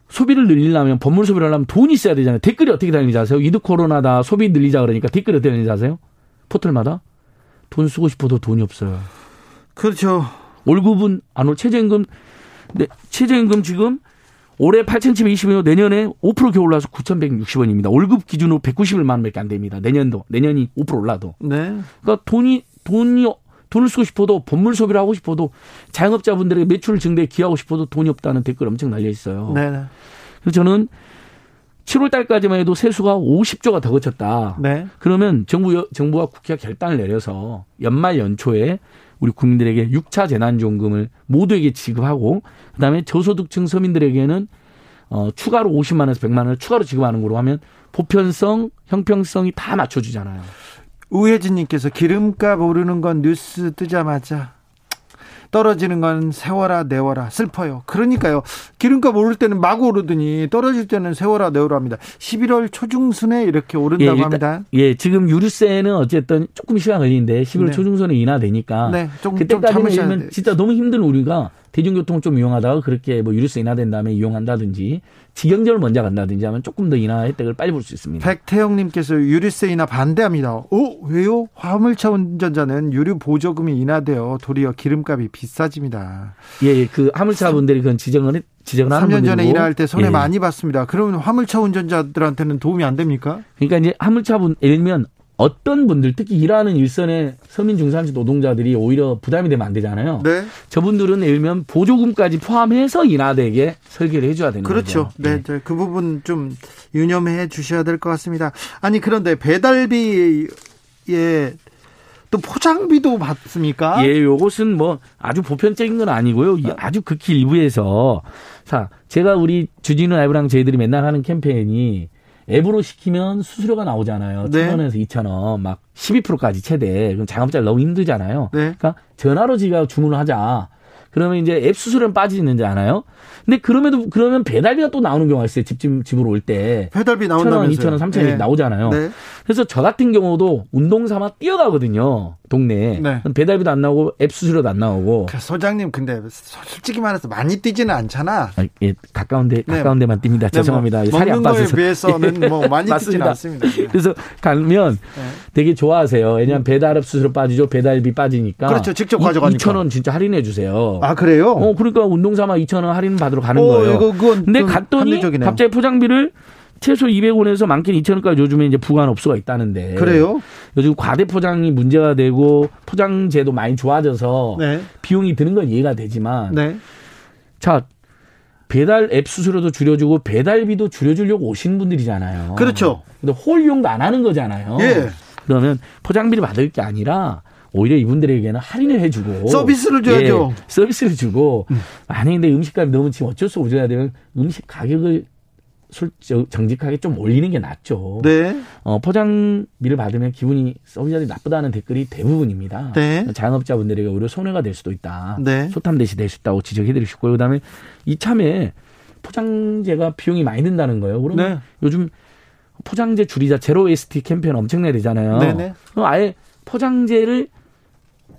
소비를 늘리려면 법물 소비를 하려면 돈이 있어야 되잖아요. 댓글이 어떻게 다니는지 아세요? 위드 코로나다 소비 늘리자 그러니까 댓글이 어떻게 다니는지 아세요? 포털마다 돈 쓰고 싶어도 돈이 없어요. 그렇죠. 월급은 안 올, 최저임금 네, 최저임금 지금 올해 8,720원이고 내년에 5% 겨우 올라서 9,160원입니다. 월급 기준으로 191만 원밖에 안 됩니다. 내년도 내년이 5% 올라도. 네. 그러니까 돈이 돈이 돈을 쓰고 싶어도 본물 소비를 하고 싶어도 자영업자분들에게 매출을 증대해 기하고 싶어도 돈이 없다는 댓글 엄청 날려 있어요. 네. 그래서 저는 7월 달까지만 해도 세수가 50조가 더 거쳤다. 네. 그러면 정부 정부가 국회가 결단을 내려서 연말 연초에 우리 국민들에게 6차 재난지원금을 모두에게 지급하고 그다음에 저소득층 서민들에게는 어 추가로 50만 원에서 100만 원을 추가로 지급하는 걸로 하면 보편성, 형평성이 다 맞춰주잖아요. 우혜진님께서 기름값 오르는 건 뉴스 뜨자마자 떨어지는 건 세워라 내워라 슬퍼요. 그러니까요. 기름값 오를 때는 막 오르더니 떨어질 때는 세워라 내워라 합니다. 11월 초중순에 이렇게 오른다고 예, 일단, 합니다. 예, 지금 유류세는 어쨌든 조금 시간 걸리는데 11월 네. 초중순에 인하되니까 네, 좀, 그때까지는 좀 진짜 너무 힘든 우리가 대중교통을 좀 이용하다가 그렇게 뭐 유류세 인하된 다음에 이용한다든지 지경제를 먼저 간다든지 하면 조금 더 인하 혜택을 빨리 볼 수 있습니다. 백태영님께서 유류세 인하 반대합니다. 오 왜요? 화물차 운전자는 유류 보조금이 인하되어 도리어 기름값이 비싸집니다. 예, 예. 그 화물차 분들이 그건 지정을 지정을 하는 3년 전에 인하할 때 손해 예. 많이 봤습니다. 그러면 화물차 운전자들한테는 도움이 안 됩니까? 그러니까 이제 화물차 분 예를 들면 어떤 분들 특히 일하는 일선의 서민 중산층 노동자들이 오히려 부담이 되면 안 되잖아요. 네. 저분들은 예를 들면 보조금까지 포함해서 인하되게 설계를 해줘야 되는 그렇죠. 거죠. 네, 네. 그 부분 좀 유념해 주셔야 될 것 같습니다. 아니 그런데 배달비에 또 포장비도 받습니까? 예, 요것은 뭐 아주 보편적인 건 아니고요. 아주 극히 일부에서 자 제가 우리 주진우 라이브랑 저희들이 맨날 하는 캠페인이 앱으로 시키면 수수료가 나오잖아요. 네. 1,000원에서 2,000원, 막 12%까지 최대. 그럼 자영업자 너무 힘들잖아요. 네. 그러니까 전화로 지가 주문을 하자. 그러면 이제 앱 수수료는 빠지는지 않아요? 근데 그럼에도 그러면 배달비가 또 나오는 경우가 있어요. 집, 집 집으로 올 때. 배달비 나온다면서요? 1,000원, 2,000원, 3,000원 네. 나오잖아요. 네. 그래서 저 같은 경우도 운동 삼아 뛰어가거든요. 동네에. 네. 배달비도 안 나오고 앱 수수료도 안 나오고. 그 소장님 근데 솔직히 말해서 많이 뛰지는 않잖아. 아, 예, 가까운데 네. 가까운 데만 뜁니다. 네, 죄송합니다. 뭐, 살이 안 빠져서. 비해서는 뭐 많이 뛰지는 않습니다. 네. 그래서 가면 되게 좋아하세요. 왜냐하면 배달앱 수수료 빠지죠. 배달비 빠지니까. 그렇죠. 직접 가져가니까. 2,000원 진짜 할인해 주세요. 아 그래요? 어 그러니까 운동 삼아 2,000원 할인 받으러 가는 어, 거예요. 이거, 근데 갔더니 합리적이네요. 갑자기 포장비를 최소 200원에서 많게는 2,000원까지 요즘에 이제 부과업소가 있다는데. 그래요? 요즘 과대 포장이 문제가 되고 포장재도 많이 좋아져서 네. 비용이 드는 건 이해가 되지만. 네. 자, 배달 앱 수수료도 줄여주고 배달비도 줄여주려고 오시는 분들이잖아요. 그렇죠. 근데 홀 이용도 안 하는 거잖아요. 예. 그러면 포장비를 받을 게 아니라 오히려 이분들에게는 할인을 해주고 서비스를 줘야죠. 예, 서비스를 주고 음. 만약에 음식값이 너무 지금 어쩔 수 없어야 되면 음식 가격을 솔 정직하게 좀 올리는 게 낫죠. 네. 어, 포장비를 받으면 기분이 서비스들이 나쁘다는 댓글이 대부분입니다. 네. 자영업자분들에게 오히려 손해가 될 수도 있다. 네. 소탐대실 될 수 있다고 지적해드리고 싶고요. 그다음에 이참에 포장재가 비용이 많이 든다는 거예요. 그러면 네. 요즘 포장재 줄이자 제로 웨이스트 캠페인 엄청나게 되잖아요. 네네. 그럼 아예 포장재를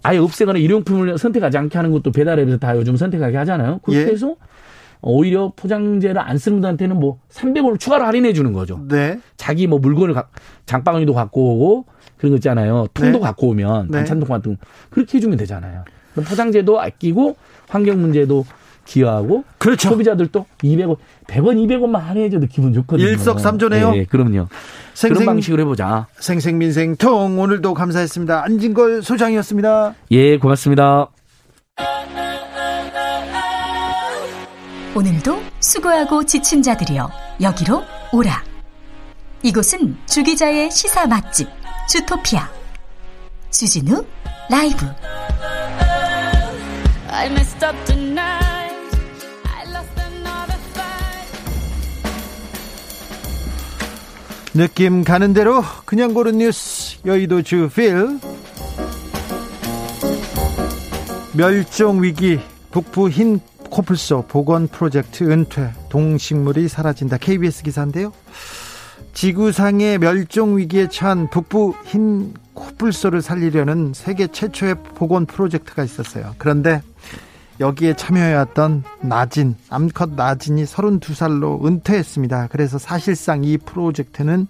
아예 없애거나 일용품을 선택하지 않게 하는 것도 배달앱에서 다 요즘 선택하게 하잖아요. 그렇게 예. 해서 오히려 포장재를 안 쓰는 분한테는 뭐 300원을 추가로 할인해 주는 거죠. 네. 자기 뭐 물건을 장바구니도 갖고 오고 그런 거 있잖아요. 통도 네. 갖고 오면 네. 반찬통 같은 거 그렇게 해주면 되잖아요. 포장재도 아끼고 환경 문제도 기여하고 그렇죠. 소비자들도 200원, 100원, 200원만 할인해줘도 기분 좋거든요. 일석삼조네요. 네, 그럼요. 생생, 그런 방식으로 해보자. 생생민생통 오늘도 감사했습니다. 안진걸 소장이었습니다. 예, 고맙습니다. 오늘도 수고하고 지친 자들이여 여기로 오라. 이곳은 주기자의 시사 맛집 주토피아 주진우 라이브. 느낌 가는 대로 그냥 고른 뉴스 여의도 주필 멸종 위기 북부 흰 코뿔소 복원 프로젝트 은퇴 동식물이 사라진다 KBS 기사인데요. 지구상의 멸종 위기에 처한 북부 흰 코뿔소를 살리려는 세계 최초의 복원 프로젝트가 있었어요. 그런데 여기에 참여해왔던 나진, 암컷 나진이 32살로 은퇴했습니다. 그래서 사실상 이 프로젝트는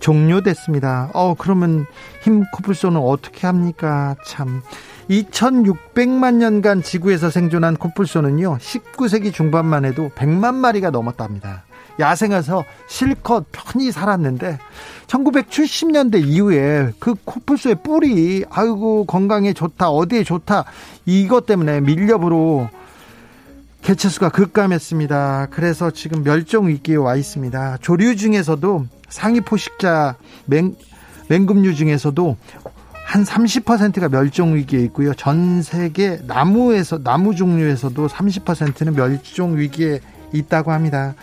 종료됐습니다. 어, 그러면 힘 코뿔소는 어떻게 합니까? 참. 2600만 년간 지구에서 생존한 코뿔소는요, 19세기 중반만 해도 100만 마리가 넘었답니다. 야생에서 실컷 편히 살았는데 1970년대 이후에 그 코뿔소의 뿔이 아이고 건강에 좋다 어디에 좋다 이것 때문에 밀렵으로 개체수가 급감했습니다. 그래서 지금 멸종 위기에 와 있습니다. 조류 중에서도 상위 포식자 맹, 맹금류 중에서도 한 30%가 멸종 위기에 있고요. 전 세계 나무에서 나무 종류에서도 30%는 멸종 위기에 있다고 합니다.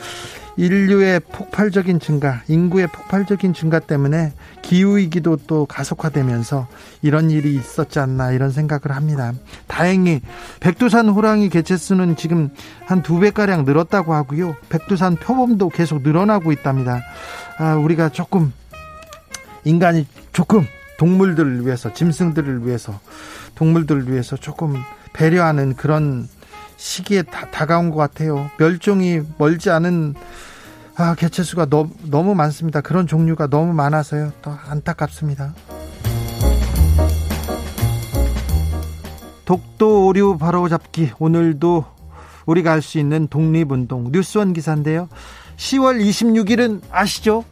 인류의 폭발적인 증가, 인구의 폭발적인 증가 때문에 기후위기도 또 가속화되면서 이런 일이 있었지 않나 이런 생각을 합니다. 다행히 백두산 호랑이 개체수는 지금 한 두 배가량 늘었다고 하고요. 백두산 표범도 계속 늘어나고 있답니다. 아, 우리가 조금, 인간이 조금 동물들을 위해서, 짐승들을 위해서, 동물들을 위해서 조금 배려하는 그런 시기에 다, 다가온 것 같아요. 멸종이 멀지 않은 아, 개체수가 너, 너무 많습니다. 그런 종류가 너무 많아서요. 또 안타깝습니다. 독도 오류 바로잡기 오늘도 우리가 할 수 있는 독립운동 뉴스원 기사인데요. 10월 26일은 아시죠?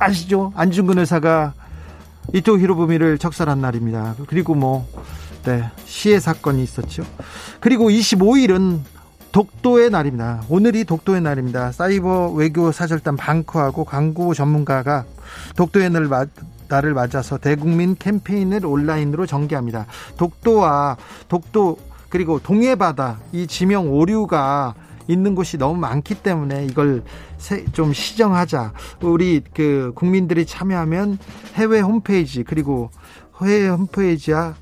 아시죠? 안중근 의사가 이토 히로부미를 적살한 날입니다. 그리고 뭐 네, 시해 사건이 있었죠. 그리고 25일은 독도의 날입니다. 오늘이 독도의 날입니다. 사이버 외교 사절단 방크하고 광고 전문가가 독도의 날 날을 맞아서 대국민 캠페인을 온라인으로 전개합니다. 독도와 독도 그리고 동해바다 이 지명 오류가 있는 곳이 너무 많기 때문에 이걸 좀 시정하자. 우리 그 국민들이 참여하면 해외 홈페이지 그리고 해외 홈페이지와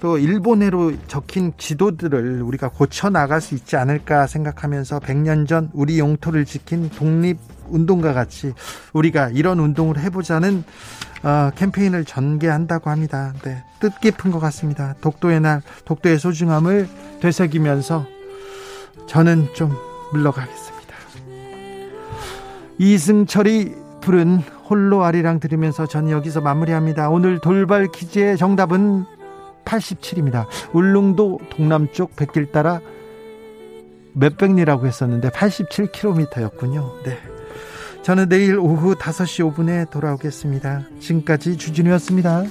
또 일본해로 적힌 지도들을 우리가 고쳐 나갈 수 있지 않을까 생각하면서 100년 전 우리 영토를 지킨 독립 운동과 같이 우리가 이런 운동을 해보자는 어, 캠페인을 전개한다고 합니다. 네, 뜻깊은 것 같습니다. 독도의 날, 독도의 소중함을 되새기면서 저는 좀 물러가겠습니다. 이승철이 부른 홀로 아리랑 들으면서 전 여기서 마무리합니다. 오늘 돌발 퀴즈의 정답은 87입니다. 울릉도 동남쪽 백길 따라 몇백리라고 했었는데 87km였군요. 네. 저는 내일 오후 5시 5분에 돌아오겠습니다. 지금까지 주진우였습니다.